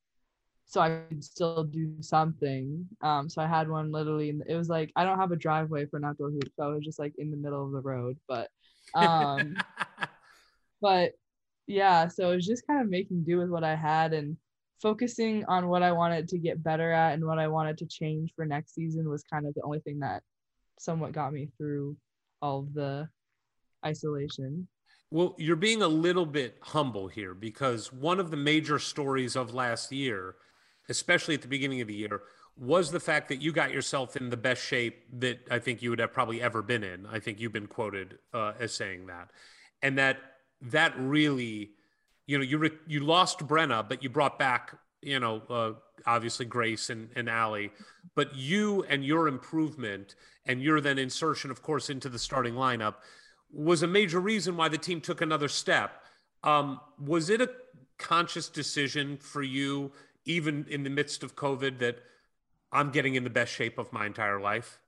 so I could still do something. Um, so I had one literally, in, it was like I don't have a driveway for an outdoor hoop, so I was just like in the middle of the road. But, um, but yeah, so it was just kind of making do with what I had and focusing on what I wanted to get better at and what I wanted to change for next season was kind of the only thing that somewhat got me through all the isolation. Well, you're being a little bit humble here because one of the major stories of last year, especially at the beginning of the year, was the fact that you got yourself in the best shape that I think you would have probably ever been in. I think you've been quoted uh, as saying that, and that that really, you know, you re- you lost Brenna, but you brought back, you know, uh, obviously Grace and and Ali, but you and your improvement and your then insertion, of course, into the starting lineup was a major reason why the team took another step. Um, was it a conscious decision for you, even in the midst of COVID, that I'm getting in the best shape of my entire life?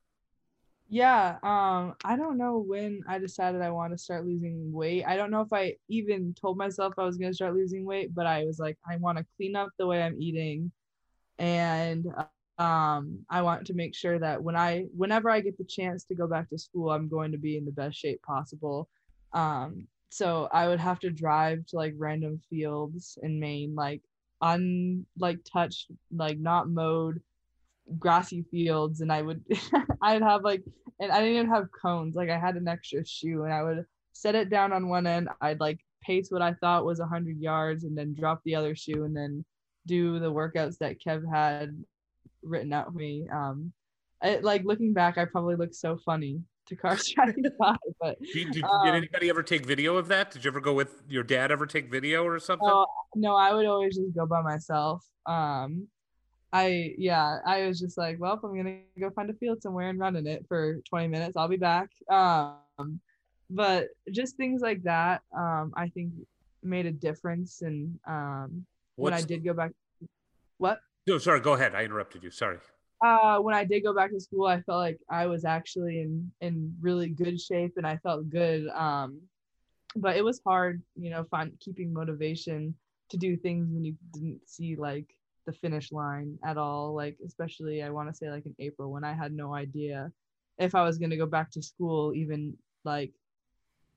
Yeah, um, I don't know when I decided I want to start losing weight. I don't know if I even told myself I was going to start losing weight, but I was like, I want to clean up the way I'm eating, and um, I want to make sure that when I, whenever I get the chance to go back to school, I'm going to be in the best shape possible. Um, so I would have to drive to like random fields in Maine, like un like touched, like not mowed grassy fields and I would I'd have like and I didn't even have cones. Like I had an extra shoe and I would set it down on one end. I'd like pace what I thought was 100 yards and then drop the other shoe and then do the workouts that Kev had written out for me. Um, I, like looking back, I probably look so funny to cars driving by. But Did, did, um, did anybody ever take video of that? Did you ever go with your dad? Ever take video or something? Oh, no, I would always just go by myself. Um, I yeah, I was just like, well, if I'm gonna go find a field somewhere and run in it for 20 minutes, I'll be back. Um, but just things like that, um, I think made a difference. And um, when I did go back, what? No, sorry. Go ahead. I interrupted you. Sorry. uh when I did go back to school, I felt like I was actually in in really good shape and I felt good. Um but it was hard, you know, find keeping motivation to do things when you didn't see like the finish line at all. Like especially I want to say like in April when I had no idea if I was gonna go back to school even like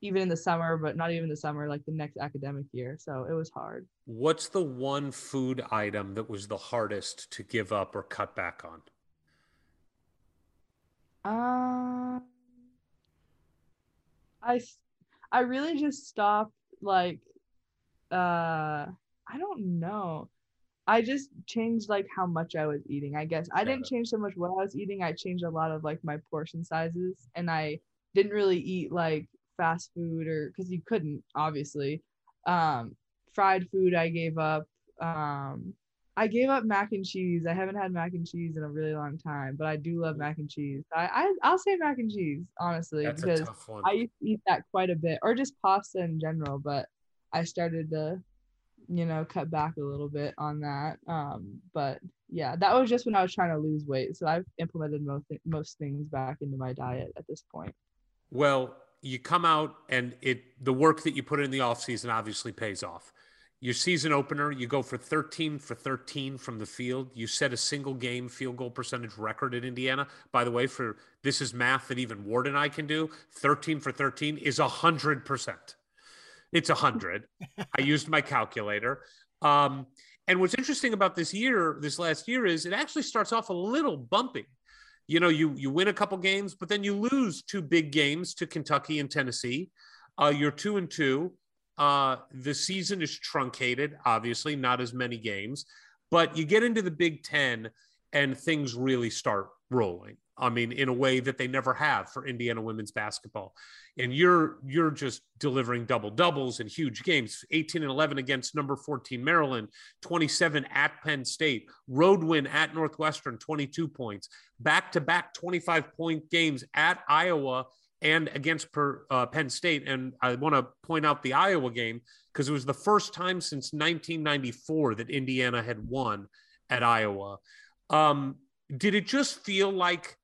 even in the summer, but not even the summer, like the next academic year. So it was hard. What's the one food item that was the hardest to give up or cut back on? Um, I I really just stopped like uh I don't know. I just changed like how much I was eating. I guess I didn't change so much what I was eating. I changed a lot of like my portion sizes and I didn't really eat like fast food or because you couldn't obviously. Um fried food I gave up. Um I gave up mac and cheese. I haven't had mac and cheese in a really long time, but I do love mac and cheese. I, I I'll say mac and cheese honestly That's because. I used to eat that quite a bit, or just pasta in general. But I started to, you know, cut back a little bit on that. Um, but yeah, that was just when I was trying to lose weight. So I've implemented most most things back into my diet at this point. Well, you come out and it the work that you put in the off season obviously pays off. Your season opener, you go for 13 for 13 from the field. You set a single game field goal percentage record at Indiana. By the way, for this is math that even Ward and I can do. 13 for 13 is 100%. It's a 100. I used my calculator. Um, and what's interesting about this year, this last year, is it actually starts off a little bumpy you know you you win a couple games but then you lose two big games to kentucky and tennessee uh, you're two and two uh, the season is truncated obviously not as many games but you get into the big ten and things really start rolling i mean in a way that they never have for indiana women's basketball. And you're you're just delivering double doubles in huge games. 18 and 11 against number 14 maryland 27 at penn state road win at northwestern 22 points. Back to back 25 point games at iowa and against per, uh, penn state. And i want to point out the iowa game because it was the first time since 1994 that indiana had won at iowa. Um, did it just feel like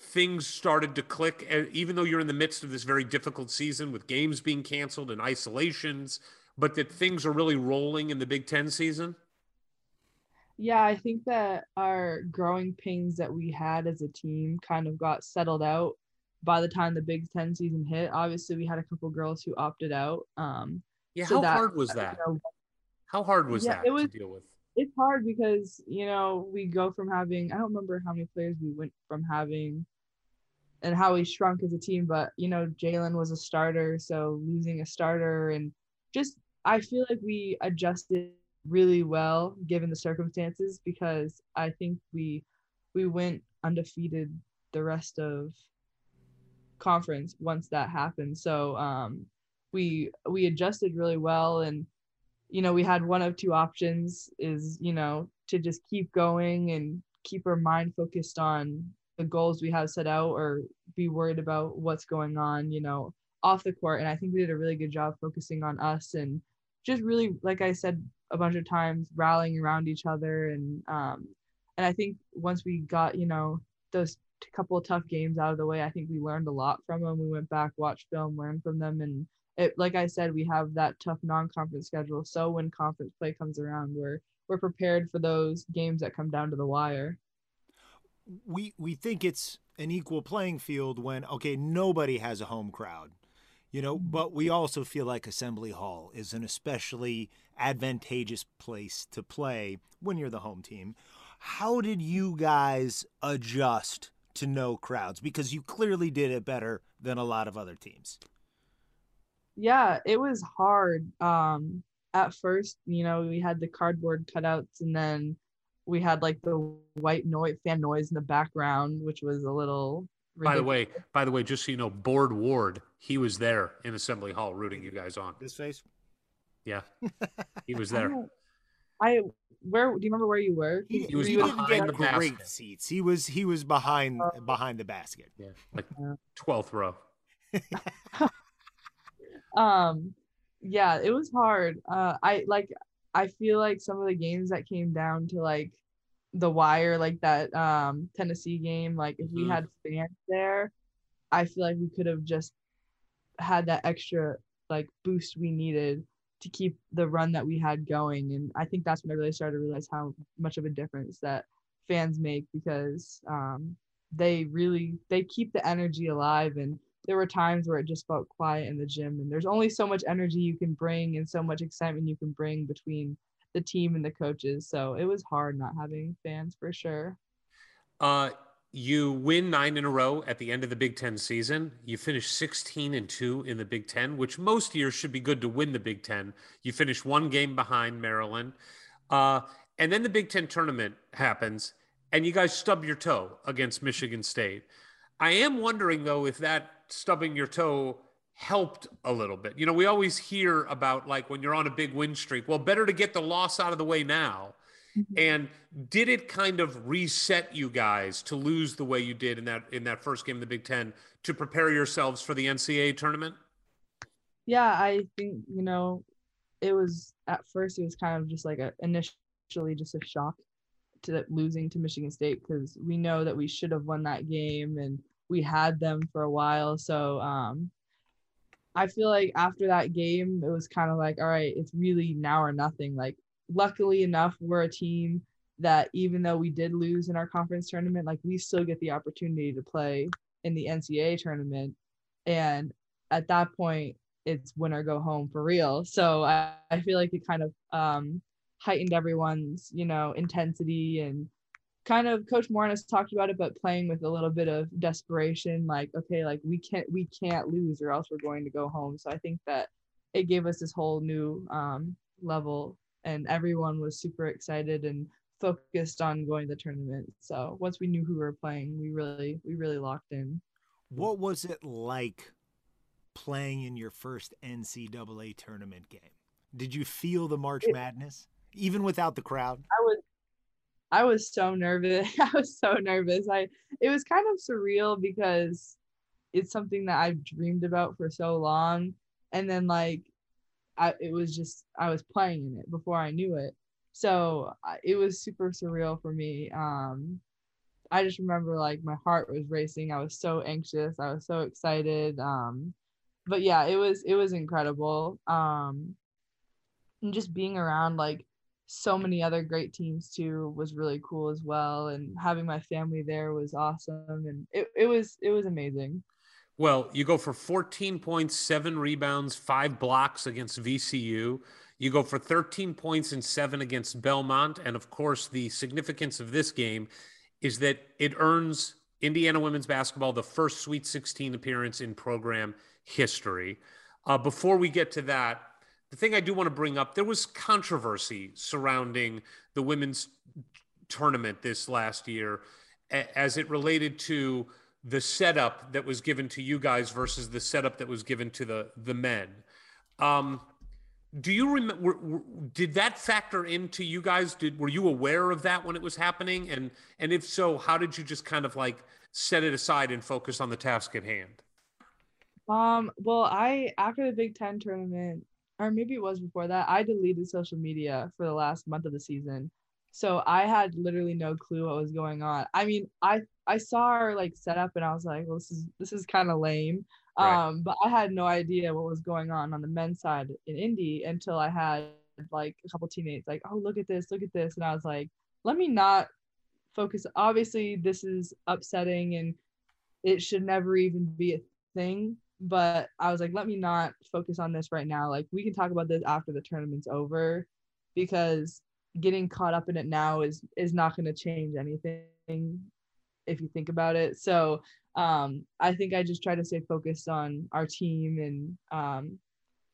things started to click, uh, even though you're in the midst of this very difficult season with games being canceled and isolations, but that things are really rolling in the Big Ten season? Yeah, I think that our growing pains that we had as a team kind of got settled out by the time the Big Ten season hit. Obviously, we had a couple girls who opted out. Um, Yeah, So how that- hard was you that? know, How hard was Yeah, that it was- to deal with? it's hard because you know we go from having I don't remember how many players we went from having and how we shrunk as a team, but you know Jaelynn was a starter, so losing a starter and just I feel like we adjusted really well given the circumstances because I think we we went undefeated the rest of conference once that happened. So um we we adjusted really well and you know we had one of two options is you know to just keep going and keep our mind focused on the goals we have set out or be worried about what's going on you know off the court and i think we did a really good job focusing on us and just really like i said a bunch of times rallying around each other and um and i think once we got you know those couple of tough games out of the way i think we learned a lot from them we went back watched film learned from them and it, like I said, we have that tough non-conference schedule. So when conference play comes around, we're we're prepared for those games that come down to the wire. We we think it's an equal playing field when okay nobody has a home crowd you know but we also feel like assembly hall is an especially advantageous place to play when you're the home team How did you guys adjust to no crowds? Because you clearly did it better than a lot of other teams. Yeah, it was hard. Um, at first, you know, we had the cardboard cutouts, and then we had like the white noise fan noise in the background, which was a little. By the way, by the way, just so you know, Board Ward, he was there in Assembly Hall rooting you guys on. This face. Yeah, he was there. don't- I where do you remember where you were? He, He was he behind didn't the get great basket. seats. He was he was behind Oh. behind the basket. Yeah, like Yeah. twelfth row. um yeah it was hard uh i like i feel like some of the games that came down to like the wire like that um tennessee game like if we Mhm. had fans there i feel like we could have just had that extra like boost we needed to keep the run that we had going and i think that's when i really started to realize how much of a difference that fans make because um they really they keep the energy alive and there were times where it just felt quiet in the gym and there's only so much energy you can bring and so much excitement you can bring between the team and the coaches so it was hard not having fans for sure Uh, you win nine in a row at the end of the Big Ten season. You finish 16 and two in the Big Ten, which most years should be good to win the Big Ten. You finish one game behind Maryland. Uh, and then the Big Ten tournament happens, and you guys stub your toe against Michigan State. I am wondering, though, if that stubbing your toe helped a little bit. You know, we always hear about like when you're on a big win streak, well, better to get the loss out of the way now. Mm-hmm. And did it kind of reset you guys to lose the way you did in that in that first game of the Big Ten to prepare yourselves for the NCAA tournament? yeah i think you know it was at first it was kind of just like a initially just a shock to that losing to michigan state because we know that we should have won that game and we had them for a while. So um i feel like after that game it was kind of like all right it's really now or nothing. Like luckily enough we're a team that even though we did lose in our conference tournament like we still get the opportunity to play in the ncaa tournament. And at that point it's win or go home for real. So I, I feel like it kind of um, heightened everyone's, you know, intensity and kind of Coach Moren has talked about it, but playing with a little bit of desperation, like, okay, like we can't we can't lose or else we're going to go home. So I think that it gave us this whole new um, level and everyone was super excited and focused on going to the tournament. So once we knew who we were playing, we really we really locked in. What was it like playing in your first NCAA tournament game? Did you feel the March It- Madness even without the crowd? I was I was so nervous. I was so nervous. I it was kind of surreal because it's something that I've dreamed about for so long and then like I it was just I was playing in it before I knew it. So it was super surreal for me. Um I just remember like my heart was racing. I was so anxious. I was so excited. Um but yeah, it was it was incredible. Um and just being around like so many other great teams too was really cool as well and having my family there was awesome and it, it was it was amazing Well, you go for 14 points, seven rebounds, five blocks against VCU. You go for 13 points and seven against Belmont. And of course, the significance of this game is that it earns Indiana women's basketball the first Sweet 16 appearance in program history. Uh, before we get to that, the thing I do want to bring up there was controversy surrounding the women's tournament this last year as it related to the setup that was given to you guys versus the setup that was given to the the men. Um, do you remember? Did that factor into you guys? Did were you aware of that when it was happening? And and if so, how did you just kind of like set it aside and focus on the task at hand? um well i after the big ten tournament or maybe it was before that i deleted social media for the last month of the season. So i had literally no clue what was going on. I mean i i saw our like setup and i was like well this is this is kind of lame. Right. um but i had no idea what was going on on the men's side in indy until i had like a couple teammates like oh look at this look at this. And i was like let me not focus. Obviously this is upsetting and it should never even be a thing but i was like let me not focus on this right now like we can talk about this after the tournament's over because getting caught up in it now is is not going to change anything if you think about it. So um, I think I just try to stay focused on our team and um,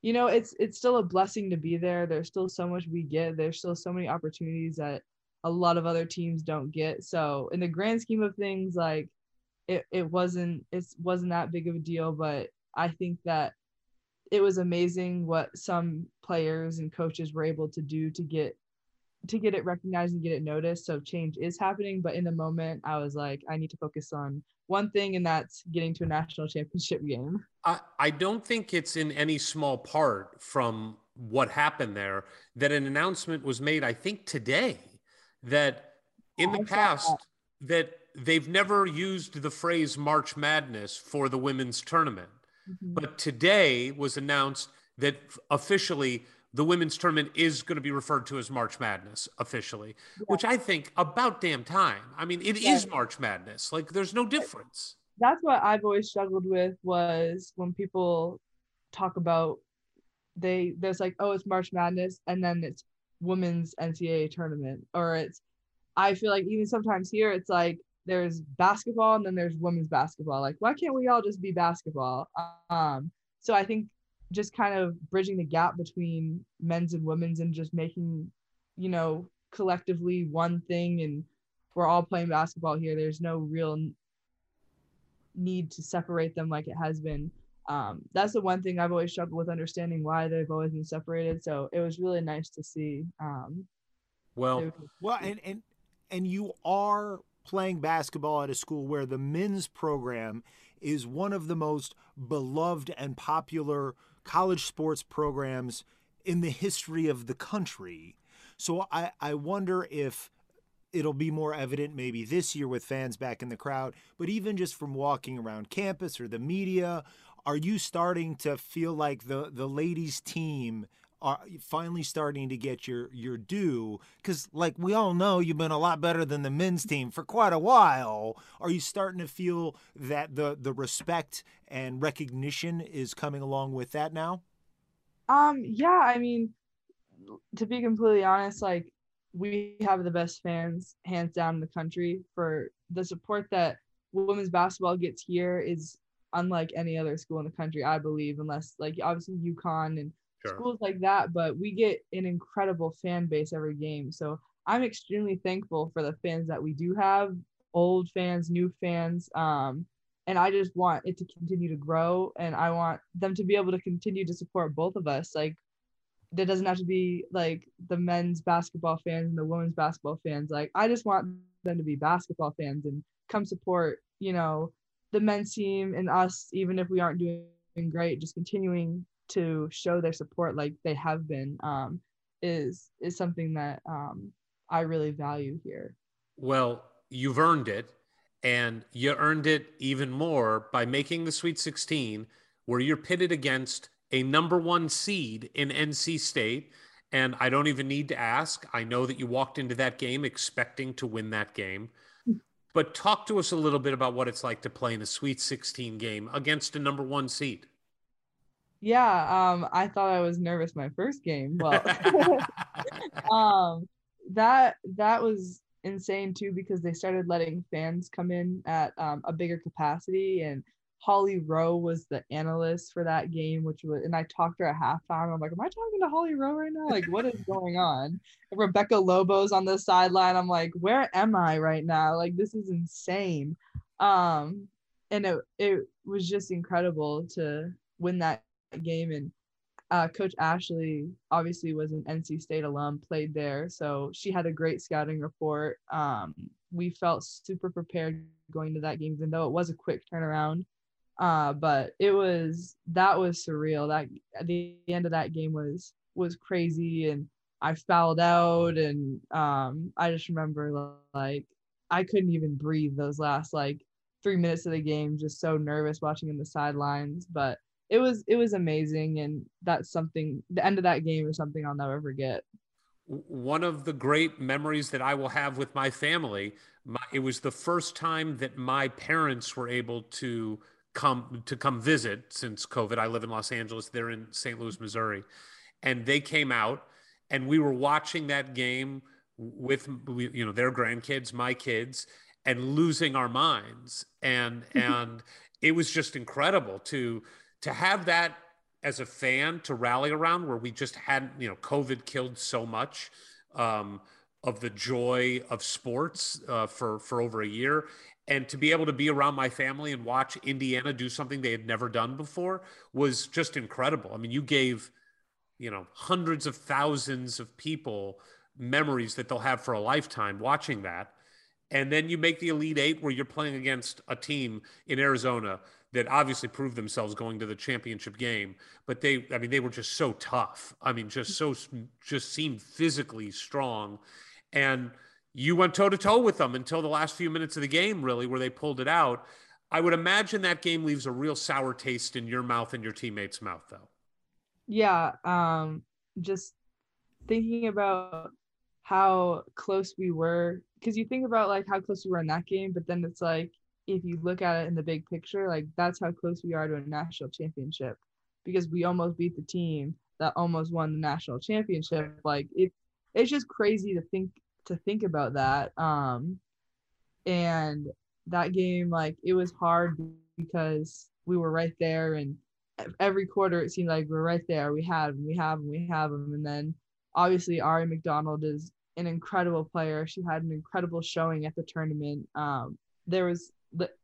you know it's it's still a blessing to be there. There's still so much we get. There's still so many opportunities that a lot of other teams don't get. So in the grand scheme of things, like it, it wasn't it wasn't that big of a deal, but I think that it was amazing what some players and coaches were able to do to get to get it recognized and get it noticed. So change is happening, but in the moment, I was like, I need to focus on one thing, and that's getting to a national championship game. I, I don't think it's in any small part from what happened there that an announcement was made, I think today, that in the past, that. that they've never used the phrase March Madness for the women's tournament. Mm-hmm. But today was announced that officially the women's tournament is going to be referred to as March Madness officially, yeah. which I think about damn time. I mean, it yeah. is March Madness. Like there's no difference. That's what I've always struggled with was when people talk about they there's like, oh, it's March Madness and then it's women's NCAA tournament or it's I feel like even sometimes here it's like there's basketball and then there's women's basketball. Like, why can't we all just be basketball? Um, so I think just kind of bridging the gap between men's and women's and just making, you know, collectively one thing and we're all playing basketball here. There's no real need to separate them like it has been. Um, that's the one thing I've always struggled with understanding why they've always been separated. So it was really nice to see. Um, well, well, and and and you are playing basketball at a school where the men's program is one of the most beloved and popular college sports programs in the history of the country. So I, I wonder if it'll be more evident maybe this year with fans back in the crowd, but even just from walking around campus or the media, are you starting to feel like the the ladies team are finally starting to get your your due because like we all know you've been a lot better than the men's team for quite a while. Are you starting to feel that the the respect and recognition is coming along with that now? Um yeah i mean to be completely honest like we have the best fans hands down in the country for the support that women's basketball gets here is unlike any other school in the country i believe unless like obviously UConn and sure. schools like that, but we get an incredible fan base every game. So I'm extremely thankful for the fans that we do have, old fans, new fans. Um, and I just want it to continue to grow and I want them to be able to continue to support both of us. Like that doesn't have to be like the men's basketball fans and the women's basketball fans. Like I just want them to be basketball fans and come support, you know, the men's team and us, even if we aren't doing great, just continuing to show their support like they have been um, is is something that um, I really value here. Well, you've earned it, and you earned it even more by making the Sweet 16, where you're pitted against a number one seed in NC State. And I don't even need to ask. I know that you walked into that game expecting to win that game. But talk to us a little bit about what it's like to play in a Sweet 16 game against a number one seed. Yeah, um, I thought I was nervous my first game. Well, um, that that was insane too because they started letting fans come in at um, a bigger capacity and Holly Rowe was the analyst for that game, which was, and I talked to her at halftime. I'm like, am I talking to Holly Rowe right now? Like, what is going on? And Rebecca Lobo's on the sideline. I'm like, where am I right now? Like, this is insane. Um, and it it was just incredible to win that game and uh, coach ashley obviously was an nc state alum played there so she had a great scouting report. Um, we felt super prepared going to that game even though it was a quick turnaround. Uh, but it was that was surreal. That at the end of that game was was crazy and i fouled out and um, i just remember like i couldn't even breathe those last like three minutes of the game just so nervous watching in the sidelines. But it was it was amazing and that's something the end of that game is something I'll never forget. One of the great memories that I will have with my family, my, it was the first time that my parents were able to come to come visit since COVID. I live in Los Angeles, they're in St. Louis, Missouri. And they came out and we were watching that game with you know their grandkids, my kids, and losing our minds. And and it was just incredible to to have that as a fan to rally around where we just hadn't you know COVID killed so much. Um, of the joy of sports uh, for for over a year and to be able to be around my family and watch Indiana do something they had never done before was just incredible. I mean, you gave you know hundreds of thousands of people memories that they'll have for a lifetime watching that. And then you make the Elite Eight where you're playing against a team in Arizona that obviously proved themselves going to the championship game. But they, I mean, they were just so tough. I mean, just so, just seemed physically strong. And you went toe to toe with them until the last few minutes of the game, really, where they pulled it out. I would imagine that game leaves a real sour taste in your mouth and your teammates' mouth, though. Yeah. Um, just thinking about how close we were because you think about like how close we were in that game but then it's like if you look at it in the big picture like that's how close we are to a national championship because we almost beat the team that almost won the national championship like it it's just crazy to think to think about that um and that game like it was hard because we were right there and every quarter it seemed like we are right there we had them we have them we have them and then obviously Aari McDonald is an incredible player. She had an incredible showing at the tournament. Um, there was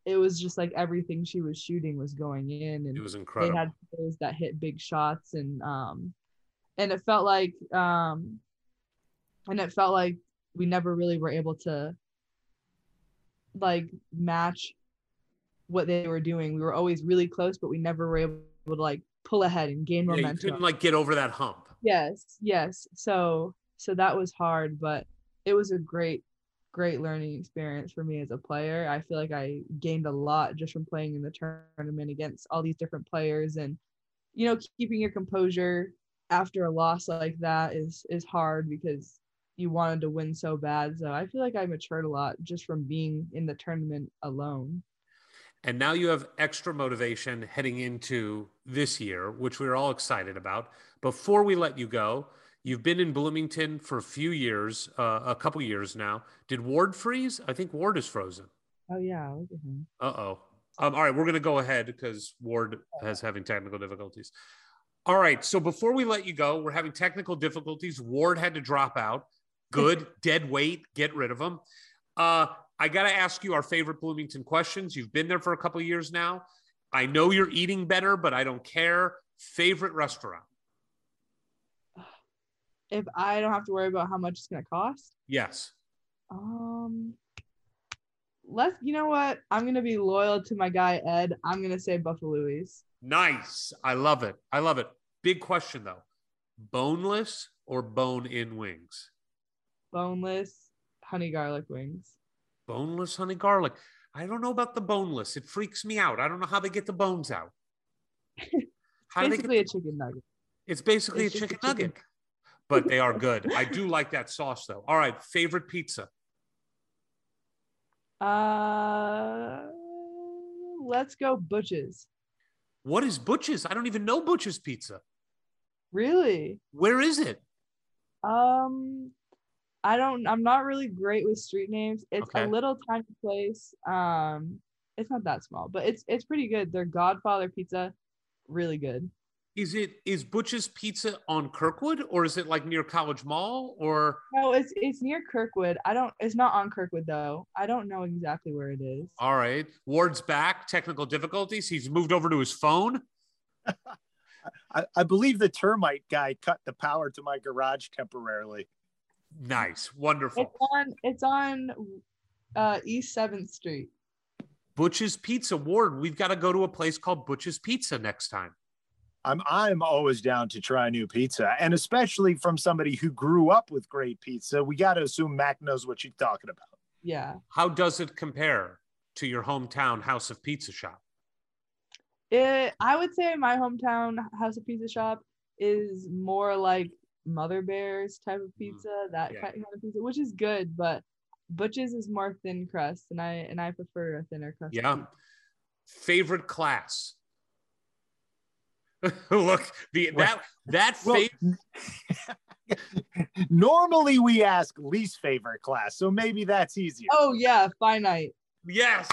it was just like everything she was shooting was going in, and it was incredible. They had players that hit big shots, and um, and it felt like um, and it felt like we never really were able to like match what they were doing. We were always really close, but we never were able to like pull ahead and gain yeah, momentum. You couldn't like get over that hump. Yes, yes. So so that was hard, but it was a great, great learning experience for me as a player. I feel like I gained a lot just from playing in the tournament against all these different players and you know keeping your composure after a loss like that is is hard because you wanted to win so bad. So I feel like I matured a lot just from being in the tournament alone. And now you have extra motivation heading into this year, which we're all excited about. Before we let you go, You've been in Bloomington for a few years, uh, a couple years now. Did Ward freeze? I think Ward is frozen. Oh yeah, look at him. Uh oh. Um, all right, we're going to go ahead because Ward has having technical difficulties. All right, so before we let you go, we're having technical difficulties. Ward had to drop out. Good, dead weight. Get rid of him. Uh, I got to ask you our favorite Bloomington questions. You've been there for a couple years now. I know you're eating better, but I don't care. Favorite restaurant? If I don't have to worry about how much it's gonna cost? Yes. Um let's you know what? I'm gonna be loyal to my guy Ed. I'm gonna say BuffaLouie's. Nice. I love it. I love it. Big question though. Boneless or bone in wings? Boneless honey garlic wings. Boneless honey garlic. I don't know about the boneless. It freaks me out. I don't know how they get the bones out. How basically a chicken nugget. It's basically it's a chicken, chicken nugget but they are good. I do like that sauce though. All right, favorite pizza. Uh, let's go Butch's. What is Butch's? I don't even know Butch's Pizza. Really? Where is it? Um, I don't. I'm not really great with street names. It's okay. a little tiny place. Um, it's not that small, but it's it's pretty good. Their Godfather Pizza, really good. Is it is Butch's Pizza on Kirkwood or is it like near College Mall or No, it's it's near Kirkwood. I don't it's not on Kirkwood though. I don't know exactly where it is. All right. Ward's back, technical difficulties. He's moved over to his phone. I, I believe the termite guy cut the power to my garage temporarily. Nice. Wonderful. It's on it's on uh East 7th Street. Butch's Pizza Ward. We've got to go to a place called Butch's Pizza next time. I'm I'm always down to try new pizza, and especially from somebody who grew up with great pizza. We got to assume Mac knows what she's talking about. Yeah. How does it compare to your hometown House of Pizza Shop? It, I would say my hometown House of Pizza Shop is more like Mother Bear's type of mm, pizza, mm, that yeah. kind of pizza, which is good, but Butch's is more thin crust, and I and I prefer a thinner crust. Yeah. Pizza. Favorite class Look, the that that well, Normally we ask least favorite class, so maybe that's easier. Oh yeah, finite. Yes,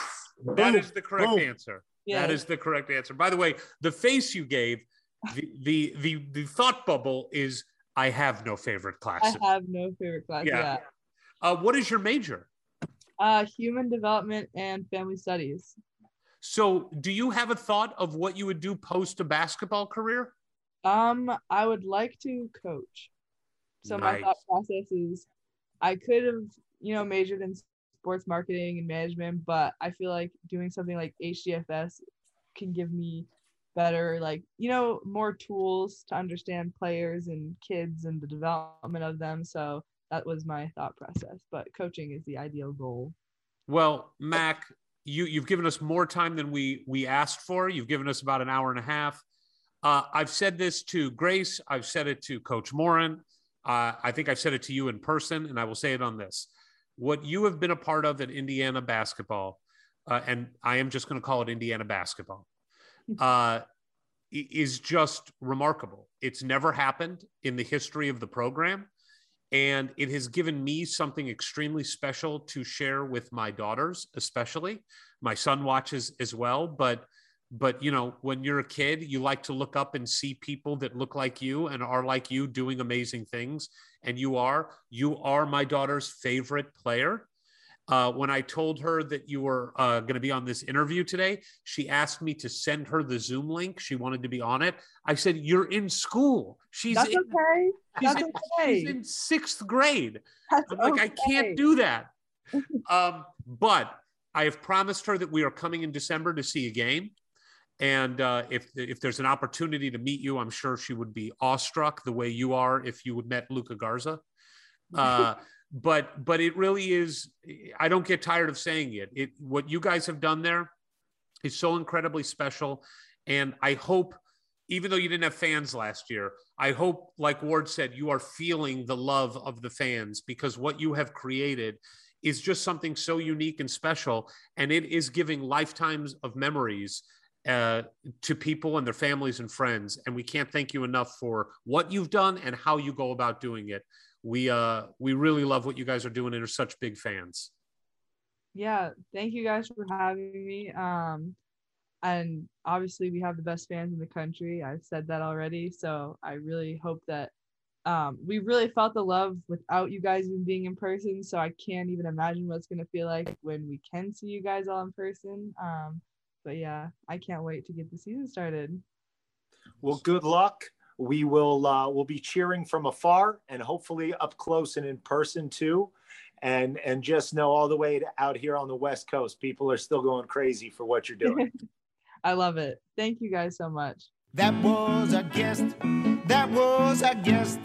that Boom, is the correct boom. answer. Yeah. That is the correct answer. By the way, the face you gave, the the the, the thought bubble is I have no favorite class. I have no favorite class. Yeah. Yeah. Uh, what is your major? Uh, human development and family studies. So, do you have a thought of what you would do post a basketball career? Um, I would like to coach. So my thought process is, I could have, you know, majored in sports marketing and management, but I feel like doing something like HDFS can give me better, like, you know, more tools to understand players and kids and the development of them. So that was my thought process. But coaching is the ideal goal. Well, Mac, you you've given us more time than we we asked for. You've given us about an hour and a half. Uh, I've said this to Grace. I've said it to Coach Moren. Uh, I think I've said it to you in person, and I will say it on this. What you have been a part of at Indiana basketball, uh, and I am just going to call it Indiana basketball, uh, is just remarkable. It's never happened in the history of the program. And it has given me something extremely special to share with my daughters, especially. My son watches as well, but but you know, when you're a kid, you like to look up and see people that look like you and are like you doing amazing things. And you are, you are my daughter's favorite player. Uh, when I told her that you were uh, going to be on this interview today, she asked me to send her the Zoom link. She wanted to be on it. I said, "You're in school. She's That's in, okay. she's That's in- okay. she's in sixth grade. That's I'm like, I can't do that. um, but I have promised her that we are coming in December to see a game. And uh, if if there's an opportunity to meet you, I'm sure she would be awestruck the way you are if you would met Luka Garza. But but it really is. I don't get tired of saying it. It what you guys have done there is so incredibly special, and I hope. Even though you didn't have fans last year, I hope, like Ward said, you are feeling the love of the fans because what you have created is just something so unique and special. And it is giving lifetimes of memories uh, to people and their families and friends. And we can't thank you enough for what you've done and how you go about doing it. We uh, we really love what you guys are doing and are such big fans. yeah thank you guys for having me. Um and obviously we have the best fans in the country. I've said that already. So i really hope that um we really felt the love without you guys even being in person. So i can't even imagine what it's going to feel like when we can see you guys all in person. Um but yeah i can't wait to get the season started. Well, good luck. We will uh, we'll be cheering from afar and hopefully up close and in person too. And and just know all the way to out here on the West Coast, people are still going crazy for what you're doing. i love it thank you guys so much That was a guest. That was a guest.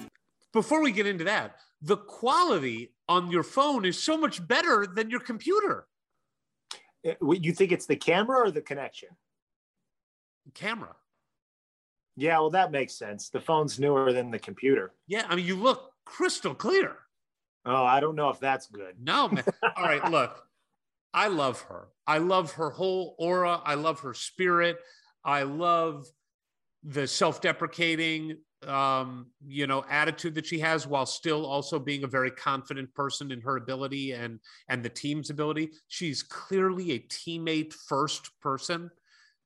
Before we get into that, the quality on your phone is so much better than your computer Uh, you think it's the camera or the connection? camera. Yeah, well, that makes sense. The phone's newer than the computer. Yeah, I mean, you look crystal clear. Oh, I don't know if that's good. No, man. All right, look, I love her. I love her whole aura. I love her spirit. I love the self-deprecating, um, you know, attitude that she has, while still also being a very confident person in her ability and and the team's ability. She's clearly a teammate first person.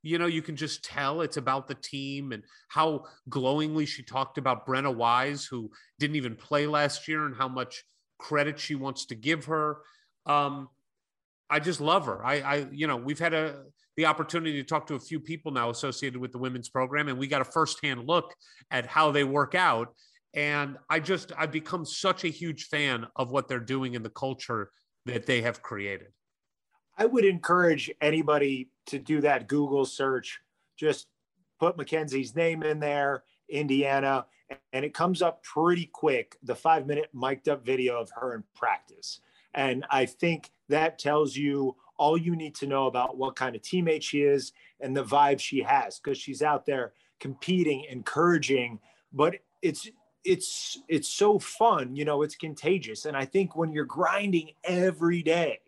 You know, you can just tell it's about the team and how glowingly she talked about Brenna Wise, who didn't even play last year, and how much credit she wants to give her. Um, I just love her. I, I, you know, we've had a the opportunity to talk to a few people now associated with the women's program, and we got a firsthand look at how they work out. And I just, I've become such a huge fan of what they're doing in the culture that they have created. I would encourage anybody to do that Google search. Just put Mackenzie's name in there, Indiana, and it comes up pretty quick. The five minute mic'd up video of her in practice. And I think that tells you all you need to know about what kind of teammate she is and the vibe she has because she's out there competing, encouraging, but it's it's it's so fun, you know, it's contagious. And I think when you're grinding every day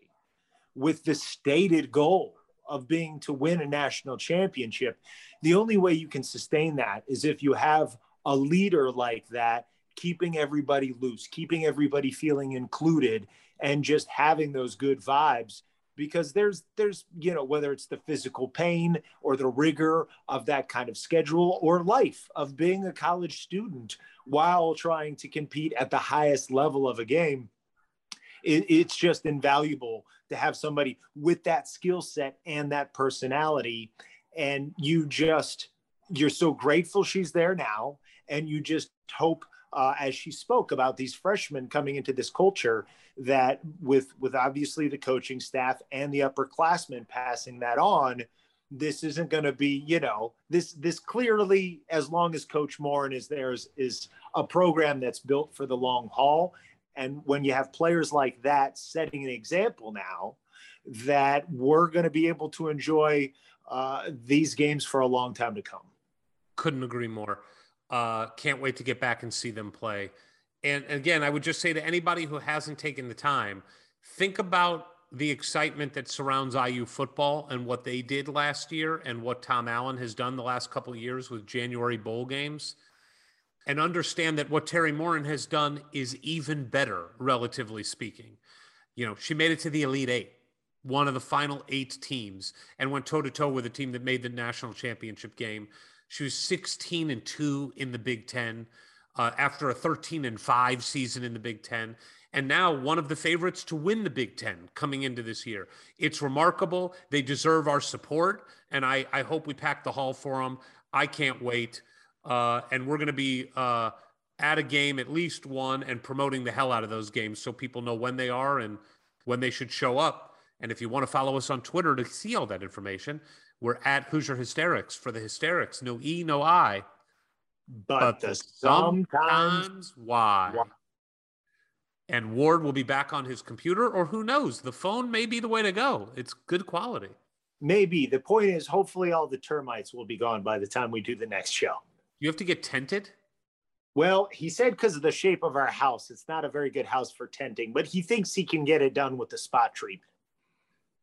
with the stated goal of being to win a national championship, the only way you can sustain that is if you have a leader like that keeping everybody loose, keeping everybody feeling included, and just having those good vibes. Because there's there's you know whether it's the physical pain or the rigor of that kind of schedule or life of being a college student while trying to compete at the highest level of a game it, it's just invaluable to have somebody with that skill set and that personality. And you just you're so grateful she's there now. And you just hope uh, as she spoke about these freshmen coming into this culture that with with obviously the coaching staff and the upperclassmen passing that on this isn't going to be you know this this clearly as long as coach moren is there is, is a program that's built for the long haul and when you have players like that setting an example now that we're going to be able to enjoy uh, these games for a long time to come couldn't agree more uh, can't wait to get back and see them play. And, again, I would just say to anybody who hasn't taken the time, think about the excitement that surrounds IU football and what they did last year and what Tom Allen has done the last couple of years with January bowl games. And understand that what Teri Moren has done is even better, relatively speaking. You know, she made it to the Elite Eight, one of the final eight teams, and went toe to toe with a team that made the national championship game. She was 16 and 2 in the Big Ten uh, after a 13 and 5 season in the Big Ten. And now one of the favorites to win the Big Ten coming into this year. It's remarkable. They deserve our support. And I, I hope we pack the hall for them. I can't wait. Uh, and we're going to be uh, at a game, at least one, and promoting the hell out of those games so people know when they are and when they should show up. And if you want to follow us on Twitter to see all that information, we're at Hoosier Hysterics for the hysterics. No E, no I. But, but the sometimes, sometimes why. why. And Ward will be back on his computer, or who knows? The phone may be the way to go. It's good quality. Maybe. The point is, hopefully, all the termites will be gone by the time we do the next show. You have to get tented? Well, he said because of the shape of our house, it's not a very good house for tenting, but he thinks he can get it done with the spot treatment.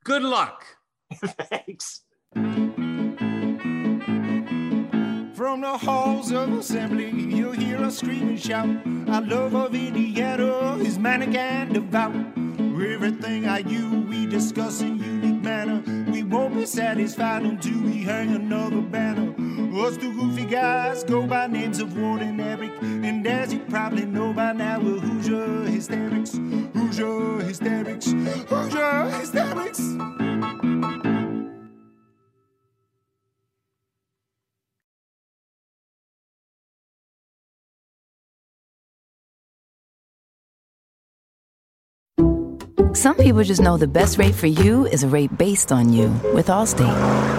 Good luck. Thanks. From the halls of assembly, you'll hear us scream and shout. Our love of Indiana is manic and devout. Everything I you we discuss in unique manner. We won't be satisfied until we hang another banner. Us two goofy guys go by names of Ward and Eric. And as you probably know by now, we're Hoosier Hysterics. Hoosier Hysterics. Hoosier Hysterics. Some people just know the best rate for you is a rate based on you with Allstate.